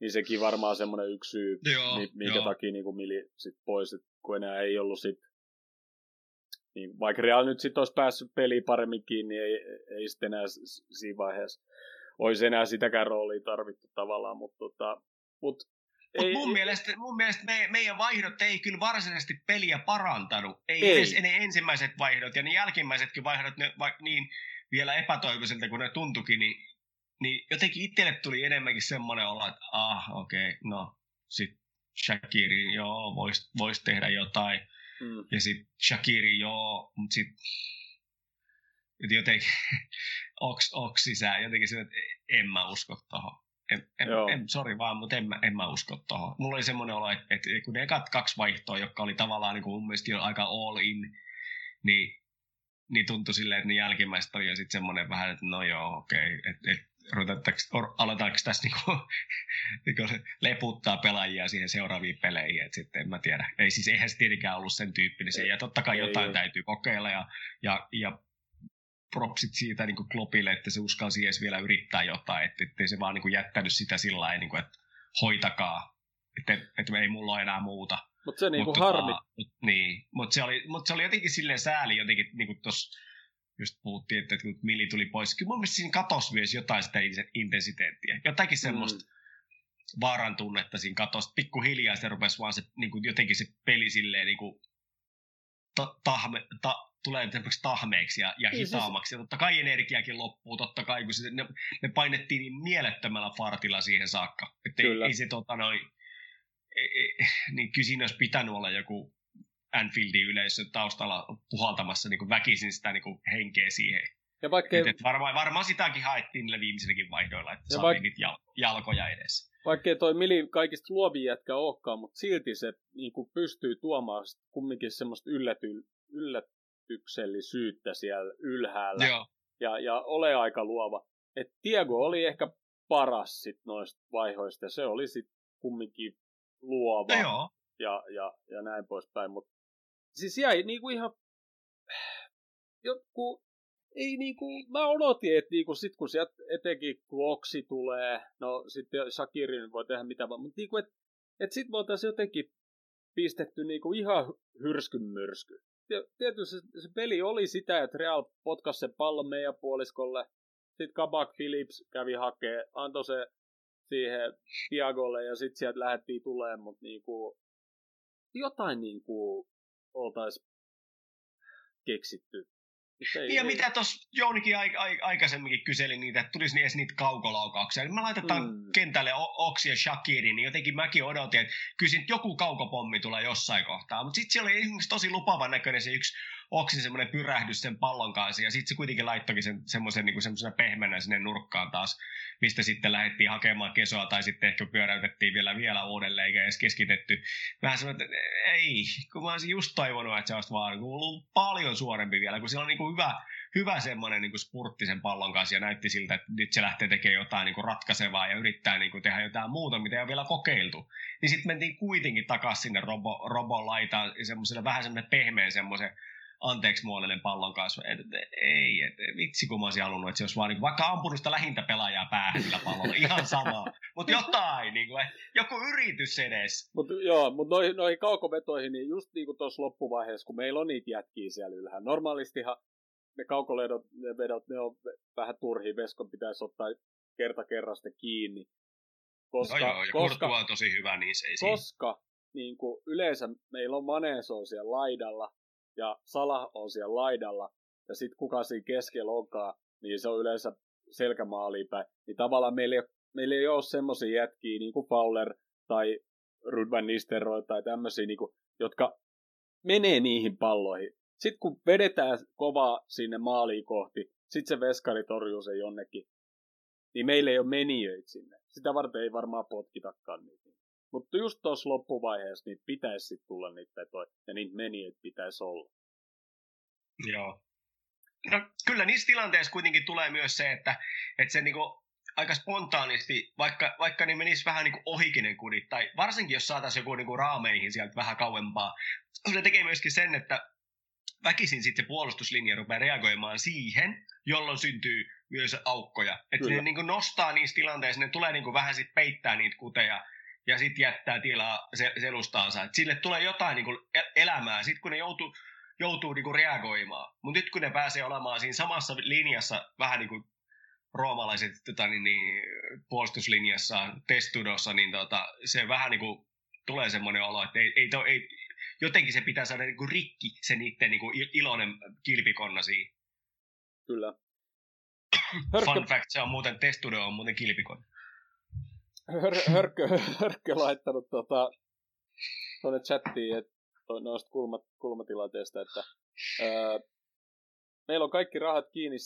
niin sekin varmaan semmoinen yksi syy, joo, minkä joo. takia niin kuin Mili sit pois, että kun enää ei ollut sit niin vaikka Real nyt sitten olisi päässyt peliin paremmin kiinni, ei, ei sitten enää siinä vaiheessa olisi enää sitäkään roolia tarvittu tavallaan, mutta tota, mut, ei, mun, ei, mielestä, mun mielestä me, meidän vaihdot ei kyllä varsinaisesti peliä parantanut. Ei, ei. edes ne ensimmäiset vaihdot ja ne jälkimmäisetkin vaihdot, ne, va, niin vielä epätoivoisilta kuin ne tuntukin, niin, niin jotenkin itselle tuli enemmänkin semmoinen olo, että ah, okei, okay, no, sit Shakirin, joo, voisi vois tehdä jotain. Mm. Ja sitten Shakiri, joo, mutta sitten jotenkin oks, oks sisään, jotenkin se, että en mä usko tohon. En, en, en, sorry vaan, mutta en, en mä usko tohon. Mulla oli semmoinen olo, että, että kun ne ekat kaksi vaihtoa, jotka oli tavallaan niin kuin mun mielestä jo aika all in, niin, niin tuntui silleen, että ne jälkimmäiset oli jo sitten semmoinen vähän, että no joo, okei, okay, että et, aletaanko tässä niinku, niinku leputtaa pelaajia siihen seuraaviin peleihin, että sitten en mä tiedä. Ei siis eihän se tietenkään ollut sen tyyppinen se, ja totta kai ei, jotain ei. täytyy kokeilla, ja, ja, ja propsit siitä niin kuin Kloppille, että se uskalsi edes vielä yrittää jotain, että ettei se vaan niin kuin jättänyt sitä sillä lailla, niin kuin, että hoitakaa, että, että ei mulla ole enää muuta. Mut se niinku mut, harmi. Tota, niin, mutta se, oli, mut se oli jotenkin silleen sääli jotenkin, niin kuin tuossa just puhuttiin, että kun Mili tuli pois, kyllä mun mielestä siinä katosi myös jotain sitä intensiteettiä, jotakin semmoista mm. vaaran tunnetta siinä katosi, pikkuhiljaa se rupesi vaan se, niin kuin jotenkin se peli silleen niin kuin, ta, tahme, ta, tulee tahmeeksi ja, ja niin hitaammaksi. Ja totta kai energiakin loppuu, totta kai, kun se, ne, ne painettiin niin mielettömällä fartilla siihen saakka. Että ei, ei, se tota noin, ei, ei, niin kyllä siinä olisi pitänyt olla joku Anfieldin yleisö taustalla puhaltamassa niin kuin väkisin sitä niin kuin henkeä siihen. Ja vaikkei... et, et varmaan, varmaan sitäkin haettiin niillä viimeisilläkin vaihdoilla, että ja saatiin vaik... niitä jal- jalkoja edes. Vaikkei toi Mili kaikista luovin jätkä olekaan, mutta silti se niin kuin pystyy tuomaan kumminkin semmoista ylläty, yllätyksellisyyttä siellä ylhäällä. Joo. Ja, ja ole aika luova. Et Diego oli ehkä paras sit noista vaihoista, se oli sitten kumminkin luova. joo. Ja, ja, ja näin poispäin, mutta siis jäi niinku ihan joku, ei niinku, mä odotin, että niinku sit kun sieltä etenkin Kloksi tulee, no sitten Shakirin voi tehdä mitä vaan, mutta niinku, että et sit voitaisiin jotenkin pistetty niinku ihan hyrskyn myrsky. Tietysti se, se, peli oli sitä, että Real potkasi sen pallon meidän puoliskolle, sitten Kabak Phillips kävi hakee, antoi se siihen Tiagolle ja sitten sieltä lähdettiin tulemaan, mutta niinku, jotain niinku, oltaisiin keksitty. Ei, niin ja ei. mitä tuossa Jounikin ai, ai, aikaisemminkin kyseli niitä, että tulisi edes niitä kaukolaukauksia. Niin me laitetaan mm. kentälle Oksi ja Shakiri, niin jotenkin mäkin odotin, että kysin joku kaukopommi tulee jossain kohtaa. Mutta sitten siellä oli tosi lupavan näköinen se yksi Oksin semmoinen pyrähdys sen pallon kanssa, ja sitten se kuitenkin laittokin sen, semmoisen niin pehmeänä sinne nurkkaan taas, mistä sitten lähdettiin hakemaan kesoa, tai sitten ehkä pyöräytettiin vielä, vielä uudelleen, eikä edes keskitetty. Vähän semmoinen, että ei, kun mä olisin just toivonut, että se olisi vaan ollut paljon suorempi vielä, kun siellä on niin kuin hyvä, hyvä semmoinen niin spurtti sen pallon kanssa, ja näytti siltä, että nyt se lähtee tekemään jotain niin kuin ratkaisevaa, ja yrittää niin kuin tehdä jotain muuta, mitä ei ole vielä kokeiltu. Niin sitten mentiin kuitenkin takaisin sinne robo, robon laitaan, semmoiselle vähän semmoinen pehmeän semmoisen anteeksi muodollinen pallon kanssa. Et, et, ei, et, vitsi kun mä olisin halunnut, että se olisi vaan niin, vaikka ampunut sitä lähintä pelaajaa päähän sillä pallolla, ihan sama. Mutta jotain, niin kuin, joku yritys edes. Mut, joo, mutta noihin, noihin kaukovetoihin, niin just niin kuin tuossa loppuvaiheessa, kun meillä on niitä jätkiä siellä ylhäällä. Normaalistihan ne kaukoledot, ne vedot, ne on vähän turhi, Veskon pitäisi ottaa kerta kerrasta kiinni. Koska, no joo, ja koska, on tosi hyvä, niin se ei Koska niin kuin yleensä meillä on Maneso siellä laidalla, ja Sala on siellä laidalla, ja sitten kuka siinä keskellä onkaan, niin se on yleensä selkämaaliin päin. Niin tavallaan meillä ei, meillä ei ole semmoisia jätkiä, niin kuin Fowler tai Rudvan Nisteroi tai tämmöisiä, niin kuin, jotka menee niihin palloihin. Sitten kun vedetään kovaa sinne maaliin kohti, sitten se veskari torjuu sen jonnekin, niin meillä ei ole menijöitä sinne. Sitä varten ei varmaan potkitakaan niitä. Mutta just tuossa loppuvaiheessa niitä pitäisi sit tulla niitä petoja, ja niitä menijöitä pitäisi olla. Joo. No, kyllä niissä tilanteissa kuitenkin tulee myös se, että, että se niinku aika spontaanisti, vaikka, vaikka niin menisi vähän niin ohikinen kudit, tai varsinkin jos saataisiin joku niin kuin raameihin sieltä vähän kauempaa, se tekee myöskin sen, että väkisin sitten se puolustuslinja rupeaa reagoimaan siihen, jolloin syntyy myös aukkoja. Että ne niin kuin nostaa niissä tilanteissa, ne tulee niin kuin vähän sitten peittää niitä kuteja, ja sitten jättää tilaa selustaansa. Et sille tulee jotain niin kuin elämää, sitten kun ne joutuu, joutuu niin kuin reagoimaan. Mutta nyt kun ne pääsee olemaan siinä samassa linjassa vähän niin kuin roomalaiset tota, niin, niin, puolustuslinjassa, testudossa, niin tota, se vähän niin kuin tulee semmoinen olo, että ei, ei, to, ei, jotenkin se pitää saada niin kuin rikki se niiden niin kuin iloinen kilpikonna siinä. Kyllä. Hörkkö... Fun fact, se on muuten, testudo on muuten kilpikonna. Hör, hörkkö, hörkkö laittanut tota, tuonne chattiin, että noista kulmat, kulmatilanteista, että ää, Meillä on kaikki rahat kiinni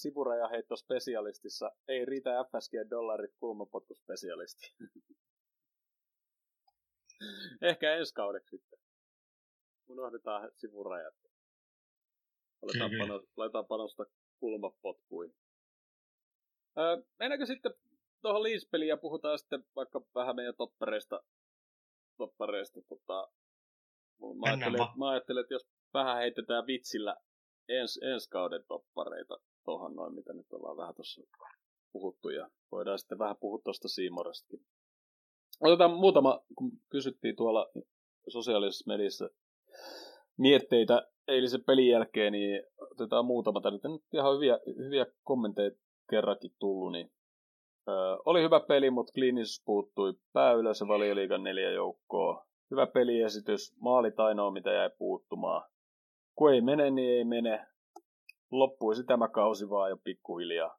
spesialistissa. Ei riitä FSG-dollarit kulmapotkuspesialisti. Ehkä ensi kaudeksi sitten. Unohdetaan sivurajat. Aletaan, panos, laitetaan panosta kulmapotkuihin. Öö, mennäänkö sitten tuohon liispeliin ja puhutaan sitten vaikka vähän meidän toppareista. toppareista tota, mä, ajattelin, mä ajattelin, että jos vähän heitetään vitsillä ens, ensi kauden toppareita tuohon noin, mitä nyt ollaan vähän tuossa puhuttu ja voidaan sitten vähän puhua tuosta Siimorestakin. Otetaan muutama, kun kysyttiin tuolla sosiaalisessa mediassa mietteitä eilisen pelin jälkeen, niin otetaan muutama. Tänne nyt ihan hyviä, hyviä kommentteja kerrankin tullut, niin oli hyvä peli, mutta kliinis puuttui pääyleisö valioliigan neljä joukkoa. Hyvä peliesitys, maalit ainoa mitä jäi puuttumaan kun ei mene, niin ei mene. Loppuisi tämä kausi vaan jo pikkuhiljaa.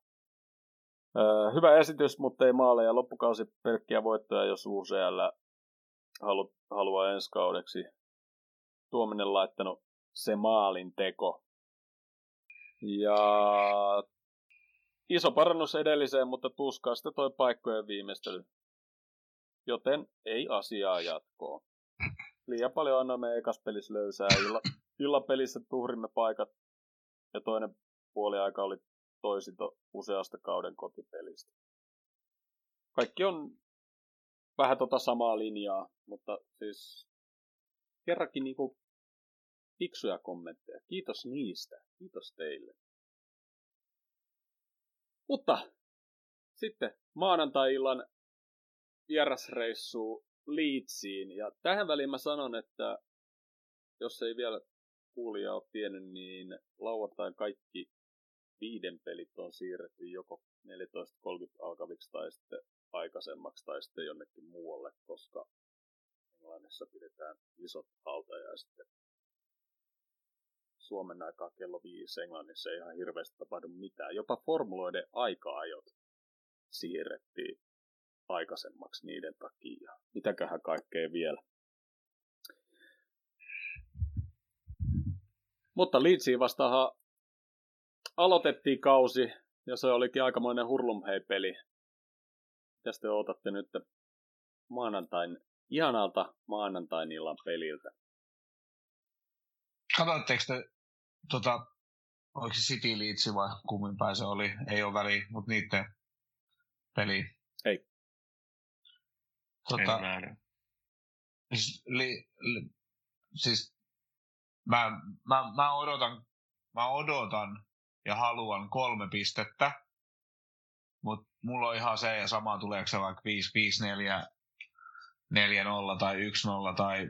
Öö, hyvä esitys, mutta ei maaleja. Loppukausi pelkkiä voittoja, jos UCL halu, haluaa ensi kaudeksi. Tuominen laittanut se maalin teko. Ja iso parannus edelliseen, mutta tuskaista toi paikkojen viimeistely. Joten ei asiaa jatkoa. Liian paljon annoimme ekas pelissä löysää illa, illapelissä tuhrimme paikat ja toinen puoli aika oli toisinto useasta kauden kotipelistä. Kaikki on vähän tota samaa linjaa, mutta siis kerrankin niinku fiksuja kommentteja. Kiitos niistä. Kiitos teille. Mutta sitten maanantai-illan vierasreissu Leedsiin. Ja tähän väliin mä sanon, että jos ei vielä kuulija ole tiennyt, niin lauantain kaikki viiden pelit on siirretty joko 14.30 alkaviksi tai sitten aikaisemmaksi tai sitten jonnekin muualle, koska Englannissa pidetään isot hautajaiset. Suomen aikaa kello viisi Englannissa ei ihan hirveästi tapahdu mitään. Jopa formuloiden aika-ajot siirrettiin aikaisemmaksi niiden takia. Mitäköhän kaikkea vielä. Mutta Leedsiin vastaan aloitettiin kausi, ja se olikin aikamoinen hurlumhei-peli. Tästä te otatte nyt maanantain, ihanalta maanantain illan peliltä? Katsotteko te, tota, oliko se City Leeds vai kummin päin se oli, ei ole väliä, mutta niiden peli. Ei. Tota, en siis, li, li, siis mä, mä, mä, odotan, mä odotan ja haluan kolme pistettä, mutta mulla on ihan se ja sama tuleeko se vaikka 5, 5 4, 4 0 tai 1 0 tai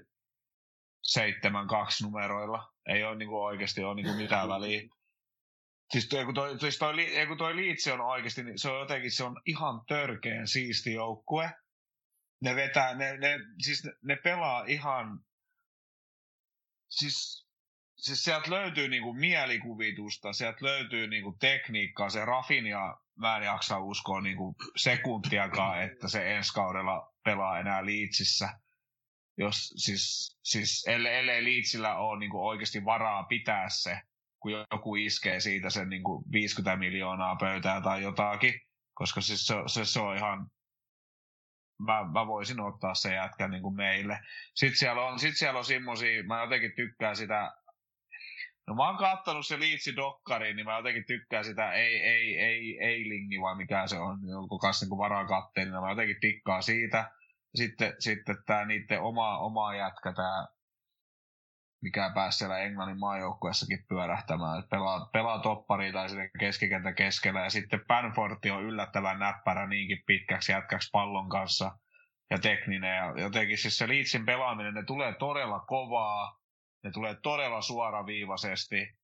7 2 numeroilla. Ei ole niinku oikeasti ole niinku mitään väliä. Siis toi, kun toi, siis toi, kun toi Liitsi on oikeasti, niin se on jotenkin se on ihan törkeen siisti joukkue. Ne vetää, ne, ne, siis ne, ne pelaa ihan, siis siis sieltä löytyy niinku mielikuvitusta, sieltä löytyy niinku tekniikkaa, se Rafinia, mä en jaksa uskoa niinku sekuntiakaan, että se ensi kaudella pelaa enää liitsissä. Jos siis, siis ellei, ellei Leedsillä ole niin kuin oikeasti varaa pitää se, kun joku iskee siitä sen niin kuin 50 miljoonaa pöytää tai jotakin, koska siis se, se, se on ihan, mä, mä voisin ottaa se jätkä niin kuin meille. Sitten siellä on, sit siellä on semmosia, mä jotenkin tykkään sitä, no mä oon kattonut se Liitsi Dokkari, niin mä jotenkin tykkään sitä, ei, ei, ei, ei lingi, vai mikä se on, joku kanssa niin varakatteellinen, niin mä jotenkin tikkaan siitä. Sitten, sitten tämä niiden oma, oma jätkä, tämä mikä pääsi siellä Englannin maajoukkuessakin pyörähtämään. että pelaa, pelaa toppari tai sinne keskikentän keskellä. Ja sitten Banforti on yllättävän näppärä niinkin pitkäksi jätkäksi pallon kanssa ja tekninen. Ja jotenkin siis se Leedsin pelaaminen, ne tulee todella kovaa, ne tulee todella suoraviivaisesti.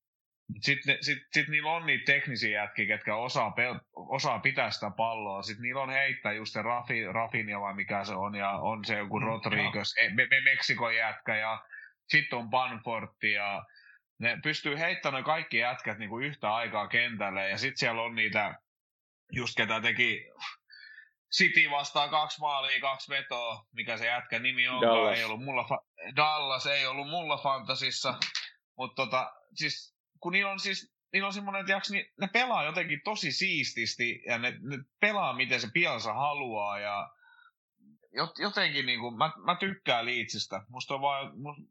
Sitten sit, sit niillä on niitä teknisiä jätkiä, ketkä osaa, pel- osaa pitää sitä palloa. Sitten niillä on heittää just se Rafi, Rafinha vai mikä se on, ja on se joku mm, Rodriguez, mm, me, me, Meksikon jätkä, ja sitten on Banfortti ja ne pystyy heittämään kaikki jätkät niin kuin yhtä aikaa kentälle ja sitten siellä on niitä, just ketä teki City vastaan kaksi maalia, kaksi vetoa, mikä se jätkä nimi on, Dallas. ei ollut mulla, fa- Dallas ei ollut mulla fantasissa, mutta tota, siis kun niillä on siis niillä on semmoinen, että niin ne pelaa jotenkin tosi siististi ja ne, ne pelaa miten se piansa haluaa ja jotenkin niin kuin, mä, mä tykkään Liitsistä. Musta on vaan, musta,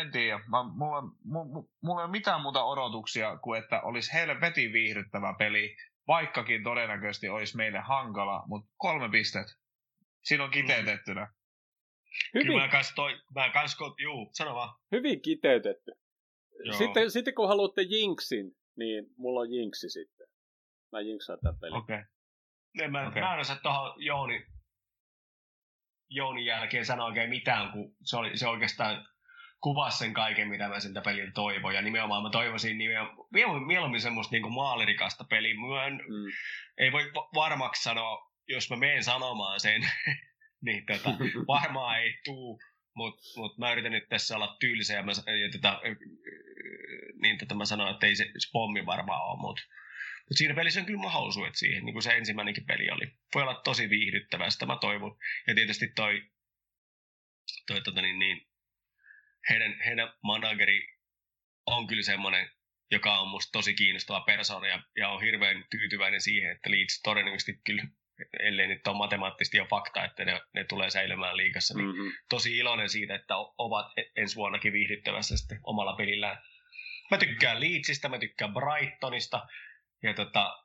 en tiedä. Mä, mulla, mulla, mulla ei ole mitään muuta odotuksia kuin, että olisi helvetin viihdyttävä peli, vaikkakin todennäköisesti olisi meille hankala, mutta kolme pistet. Siinä on kiteytettynä. Hyvin. Kyllä mä kans toi, mä kans, juu, sano vaan. Hyvin kiteytetty. Sitten, sitten kun haluatte jinksin, niin mulla on jinksi sitten. Mä jinksaan tämän pelin. Okei. Okay. Mä, okay. mä en osaa tuohon Jouni, Jounin jälkeen sanoa oikein mitään, kun se, oli, se oikeastaan kuvasi sen kaiken, mitä mä siltä peliltä toivon. Ja nimenomaan mä toivoisin nimenomaan, mieluummin semmoista niin maalirikasta peliä. Mä en, mm. ei voi varmaksi sanoa, jos mä menen sanomaan sen, niin tota, varmaan ei tuu. Mutta mut mä yritän nyt tässä olla tyylisen ja, mä, ja tota, niin tota mä sanon, että ei se, se pommi varmaan ole, mutta mut siinä pelissä on kyllä mahdollisuudet siihen, niin kuin se ensimmäinenkin peli oli. Voi olla tosi viihdyttävää, sitä mä toivon. Ja tietysti toi, toi tota niin, niin, heidän, heidän manageri on kyllä semmoinen, joka on musta tosi kiinnostava persoona ja, ja on hirveän tyytyväinen siihen, että Leeds todennäköisesti kyllä, ellei nyt ole matemaattisesti jo fakta, että ne, ne tulee säilymään liikassa, niin mm-hmm. tosi iloinen siitä, että ovat e, ensi vuonnakin viihdyttävässä sitten omalla pelillään. Mä tykkään Leedsistä, mä tykkään Brightonista ja tota,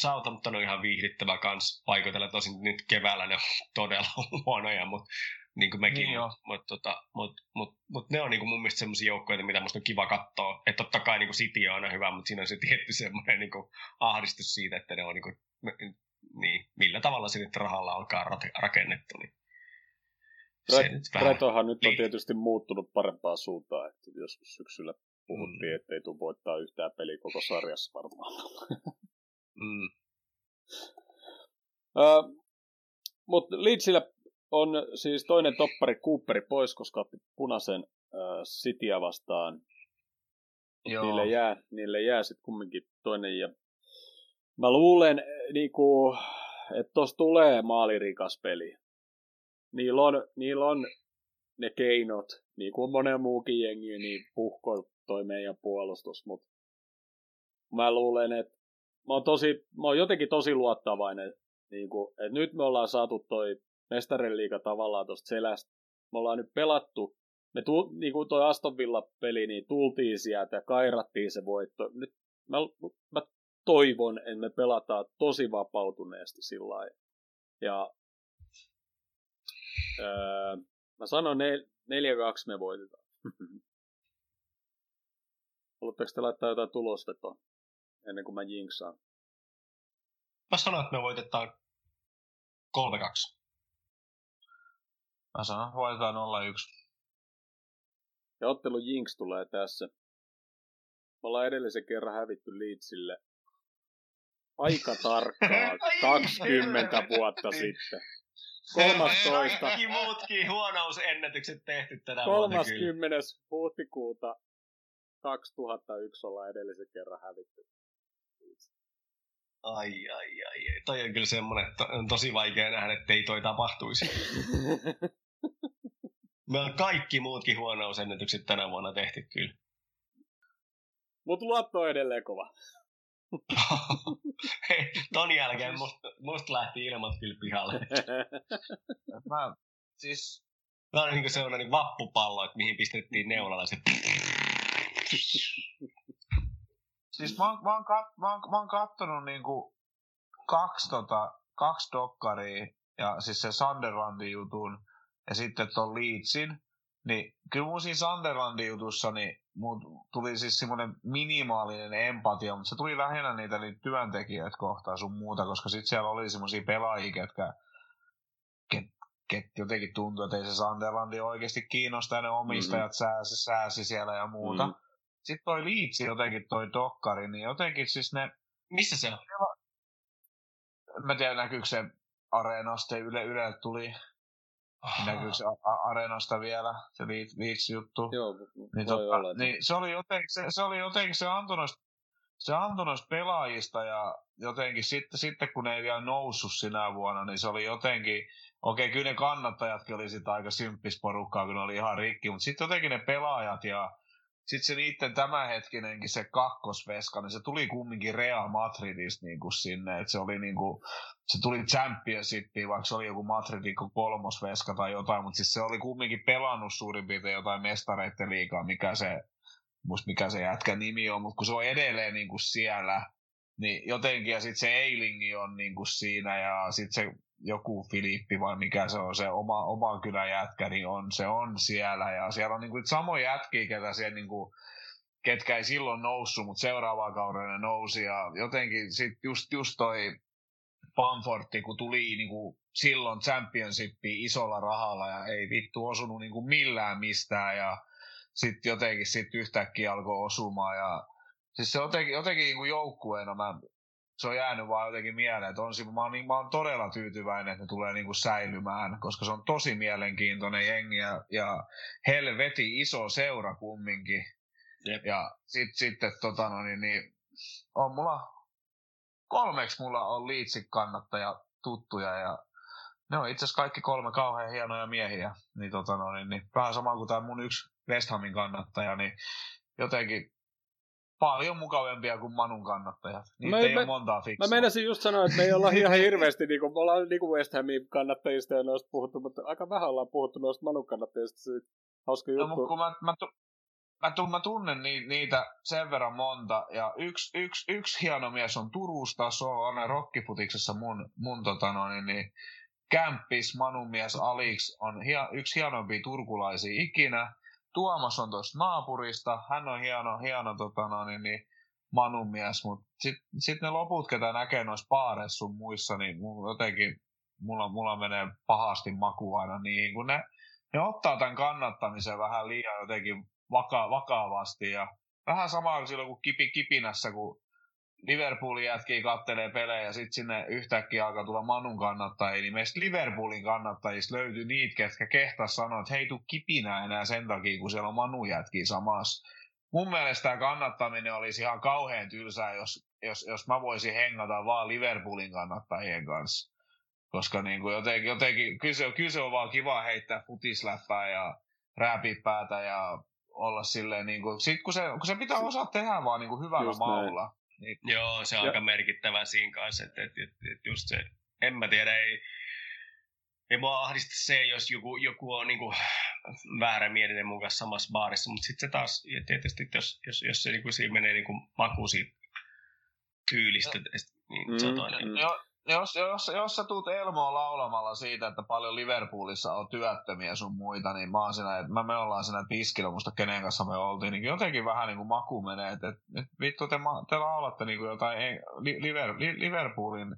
Southampton on ihan viihdyttävä kans paikoitella, tosin nyt keväällä ne on todella huonoja, mutta niin kuin mekin, niin mutta mut, tota, mut, mut, mut, ne on niin kuin mun mielestä semmoisia joukkoja, mitä musta on kiva katsoa. Että totta kai niin kuin City on aina hyvä, mutta siinä on se tietty semmoinen niin kuin ahdistus siitä, että ne on niin kuin, niin, millä tavalla se nyt rahalla alkaa rakennettu. Niin Bretohan nyt on tietysti muuttunut parempaan suuntaan, että joskus syksyllä puhuttiin, mm. että ei tule voittaa yhtään peliä koko sarjassa varmaan. mm. uh, Mutta Leedsillä on siis toinen toppari Cooperi pois, koska otti punaisen äh, Cityä vastaan. Joo. Niille jää, niille jää sitten kumminkin toinen. Ja mä luulen, niinku, että tuossa tulee maalirikas peli. Niillä on, niillä on ne keinot, niin kuin monen muukin jengi, niin puhko toi meidän puolustus, mutta mä luulen, että mä oon, tosi, mä oon jotenkin tosi luottavainen, niin kuin, että nyt me ollaan saatu toi mestarien liiga tavallaan tuosta selästä. Me ollaan nyt pelattu, me tu, niin kuin toi Aston Villa-peli, niin tultiin sieltä ja kairattiin se voitto. Nyt mä, mä toivon, että me pelataan tosi vapautuneesti sillä lailla. Ja öö, mä sanon 4-2 me voitetaan. Haluatteko te laittaa jotain tulostetta ennen kuin mä jinksaan? Mä sanon, että me voitetaan 3-2. Mä sanon, voitetaan 0-1. Ja ottelu Jinx tulee tässä. Me ollaan edellisen kerran hävitty Leedsille aika tarkkaan 20 vuotta sitten. 13. Kaikki muutkin huonousennätykset tehty tänä 30. huhtikuuta 2001 ollaan edellisen kerran hävitty. Ai, ai, ai. Toi on kyllä semmonen, että on tosi vaikea nähdä, että ei toi tapahtuisi. Me on kaikki muutkin huonousennätykset tänä vuonna tehty kyllä. Mutta luotto on edelleen kova. Ton jälkeen musta must lähti ilmat kyllä pihalle. Mä, siis... Tämä on niin sellainen niin vappupallo, että mihin pistettiin neulalla se... Siis mä oon, mä oon, kat, mä oon, mä oon kattonut niinku kaksi, tota, kaksi dokkaria, ja siis se Sunderlandin jutun, ja sitten ton Leedsin, niin kyllä mun siinä Sunderlandin jutussa, niin mun tuli siis semmoinen minimaalinen empatia, mutta se tuli lähinnä niitä, niitä työntekijöitä kohtaan sun muuta, koska sitten siellä oli semmoisia pelaajia, ketkä ket, ket jotenkin tuntui, että ei se Sunderlandi oikeasti kiinnosta, ne omistajat mm-hmm. sääsi, sääsi siellä ja muuta. Mm-hmm. Sitten toi Liitsi jotenkin toi dokkari, niin jotenkin siis ne... Missä se on? Mä tiedän, näkyykö se areenasta, Yle, Yle tuli Näkyykö se Areenasta vielä, se Leeds-juttu? Joo, niin, tota, olla, niin se oli jotenkin, se, se, oli jotenkin, se antoi noista, se antoi noista pelaajista ja jotenkin sitten, sitten kun ne ei vielä noussut sinä vuonna, niin se oli jotenkin, okei okay, kyllä ne kannattajatkin oli sitä aika symppis porukkaa, kun ne oli ihan rikki, mutta sitten jotenkin ne pelaajat ja sitten se niiden tämänhetkinenkin se kakkosveska, niin se tuli kumminkin Real Madridista niin kuin sinne, että se oli niin kuin, se tuli Championshipiin, vaikka se oli joku Madridin kolmosveska tai jotain, mutta siis se oli kumminkin pelannut suurin piirtein jotain mestareiden liikaa, mikä se, musta mikä se jätkä nimi on, mutta kun se on edelleen niin kuin siellä, niin jotenkin, ja sitten se Eilingi on niin kuin siinä, ja sitten se joku Filippi vai mikä se on, se oma, oma kylän jätkä, niin on, se on siellä. Ja siellä on niinku samoja jätkiä, ketä siellä niinku, ketkä ei silloin noussut, mutta seuraavaan kauden ne nousi. Ja jotenkin sit just, just toi Pamfortti, kun tuli niinku silloin championshipiin isolla rahalla ja ei vittu osunut niinku millään mistään. Ja sitten jotenkin sit yhtäkkiä alkoi osumaan. Ja siis se jotenkin, jotenkin niinku joukkueena mä se on jäänyt vaan jotenkin mieleen, että on, mä, oon, niin, mä oon todella tyytyväinen, että ne tulee niin kuin säilymään, koska se on tosi mielenkiintoinen jengi ja, ja helveti iso seura kumminkin. Jep. Ja sitten sit, tota, no, niin, niin, on mulla, kolmeksi mulla on liitsi kannattaja tuttuja ja ne on itse asiassa kaikki kolme kauhean hienoja miehiä. Niin, tota, no, niin, niin, vähän sama kuin tämä mun yksi West Hamin kannattaja, niin jotenkin paljon mukavempia kuin Manun kannattajat. Niitä ei me, ole montaa fiksua. Mä meinasin just sanoa, että me ei olla ihan hirveästi, niin kuin, me ollaan niin kuin West Hamin kannattajista ja noista puhuttu, mutta aika vähän ollaan puhuttu noista Manun kannattajista. Siitä hauska juttu. No, mutta kun mä, mä, mä, mä, mä tunnen ni, niitä sen verran monta, ja yksi, yksi, yksi hieno mies on Turusta, se on rockifutiksessa mun, mun tota noin, niin, Kämppis, Manun mies Alix on hia, yksi hienompia turkulaisia ikinä. Tuomas on tuosta naapurista, hän on hieno, hieno tota, no, niin, niin, Manun mies, mutta sitten sit ne loput, ketä näkee noissa paareissa sun muissa, niin mulla jotenkin, mulla, mulla menee pahasti maku aina niihin, kun ne, ne ottaa tämän kannattamisen vähän liian jotenkin vaka, vakavasti ja vähän samaa kuin silloin kuin kipi, kipinässä, kun Liverpoolin jätkiä kattelee pelejä ja sitten sinne yhtäkkiä alkaa tulla Manun kannattajia, niin meistä Liverpoolin kannattajista löytyy niitä, ketkä kehtas sanoa, että hei tuu kipinä enää sen takia, kun siellä on Manun jätkiä samassa. Mun mielestä tämä kannattaminen olisi ihan kauhean tylsää, jos, jos, jos mä voisin hengata vaan Liverpoolin kannattajien kanssa. Koska niin kuin jotenkin, jotenkin kyllä, se, kyllä se on vaan kiva heittää futisläppää ja rääpiä päätä ja olla silleen niin kuin, sit kun se, kun se pitää osaa tehdä vaan niin kuin hyvällä maulla. Näin niin, Joo, se on ja. aika merkittävä siinä kanssa, että, että, että, että just se, en mä tiedä, ei, ei mua ahdista se, jos joku, joku on niinku väärä mielinen mun kanssa samassa baarissa, mutta sitten se taas, ja tietysti jos, jos, jos se niinku, siinä menee niinku maku siitä tyylistä, niin mm, se on toinen. Mm. Jo, jos, jos, jos sä tuut Elmoa laulamalla siitä, että paljon Liverpoolissa on työttömiä sun muita, niin mä oon siinä, että mä me ollaan siinä tiskillä, musta kenen kanssa me oltiin, niin jotenkin vähän niin kuin maku menee, että, että, että vittu te, te laulatte niin kuin jotain ei, Liver, Liverpoolin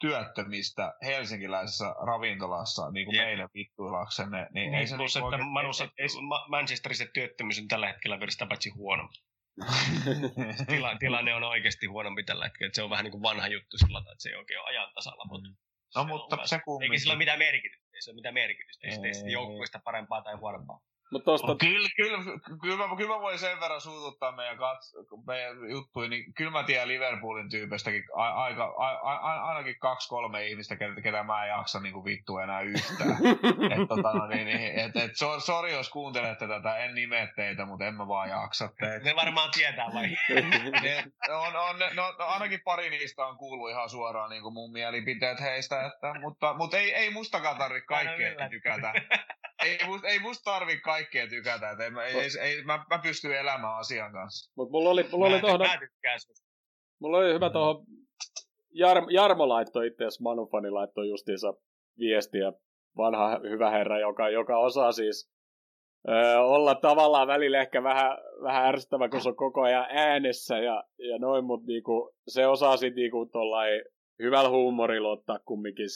työttömistä helsinkiläisessä ravintolassa niin kuin meille vittuilaksenne, niin, niin ei se plus, niin että Manussa, Manchesterissa työttömyys on tällä hetkellä vielä sitä paitsi huono. Tila, tilanne on oikeasti huonompi tällä hetkellä. Se on vähän niin kuin vanha juttu sillä että se ei oikein ole ajan tasalla. Mutta no, se mutta se kumminkin. Eikä sillä ole mitään merkitystä. Ei se ole mitään merkitystä. Ei, ei, ei joukkueesta parempaa tai huonompaa. Mut tosta... Oh, kyllä, kyllä, kyllä, mä, kyllä mä voin sen verran suututtaa meidän, kats, meidän juttuja, niin kyllä mä tiedän Liverpoolin tyypestäkin a, aika, a, a, ainakin kaksi-kolme ihmistä, ketä, ketä mä en jaksa niin vittua enää yhtään. et, tota, no, niin, niin, et, et, so, sori jos kuuntelette tätä, en nimeä teitä, mutta en mä vaan jaksa teitä. Ne varmaan tietää vai? ne, on, on, no, no, ainakin pari niistä on kuullut ihan suoraan niin kuin mun mielipiteet heistä, että, mutta, mutta ei, ei mustakaan tarvitse kaikkea tykätä ei, must, ei musta tarvi kaikkea tykätä, että ei, ei, ei, ei, mä, mä pystyn elämään asian kanssa. Mut mulla oli, mulla oli tohon, mulla oli hyvä tuohon, Jar, Jarmo laittoi itse asiassa, Manufani laittoi justiinsa viestiä, vanha hyvä herra, joka, joka osaa siis ö, olla tavallaan välillä ehkä vähän, vähän ärsyttävä, kun se on koko ajan äänessä ja, ja noin, mutta niinku, se osaa sitten niinku hyvällä huumorilla ottaa kumminkin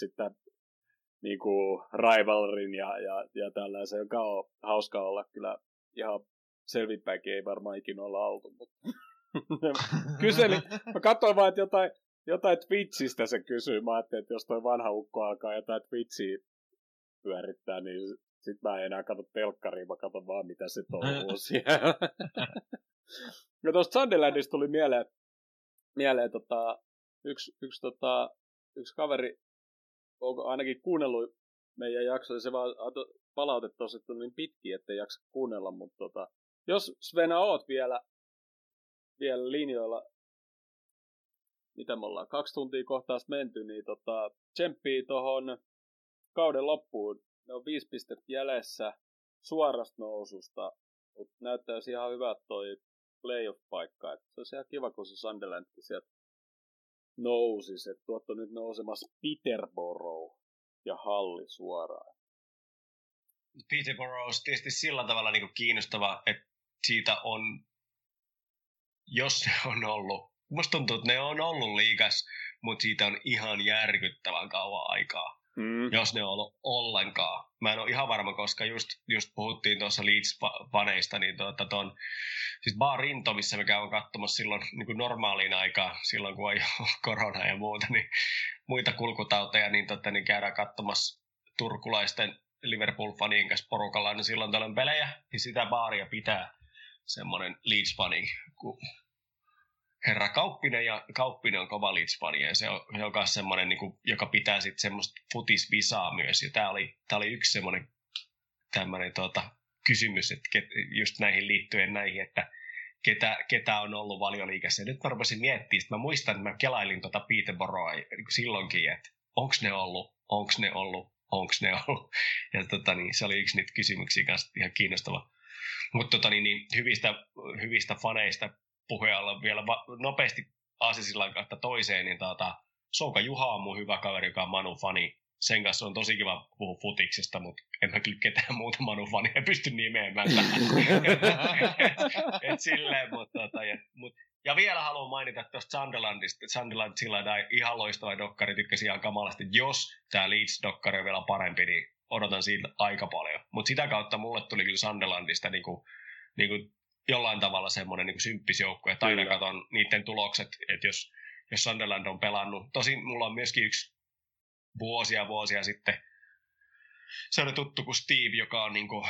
sitten niinku rivalrin ja, ja, ja tällaisen, joka on hauska olla kyllä ihan selvinpäinkin ei varmaan ikinä olla oltu, mutta kyselin, mä katsoin vaan, että jotain, jotain Twitchistä se kysyy, mä ajattelin, että jos toi vanha ukko alkaa jotain Twitchiä pyörittää, niin sit mä en enää katso telkkariin, mä katson vaan mitä se touhuu siellä. ja tuosta Sunderlandista tuli mieleen, mieleen tota, yksi, yksi, tota, yksi kaveri onko ainakin kuunnellut meidän jaksoja, se vaan palautet tosiaan niin pitki, ettei jaksa kuunnella, mutta tota, jos Svena oot vielä, vielä linjoilla, mitä me ollaan, kaksi tuntia kohtaa menty, niin tota, tsemppii tuohon kauden loppuun. Ne on viisi pistettä jäljessä suorasta noususta, mutta näyttäisi ihan hyvät toi playoff-paikka. Et se olisi ihan kiva, kun se Sunderlandkin sieltä nousisi. Että tuot on nyt nousemassa Peterborough ja Halli suoraan. Peterborough on tietysti sillä tavalla niin kiinnostava, että siitä on, jos se on ollut, musta tuntuu, että ne on ollut liikas, mutta siitä on ihan järkyttävän kauan aikaa. Mm. jos ne on ollut ollenkaan. Mä en ole ihan varma, koska just, just puhuttiin tuossa Leeds-paneista, niin tuota, ton, siis Bar missä me käyn katsomassa silloin niin kuin normaaliin aikaan, silloin kun on jo korona ja muuta, niin muita kulkutauteja, niin, tota, niin käydään katsomassa turkulaisten Liverpool-fanien kanssa porukalla, niin silloin tällöin pelejä, niin sitä baaria pitää semmoinen Leeds-fani, kun herra Kauppinen, ja Kauppinen on kova leeds ja se on, se on myös semmoinen, niin kuin, joka pitää sitten semmoista futisvisaa myös, ja tämä oli, tämä oli yksi semmoinen tämmöinen tuota, kysymys, että ket, just näihin liittyen näihin, että ketä, ketä on ollut valioliikassa. Ja nyt mä rupesin miettimään, että mä muistan, että mä kelailin tuota Peterboroa silloinkin, että onko ne ollut, onko ne ollut, onko ne ollut. Ja tota, niin, se oli yksi niitä kysymyksiä kanssa ihan kiinnostava. Mutta tota, niin, niin, hyvistä, hyvistä faneista puheella vielä va- nopeasti Aasisillan kautta toiseen, niin tota, Souka Juha on mun hyvä kaveri, joka on Manu-fani. Sen kanssa on tosi kiva puhua futiksesta, mutta en mä kyllä ketään muuta Manu-fania pysty nimeämään. et, et, silleen, mutta tota, ja, mut, ja vielä haluan mainita tuosta Sunderlandista. Sunderland sillä ihan loistava dokkari, tykkäsin ihan kamalasti. Jos tämä Leeds-dokkari on vielä parempi, niin odotan siitä aika paljon. Mutta sitä kautta mulle tuli kyllä Sunderlandista niinku, niinku jollain tavalla semmoinen niin symppis joukkue, että aina katson niiden tulokset, että jos, jos Sunderland on pelannut. Tosin mulla on myöskin yksi vuosia vuosia sitten sellainen tuttu kuin Steve, joka on niin kuin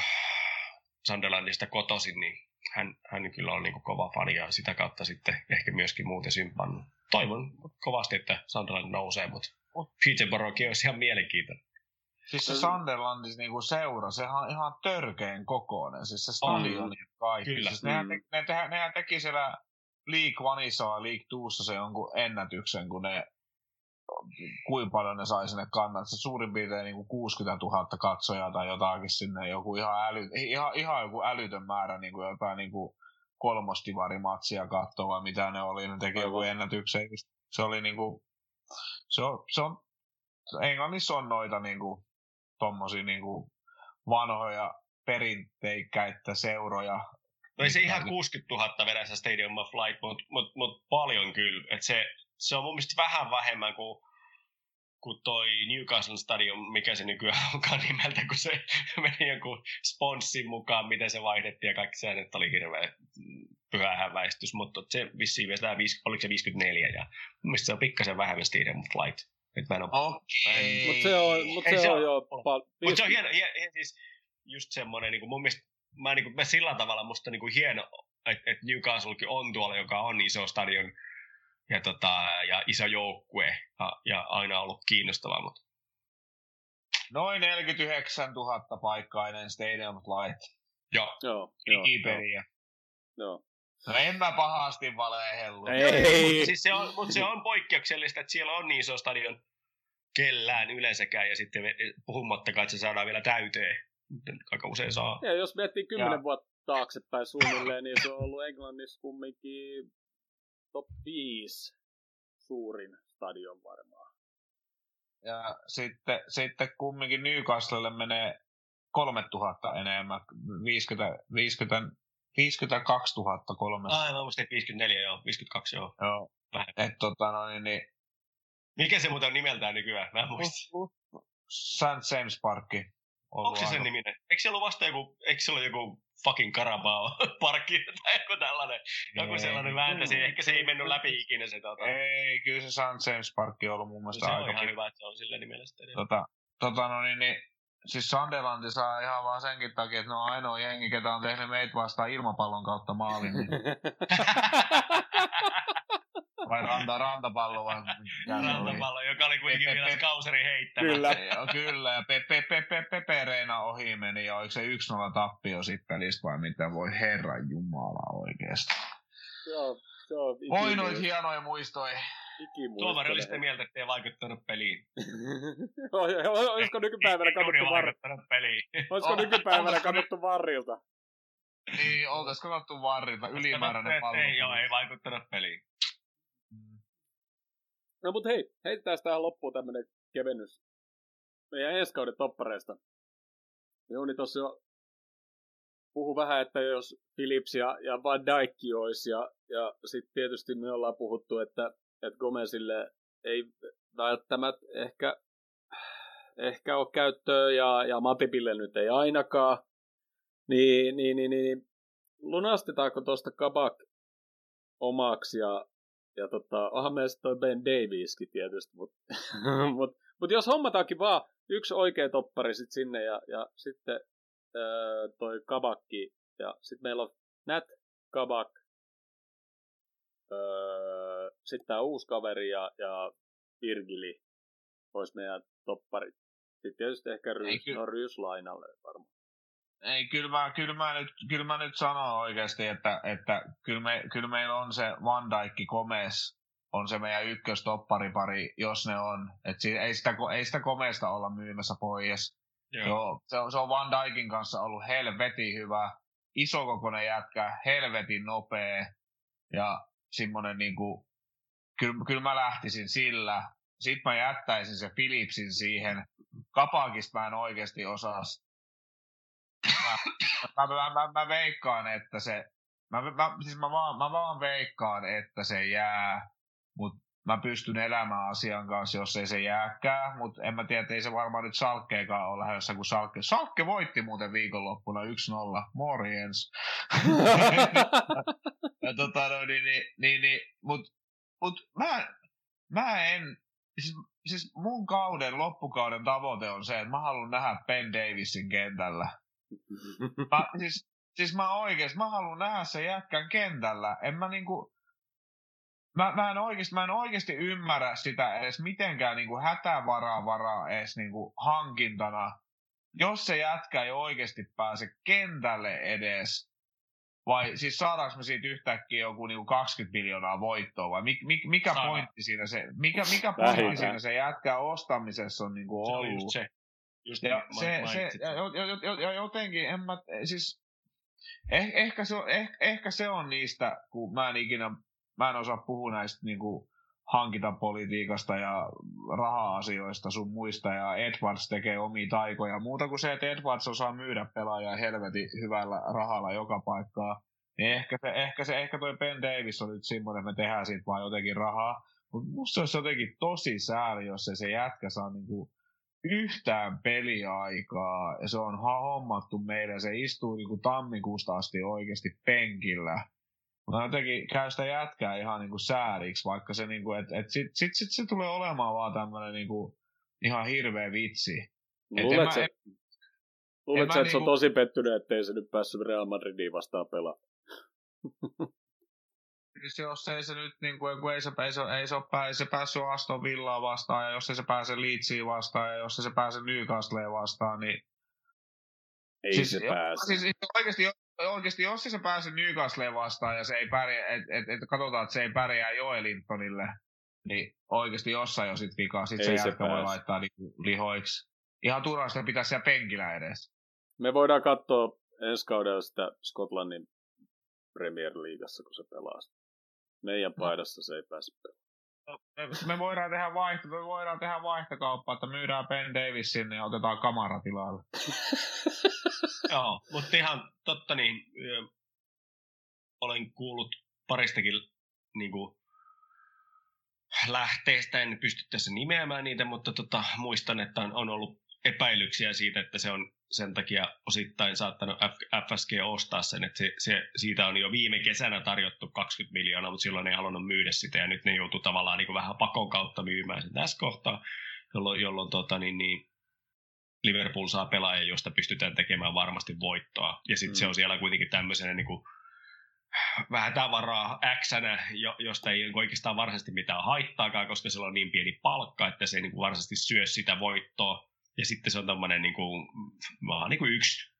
Sunderlandista kotoisin, niin hän, hän kyllä on niin kuin kova fani ja sitä kautta sitten ehkä myöskin muuten sympannut. Toivon kovasti, että Sunderland nousee, mutta Peterborough olisi ihan mielenkiintoinen. Siis se Sunderlandis niinku seura, sehän on ihan törkeen kokoinen. Siis se stadion ja kaikki. Kyllä. Siis nehän, mm. ne, ne, nehän teki siellä League Oneissa ja League Twossa se jonkun ennätyksen, kun ne kuinka paljon ne sai sinne kannat. Se suurin piirtein niin kuin 60 000 katsojaa tai jotakin sinne, joku ihan, äly, ihan, ihan joku älytön määrä niin kuin jotain niin kuin kolmostivarimatsia katsoa vai mitä ne oli, ne teki joku ennätyksen. Se oli niin kuin, se on, se on Englannissa on noita niin kuin, tommosia niinku vanhoja perinteikkäitä seuroja. No ei se ihan 60 000 vedä Stadium of Light, mutta mut, mut paljon kyllä. Et se, se on mun mielestä vähän vähemmän kuin kuin toi Newcastle Stadium, mikä se nykyään onkaan nimeltä, kun se meni jonkun sponssin mukaan, miten se vaihdettiin ja kaikki että oli hirveä pyhä väistys, mutta se vissiin vielä, oliko se 54 ja mun mielestä se on pikkasen vähemmän Stadium of Light. Nyt mä en ole... Okay. Mutta se on, mut se, se on, on jo... Mutta se on hieno, hieno, hieno siis just semmoinen, niin kuin mun mielestä mä, niin kuin, mä sillä tavalla musta niin kuin hieno, että et Newcastlekin on tuolla, joka on iso stadion ja, tota, ja iso joukkue ja, ja aina ollut kiinnostava, mutta Noin 49 000 paikkainen Stadium Light. Joo. Joo, Digiperiä. Joo. No en mä pahasti valehellu. Ei. Siis se on, mutta se on poikkeuksellista, että siellä on niin iso stadion kellään yleensäkään, ja sitten puhumattakaan, että se saadaan vielä täyteen. Aika usein saa. Ja jos miettii kymmenen vuotta taaksepäin suunnilleen, niin se on ollut Englannissa kumminkin top 5 suurin stadion varmaan. Ja sitten, sitten kumminkin Newcastlelle menee 3000 enemmän, 50, 50, 52 300. Aivan, muistin 54, joo, 52, joo. Joo. Vähän. Et, tota, no, niin, niin, Mikä se muuten on nimeltään nykyään? Mä en muista. St. James Parkki. Onko se sen niminen? Eikö se ollut vasta joku, eikö se ollut joku fucking Carabao parkki tai joku tällainen, joku Ei. sellainen vääntäsi, ehkä se ei mennyt läpi ikinä se tota. Ei, kyllä se St. James Parkki on ollut mun mielestä se on aika ihan pitkä. hyvä, että se on sillä nimellä sitten. Tota, tota no niin, niin siis Sunderland saa ihan vaan senkin takia, että ne on ainoa jengi, ketä on tehnyt meitä vastaan ilmapallon kautta maalin. Niin, vai ranta, rantapallo vai? Rantapallo, joka oli kuitenkin Pe- pe- vielä kauseri heittämä. Kyllä. Joo, kyllä. Ja pe, pe, pe, pe, Pepe Reina ohi meni ja oliko se 1-0 tappio sitten pelistä vai mitä? Voi herran jumala oikeesti. Joo, se on Oi noit hienoja muistoja. Tuomari oli sitä mieltä, että ei vaikuttanut peliin. Olisiko nykypäivänä katsottu var... vaikuttanut peliin. Olisiko nykypäivänä katsottu varrilta? Niin, oltais katsottu varrilta. Ylimääräinen pallo. Ei, joo, ei vaikuttanut peliin. Mm. No mut hei, heitetään tähän loppuun tämmönen kevennys. Meidän ensi kauden toppareista. Jouni tossa jo puhu vähän, että jos Philips ja, ja Van Dijk olisi, ja, ja sitten tietysti me ollaan puhuttu, että, että Gomezille ei välttämättä ehkä, ehkä ole käyttöä, ja, ja Matipille nyt ei ainakaan. Niin, niin, niin, niin lunastetaanko tuosta Kabak omaksi, ja, ja tota, onhan meistä toi Ben Davieskin tietysti, mutta mut, mut jos hommataankin vaan yksi oikea toppari sit sinne ja, ja sitten öö, toi Kabakki ja sitten meillä on Nat Kabak, öö, sitten tämä uusi kaveri ja, ja Virgili olisi meidän topparit. Sitten tietysti ehkä Ei Ryys, ky- no Ryys lainalle varmaan. Ei, kyllä mä, kyllä mä, nyt, kyllä mä nyt sanon oikeasti, että, että kyllä, me, kyllä meillä on se Van Dijk Gomez, on se meidän ykköstopparipari, jos ne on. Et si, ei, sitä, ei sitä Gomesta olla myymässä pois. Joo. Joo, se, on, se on Van Dijkin kanssa ollut helvetin hyvä, isokokoinen jätkä, helvetin nopea ja semmoinen niinku, kyllä, kyllä mä lähtisin sillä. Sitten mä jättäisin se Philipsin siihen. Kapakista mä en oikeasti osaa. Mä, mä, mä, mä, mä veikkaan, että se, mä, mä, siis mä, vaan, mä vaan veikkaan, että se jää, mutta mä pystyn elämään asian kanssa, jos ei se jääkään, mutta en mä tiedä, ei se varmaan nyt Salkkeekaan ole lähdössä, kun Salkke, Salkke voitti muuten viikonloppuna 1-0, morjens. ja tota, no, niin, niin, niin, niin mut, mut mä, mä en, siis, siis mun kauden, loppukauden tavoite on se, että mä haluan nähdä Ben Davisin kentällä. Mä, siis, siis mä oikeesti, mä haluan nähdä sen jätkän kentällä. En mä niinku, mä, mä, en oikeasti, mä en oikeasti ymmärrä sitä edes mitenkään niinku hätävaraa varaa edes niinku hankintana, jos se jätkä ei oikeasti pääse kentälle edes. Vai siis saadaanko me siitä yhtäkkiä joku niinku 20 miljoonaa voittoa vai mik, mik, mikä Saadaan. pointti siinä se, mikä, mikä Vähintään. pointti siinä se jätkä ostamisessa on niinku Se ollut? just se. Just Ja, niin, se, se, ja, sen. jo- jo- jo- ja jotenkin, en mä, siis, eh, ehkä, se on, eh, ehkä se on niistä, kun mä en ikinä, mä en osaa puhua näistä niinku, hankintapolitiikasta ja raha-asioista sun muista, ja Edwards tekee omia taikoja. Muuta kuin se, että Edwards osaa myydä pelaajaa helvetin hyvällä rahalla joka paikkaa, niin ehkä, se, ehkä, se, ehkä toi Ben Davis on nyt semmoinen, että me tehdään siitä vaan jotenkin rahaa. Mutta musta se olisi jotenkin tosi sääli, jos se, se jätkä saa niinku yhtään peliaikaa ja se on hommattu meille. Se istuu niinku tammikuusta asti oikeasti penkillä. Mä jotenkin käy sitä jätkää ihan niinku sääliksi, vaikka se niinku, et, et sit, sit, sit, se tulee olemaan vaan tämmönen niinku ihan hirveä vitsi. Et en Luulet mä- sä, en- Luuletko että niinku... se on niinku- tosi pettynyt, ettei se nyt päässyt Real Madridiin vastaan pelaa? Siis jos ei se nyt, niin kuin, ei, se, ei, se, ei, se ole, ei se päässyt Aston Villaa vastaan, ja jos ei se pääse Leedsiin vastaan, ja jos ei se pääse Newcastleen vastaan, niin... Ei siis, se pääse. Siis oikeasti, oikeasti, jos se pääse Newcastleen vastaan, ja se ei pärjää, että et, et, katsotaan, että se ei pärjää Joelintonille, niin oikeasti jossain jo sit vikaa, sit ei se, se voi laittaa niin lihoiksi. Ihan turhaan sitä pitää siellä penkillä edes. Me voidaan katsoa ensi kaudella sitä Skotlannin Premier Leagueassa, kun se pelaa. Meidän no. paidassa se ei pääse pelaamaan. Me voidaan tehdä, vaihto, me voidaan tehdä vaihtokauppaa, että myydään Ben Davis sinne ja otetaan kamera tilalle. Joo, mutta ihan totta niin, olen kuullut paristakin niin kuin, lähteestä, en pysty tässä nimeämään niitä, mutta tota, muistan, että on, on ollut epäilyksiä siitä, että se on sen takia osittain saattanut FSG ostaa sen, että se, se, siitä on jo viime kesänä tarjottu 20 miljoonaa, mutta silloin ei halunnut myydä sitä ja nyt ne joutuu tavallaan niin kuin vähän pakon kautta myymään sen tässä kohtaa, jolloin, jolloin tota, niin, niin, Liverpool saa pelaajan, josta pystytään tekemään varmasti voittoa. Ja sitten mm. se on siellä kuitenkin tämmöisenä niin kuin, vähän tavaraa x josta ei oikeastaan varsinaisesti mitään haittaakaan, koska se on niin pieni palkka, että se ei niin kuin varsinaisesti syö sitä voittoa. Ja sitten se on tämmöinen niin kuin, vaan niin kuin yksi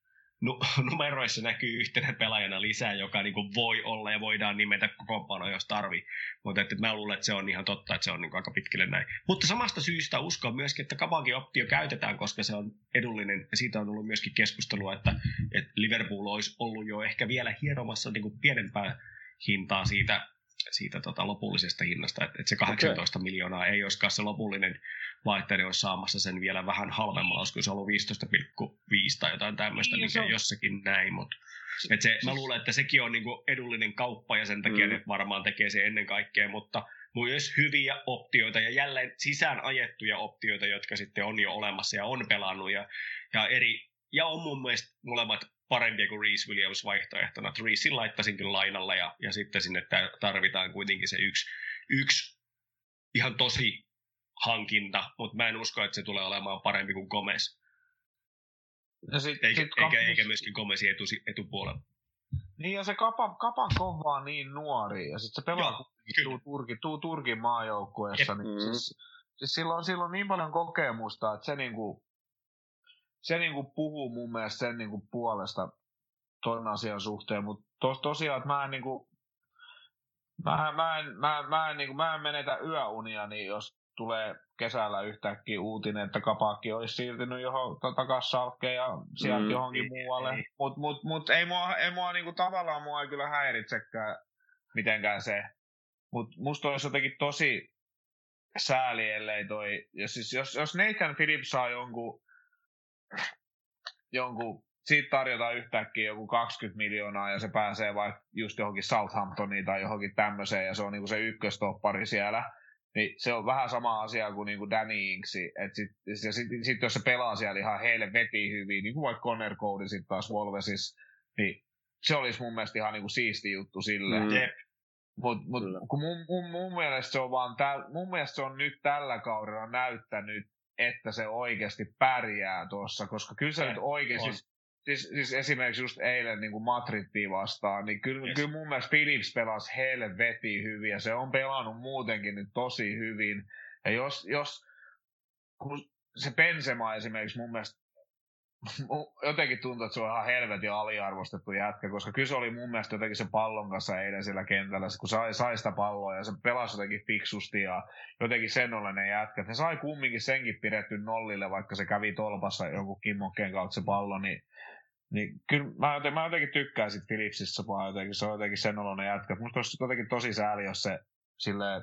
numeroissa näkyy yhtenä pelaajana lisää, joka niin kuin voi olla ja voidaan nimetä kokoonpano, jos tarvii. Mutta että mä luulen, että se on ihan totta, että se on niin kuin aika pitkälle näin. Mutta samasta syystä uskon myöskin, että Kabankin optio käytetään, koska se on edullinen. Ja siitä on ollut myöskin keskustelua, että, että Liverpool olisi ollut jo ehkä vielä hieromassa niin kuin pienempää hintaa siitä siitä tota lopullisesta hinnasta, että, että se 18 okay. miljoonaa ei olisikaan se lopullinen laitteeni olisi saamassa sen vielä vähän halvemmalla, olisiko se ollut 15,5 tai jotain tämmöistä, niin, mikä on... jossakin näin, mutta et se, mä luulen, että sekin on niinku edullinen kauppa ja sen takia mm. ne varmaan tekee se ennen kaikkea, mutta myös hyviä optioita ja jälleen sisään ajettuja optioita, jotka sitten on jo olemassa ja on pelannut ja, ja eri ja on mun mielestä molemmat parempia kuin Reese Williams vaihtoehtona. Reesein laittaisin kyllä lainalla ja, ja sitten sinne tarvitaan kuitenkin se yksi, yksi ihan tosi hankinta, mutta mä en usko, että se tulee olemaan parempi kuin Gomez. Ja sit, eikä, sit eikä, eikä myöskin Gomezin etu, etupuolella. Niin ja se Kapa, Kapan kova on niin nuori ja sitten se pelaa Joo, tuu, Turki, tuu Turkin maajoukkueessa. Niin siis, siis sillä, on, sillä on niin paljon kokemusta, että se niinku, se niinku puhuu mun mielestä sen niinku puolesta toinen asian suhteen, mutta tos, tosiaan, että mä en niinku, mä, mä, en, mä, mä, en, niinku, mä en menetä yöunia, niin jos tulee kesällä yhtäkkiä uutinen, että kapakki olisi siirtynyt johon takas Salkkeen ja sieltä mm, johonkin ei, muualle. Mutta mut, mut, ei mua, ei mua niinku, tavallaan mua ei kyllä häiritsekään mitenkään se. Mutta musta olisi jotenkin tosi sääli, ellei toi, jos, siis, jos, jos Nathan Phillips saa jonkun, jonkun siitä tarjotaan yhtäkkiä joku 20 miljoonaa ja se pääsee vaikka just johonkin Southamptoniin tai johonkin tämmöiseen ja se on niinku se ykköstoppari siellä, niin se on vähän sama asia kuin niinku Danny Ingsi. Et sit, ja sitten sit, jos se pelaa siellä ihan heille veti hyvin, niin kuin vaikka Connor Cody sitten taas Wolvesis, niin se olisi mun mielestä ihan niinku siisti juttu sille. Mm. Mutta mut, kun mun, mun, mun, mielestä se on vaan täl, mun mielestä se on nyt tällä kaudella näyttänyt, että se oikeasti pärjää tuossa, koska kyllä se, se nyt oikeasti, siis, siis esimerkiksi just eilen niin kuin Madridia vastaan, niin kyllä, yes. kyllä mun mielestä Philips pelasi helvetin hyvin, ja se on pelannut muutenkin nyt tosi hyvin. Ja jos, jos kun se Benzema esimerkiksi mun mielestä jotenkin tuntuu, että se on ihan helvetin aliarvostettu jätkä, koska kyse oli mun mielestä jotenkin se pallon kanssa eilen sillä kentällä, kun sai, sai sitä palloa ja se pelasi jotenkin fiksusti ja jotenkin sen ne jätkä. Ne sai kumminkin senkin pidetty nollille, vaikka se kävi tolpassa jonkun kimmokkeen kautta se pallo, niin niin kyllä mä, joten, mä jotenkin tykkään sit Philipsissa vaan jotenkin, se on jotenkin sen oloinen jätkä. Musta olisi jotenkin tosi sääli, jos se silleen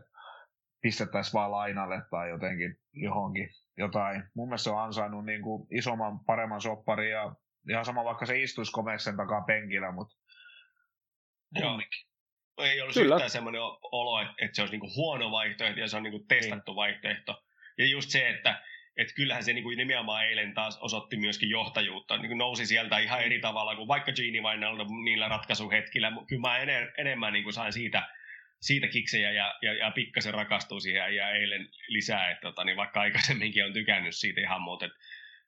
pistettäisiin vaan lainalle tai jotenkin johonkin jotain. Mun mielestä se on ansainnut niin kuin isomman, paremman sopparin ja ihan sama vaikka se istuisi komeksen takaa penkillä, mutta kumminkin. Ei olisi Kyllä. yhtään semmoinen olo, että, se olisi niin kuin huono vaihtoehto ja se on niin kuin testattu niin. vaihtoehto. Ja just se, että että kyllähän se niin kuin nimenomaan eilen taas osoitti myöskin johtajuutta, niin kuin nousi sieltä ihan eri tavalla kuin vaikka Gini Vainaldo niillä ratkaisuhetkillä. Kyllä mä enem, enemmän niin kuin sain siitä, siitä kiksejä ja, ja, ja pikkasen rakastuu siihen ja eilen lisää, että tota, niin vaikka aikaisemminkin on tykännyt siitä ihan muuta.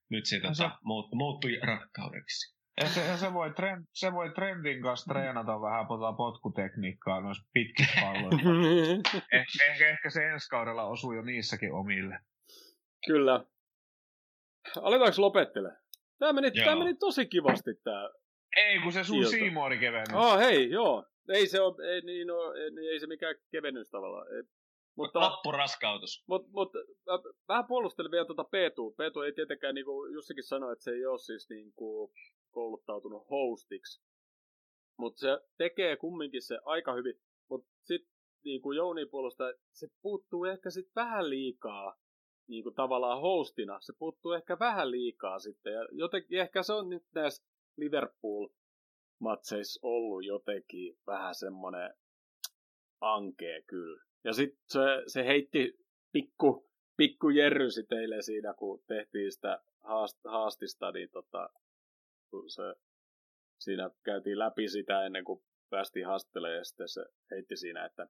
nyt se, tota, se... muuttui rakkaudeksi. Ja se, ja se, voi trend, se voi trendin kanssa treenata vähän tota potkutekniikkaa noissa pitkissä palloissa. eh, ehkä, ehkä se ensi kaudella osuu jo niissäkin omille. Kyllä. Aletaanko lopettele? Tämä meni, tämä meni tosi kivasti tämä. Ei, kun se sun Siimoori kevennys. Oh, hei, joo. Ei se ole, ei, niin, no, ei, ei se mikään kevennys tavallaan. Ei. Mutta, Loppuraskautus. Mutta mut, mä vähän puolustelen vielä tuota Peetu. Peetu ei tietenkään, niin kuin Jussikin sanoi, että se ei ole siis niin kuin, kouluttautunut hostiksi. Mutta se tekee kumminkin se aika hyvin. Mutta sitten niin kuin Jouni puolusta, se puuttuu ehkä sitten vähän liikaa niin kuin tavallaan hostina. Se puuttuu ehkä vähän liikaa sitten. Ja jotenkin ehkä se on nyt näissä Liverpool-matseissa ollut jotenkin vähän semmoinen ankee kyllä. Ja sitten se, se heitti pikku, pikku jerrysi teille siinä, kun tehtiin sitä haast, haastista, niin tota, kun se, siinä käytiin läpi sitä ennen kuin päästiin haastattelemaan, ja sitten se heitti siinä, että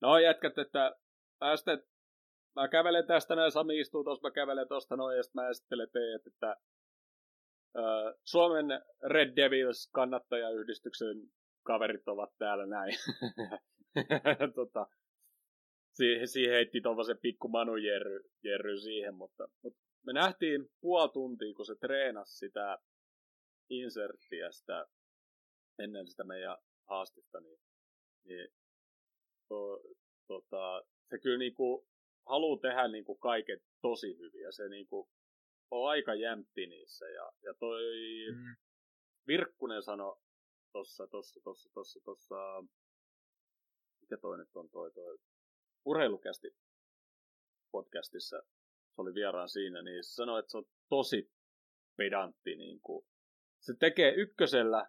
no jätkät, että mä, sitten, mä kävelen tästä näin, Sami istuu tuossa, mä kävelen tuosta noin, ja sitten mä esittelen teidät, että Suomen Red Devils kannattajayhdistyksen kaverit ovat täällä näin. tota, siihen, siihen heitti tuollaisen pikku Manu Jerry, Jerry siihen, mutta, mutta me nähtiin puoli tuntia, kun se treenasi sitä inserttiä sitä, ennen sitä meidän haastista, niin, niin to, tota, se kyllä niinku haluaa tehdä niinku kaiken tosi hyvin ja se niinku on aika jämpti niissä. Ja, ja toi mm. Virkkunen sanoi tossa, tossa, tossa, tossa, tossa, mikä toi nyt on toi, toi urheilukästi podcastissa, se oli vieraan siinä, niin se sanoi, että se on tosi pedantti. Niin kuin. Se tekee ykkösellä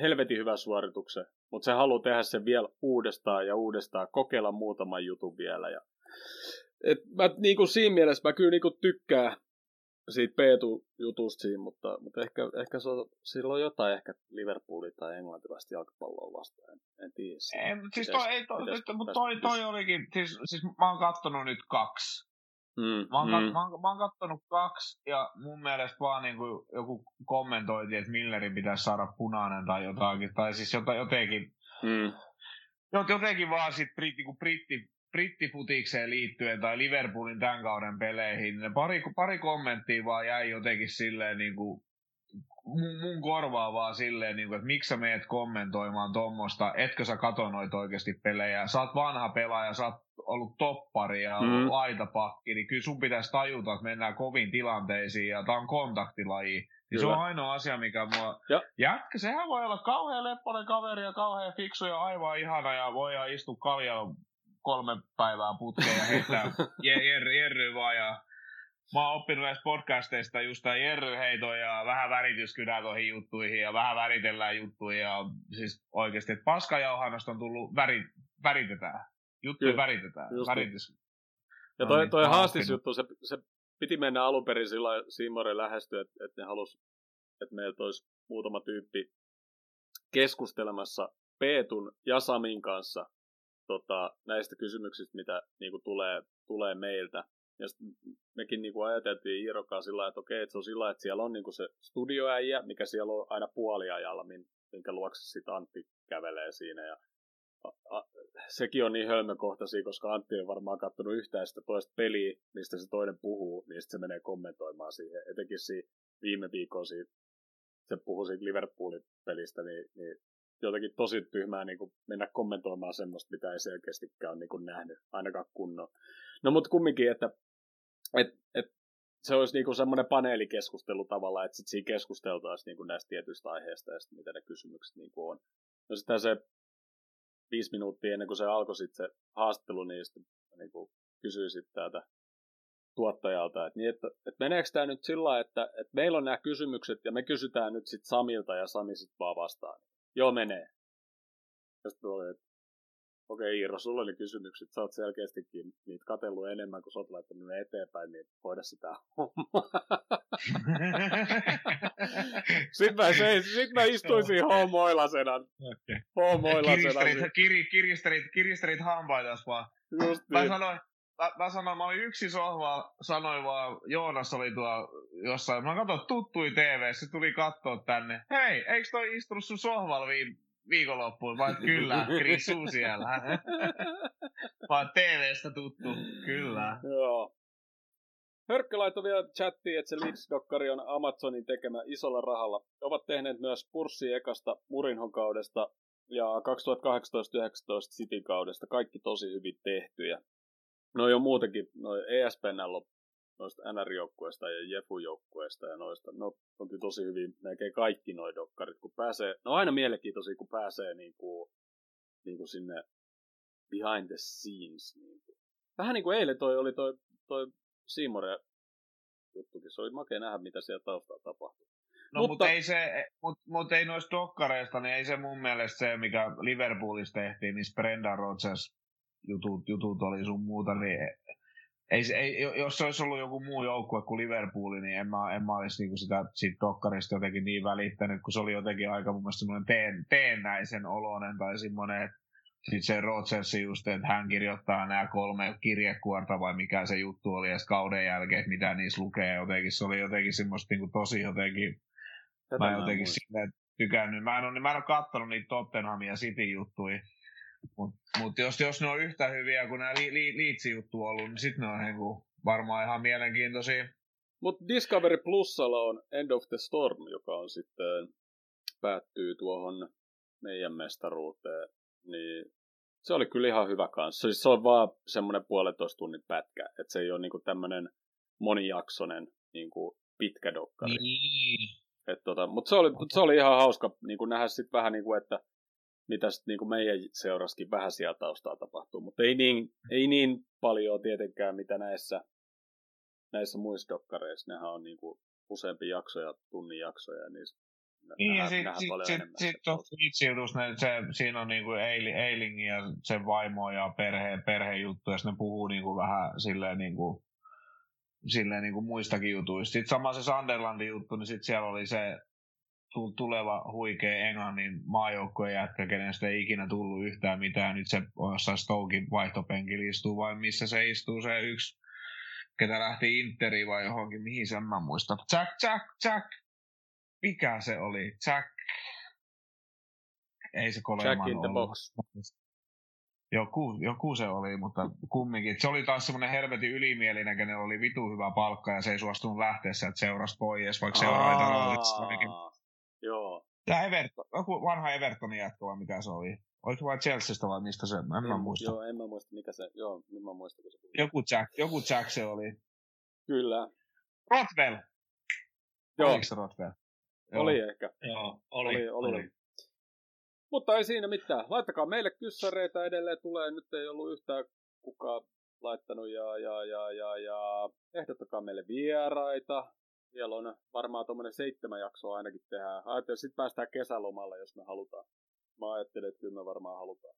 helvetin hyvän suorituksen, mutta se haluaa tehdä sen vielä uudestaan ja uudestaan, kokeilla muutaman jutun vielä. Ja, et mä, niin kuin siinä mielessä mä kyllä niin kuin tykkään siitä Peetu-jutusta siinä, mutta, mutta ehkä, ehkä se on, sillä on jotain ehkä Liverpoolia tai englantilaista jalkapalloa vastaan, en, en tiedä. Ei, mutta siis toi, ei, toi, pitäis, mutta toi, toi, olikin, siis, siis mä oon kattonut nyt kaksi. Mm, mä, oon, mm. mä, oon, mä oon kattonut kaksi ja mun mielestä vaan niin kuin joku kommentoiti, että Millerin pitäisi saada punainen tai jotakin, tai siis jotenkin, mm. jotenkin vaan sit britti, niin britti, brittifutikseen liittyen tai Liverpoolin tämän kauden peleihin, ne pari, pari kommenttia vaan jäi jotenkin silleen niin kuin, mun, mun korvaa vaan silleen, niin kuin, että miksi sä meet kommentoimaan tuommoista, etkö sä katonoit oikeasti pelejä, sä oot vanha pelaaja, sä oot ollut toppari ja ollut mm. aitapakki, niin kyllä sun pitäisi tajuta, että mennään kovin tilanteisiin ja tää on kontaktilaji. Niin se on ainoa asia, mikä mua... Ja. Jätkä, sehän voi olla kauhean lepponen kaveri ja kauhean fiksu ja aivan ihana ja voi istua kaljalla kolme päivää putkeen ja heittää Jerry, Jerry vaan ja mä oon oppinut näistä podcasteista just tämä Jerry heito ja vähän värityskynää tuohon juttuihin ja vähän väritellään juttuja ja siis oikeasti, että paskajauhannasta on tullut väri, väritetään. Juttuja Kyllä, väritetään. Väritys. Ja toi, toi no, haastisjuttu, se, se piti mennä alun perin sillä Siimorin lähestyä, että, että ne halus, että meiltä olisi muutama tyyppi keskustelemassa Peetun ja Samin kanssa tota, näistä kysymyksistä, mitä niin kuin, tulee, tulee meiltä. Ja mekin niin kuin, ajateltiin Iirokaa sillä että okei, että se on sillä että siellä on niin kuin, se studioäijä, mikä siellä on aina puoliajalla, minkä luokse sitten Antti kävelee siinä. Ja a, a, sekin on niin hölmökohtaisia, koska Antti on varmaan katsonut yhtään sitä toista peliä, mistä se toinen puhuu, niin sitten se menee kommentoimaan siihen. Etenkin siinä viime viikolla siitä, se puhuu siitä Liverpoolin pelistä, niin, niin jotenkin tosi tyhmää niin kuin mennä kommentoimaan semmoista, mitä ei selkeästikään ole niin kuin nähnyt, ainakaan kunnon. No mutta kumminkin, että et, et, se olisi niin kuin semmoinen paneelikeskustelu tavallaan, että sitten siinä keskusteltaisiin niin kuin näistä tietyistä aiheista ja sitten mitä ne kysymykset niin kuin on. No sitten se viisi minuuttia ennen kuin se alkoi sitten se haastattelu, niin sitten niin kuin kysyi sitten täältä tuottajalta, että, niin, että, että meneekö tämä nyt sillä että, että meillä on nämä kysymykset ja me kysytään nyt sitten Samilta ja Sami sitten vaan vastaan. Joo, menee. Ja sitten oli, että okei okay, Iiro, sulla oli kysymykset, sä oot selkeästikin niitä katellut enemmän kuin sä oot laittanut ne eteenpäin, niin hoida sitä hommaa. sitten, mä, se, sit mä istuin siinä homoilasena. Okay. Homoilasena. Kiristerit, kir, kiristerit, kiristerit hampaitas vaan. Just mä niin. sanoin, mä, mä sanoin, mä olin yksi sohva, sanoin vaan, Joonas oli tuo jossain, mä katsoin, tuttui TV, se tuli katsoa tänne. Hei, eikö toi istunut sun sohvalla viin, viikonloppuun? Vai kyllä, Krisu siellä. vaan TVstä tuttu, kyllä. Joo. Hörkkö laittoi vielä chattiin, että se Leeds-dokkari on Amazonin tekemä isolla rahalla. Ovat tehneet myös Purssi ekasta Murinhon kaudesta ja 2018-2019 City kaudesta. Kaikki tosi hyvin tehtyjä. No jo muutenkin, no ESPNL noista NR-joukkueista ja Jefu-joukkueista ja noista, no on kyllä tosi hyvin melkein kaikki noin dokkarit, kun pääsee, no aina mielenkiintoisia, kun pääsee niin kuin, niin kuin sinne behind the scenes. Niin kuin. Vähän niin kuin eilen toi oli toi, toi Siimore juttukin, se oli makea nähdä, mitä siellä taustalla tapahtui. No mutta, mutta ei, se, mut, mut ei noista dokkareista, niin ei se mun mielestä se, mikä Liverpoolissa tehtiin, niin Brenda Rodgers jutut, jutut oli sun muuta, niin ei, ei, jos se olisi ollut joku muu joukkue kuin Liverpool, niin en mä, en mä olisi niinku sitä siitä dokkarista jotenkin niin välittänyt, kun se oli jotenkin aika mun mielestä semmoinen teen, teennäisen oloinen tai semmoinen, että sitten se Rodgers just, että hän kirjoittaa nämä kolme kirjekuorta vai mikä se juttu oli edes kauden jälkeen, että mitä niissä lukee jotenkin. Se oli jotenkin semmoista niin kuin tosi jotenkin, Tätä mä jotenkin silleen tykännyt. Mä en ole, mä en ole kattonut niitä Tottenhamia ja City juttuja. Mutta mut jos, jos ne on yhtä hyviä kuin nämä li, li, Leedsin-juttu ollut, niin sitten ne on niinku varmaan ihan mielenkiintoisia. Mutta Discovery Plusalla on End of the Storm, joka on sitten päättyy tuohon meidän mestaruuteen niin se oli kyllä ihan hyvä kanssa. Siis se on vaan semmoinen puolentoista tunnin pätkä, että se ei ole niinku tämmöinen monijaksoinen niinku pitkä dokkari. Niin. tota, Mutta se oli, se oli ihan hauska niinku nähdä sitten vähän, niinku, että mitä sit niinku meidän seuraskin vähän siellä taustaa tapahtuu. Mutta ei niin, ei niin paljon tietenkään, mitä näissä, näissä muissa dokkareissa. Nehän on niinku useampi jaksoja, tunnin jaksoja, ja niissä niin, ja sitten sit, sit, sit tuossa vitsijutussa se, siinä on niinku Eiling ja sen vaimo ja perhe, perhejuttu, ja ne puhuu niinku vähän silleen niinku, silleen niinku muistakin jutuista. Sitten sama se Sunderlandin juttu, niin sitten siellä oli se tuleva huikea Englannin maajoukkojen jätkä, kenestä ei ikinä tullut yhtään mitään. Nyt se on jossain Stokin vaihtopenkillä istuu, vai missä se istuu se yksi, ketä lähti Interiin vai johonkin, mihin sen mä muistan. Jack, Jack, Jack, mikä se oli? Jack... Ei se Coleman Jack in the ollut. box. Joku, joku se oli, mutta kumminkin. Se oli taas semmoinen helvetin ylimielinen, kenellä oli vitu hyvä palkka ja se ei suostunut lähteä sieltä seurasta pois, vaikka seura ei Joo. Tämä Everton, joku vanha Evertonin jatko vai mikä se oli? Oliko vai Chelseasta vai mistä se? En, en mä muista. Joo, en mä muista mikä se, joo, nyt mä muistan, kun se tuli. Joku Jack, joku Jack se oli. Kyllä. Rothwell. Joo. Oliko se Rothwell? Joo. Oli ehkä. Joo, oli. oli, oli. oli. Mutta ei siinä mitään. Laittakaa meille kyssäreitä edelleen tulee. Nyt ei ollut yhtään kukaan laittanut ja, ja, ja, ja, ja ehdottakaa meille vieraita. Vielä on varmaan tuommoinen seitsemän jaksoa ainakin tehdään. Ajattelin, sitten päästään kesälomalle, jos me halutaan. Mä ajattelin, että kyllä me varmaan halutaan.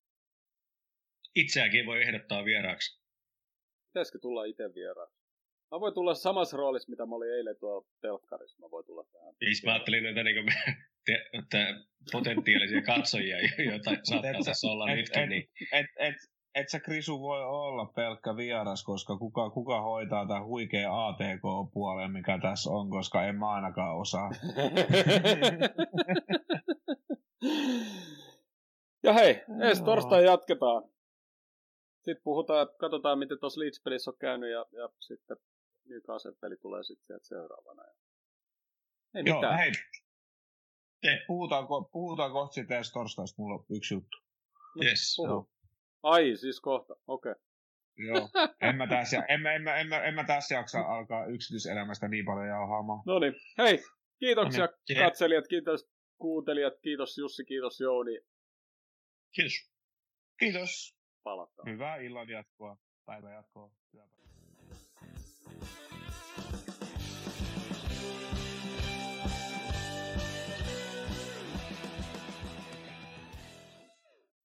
Itseäkin voi ehdottaa vieraaksi. Pitäisikö tulla itse vieraaksi? Mä voin tulla samassa roolissa, mitä mä olin eilen tuolla telkkarissa. Mä voin tulla tähän. Siis mä ajattelin näitä niin te, te, potentiaalisia katsojia, joita saattaisi olla nytkin. Et, niin. et, et, et sä Krisu voi olla pelkkä vieras, koska kuka, kuka hoitaa tämän huikea ATK-puolen, mikä tässä on, koska en mä ainakaan osaa. ja hei, ensi torstai jatketaan. Sitten puhutaan, katsotaan miten tuossa Leeds-pelissä on käynyt ja, ja sitten Newcastle-peli tulee sitten sieltä seuraavana. Ei Joo, mitään. hei. Te. Puhutaan, puhutaan kohta sitten ensi torstaista, mulla on yksi juttu. No, yes. Puhu. Ai, siis kohta, okei. Okay. Joo, en mä, tässä, en, mä, en, mä, en, mä, en mä tässä jaksa alkaa yksityiselämästä niin paljon jauhaamaan. No niin, hei, kiitoksia no niin. katselijat, kiitos kuuntelijat, kiitos Jussi, kiitos Jouni. Kiitos. Kiitos. Palataan. Hyvää illan jatkoa, päivän jatkoa.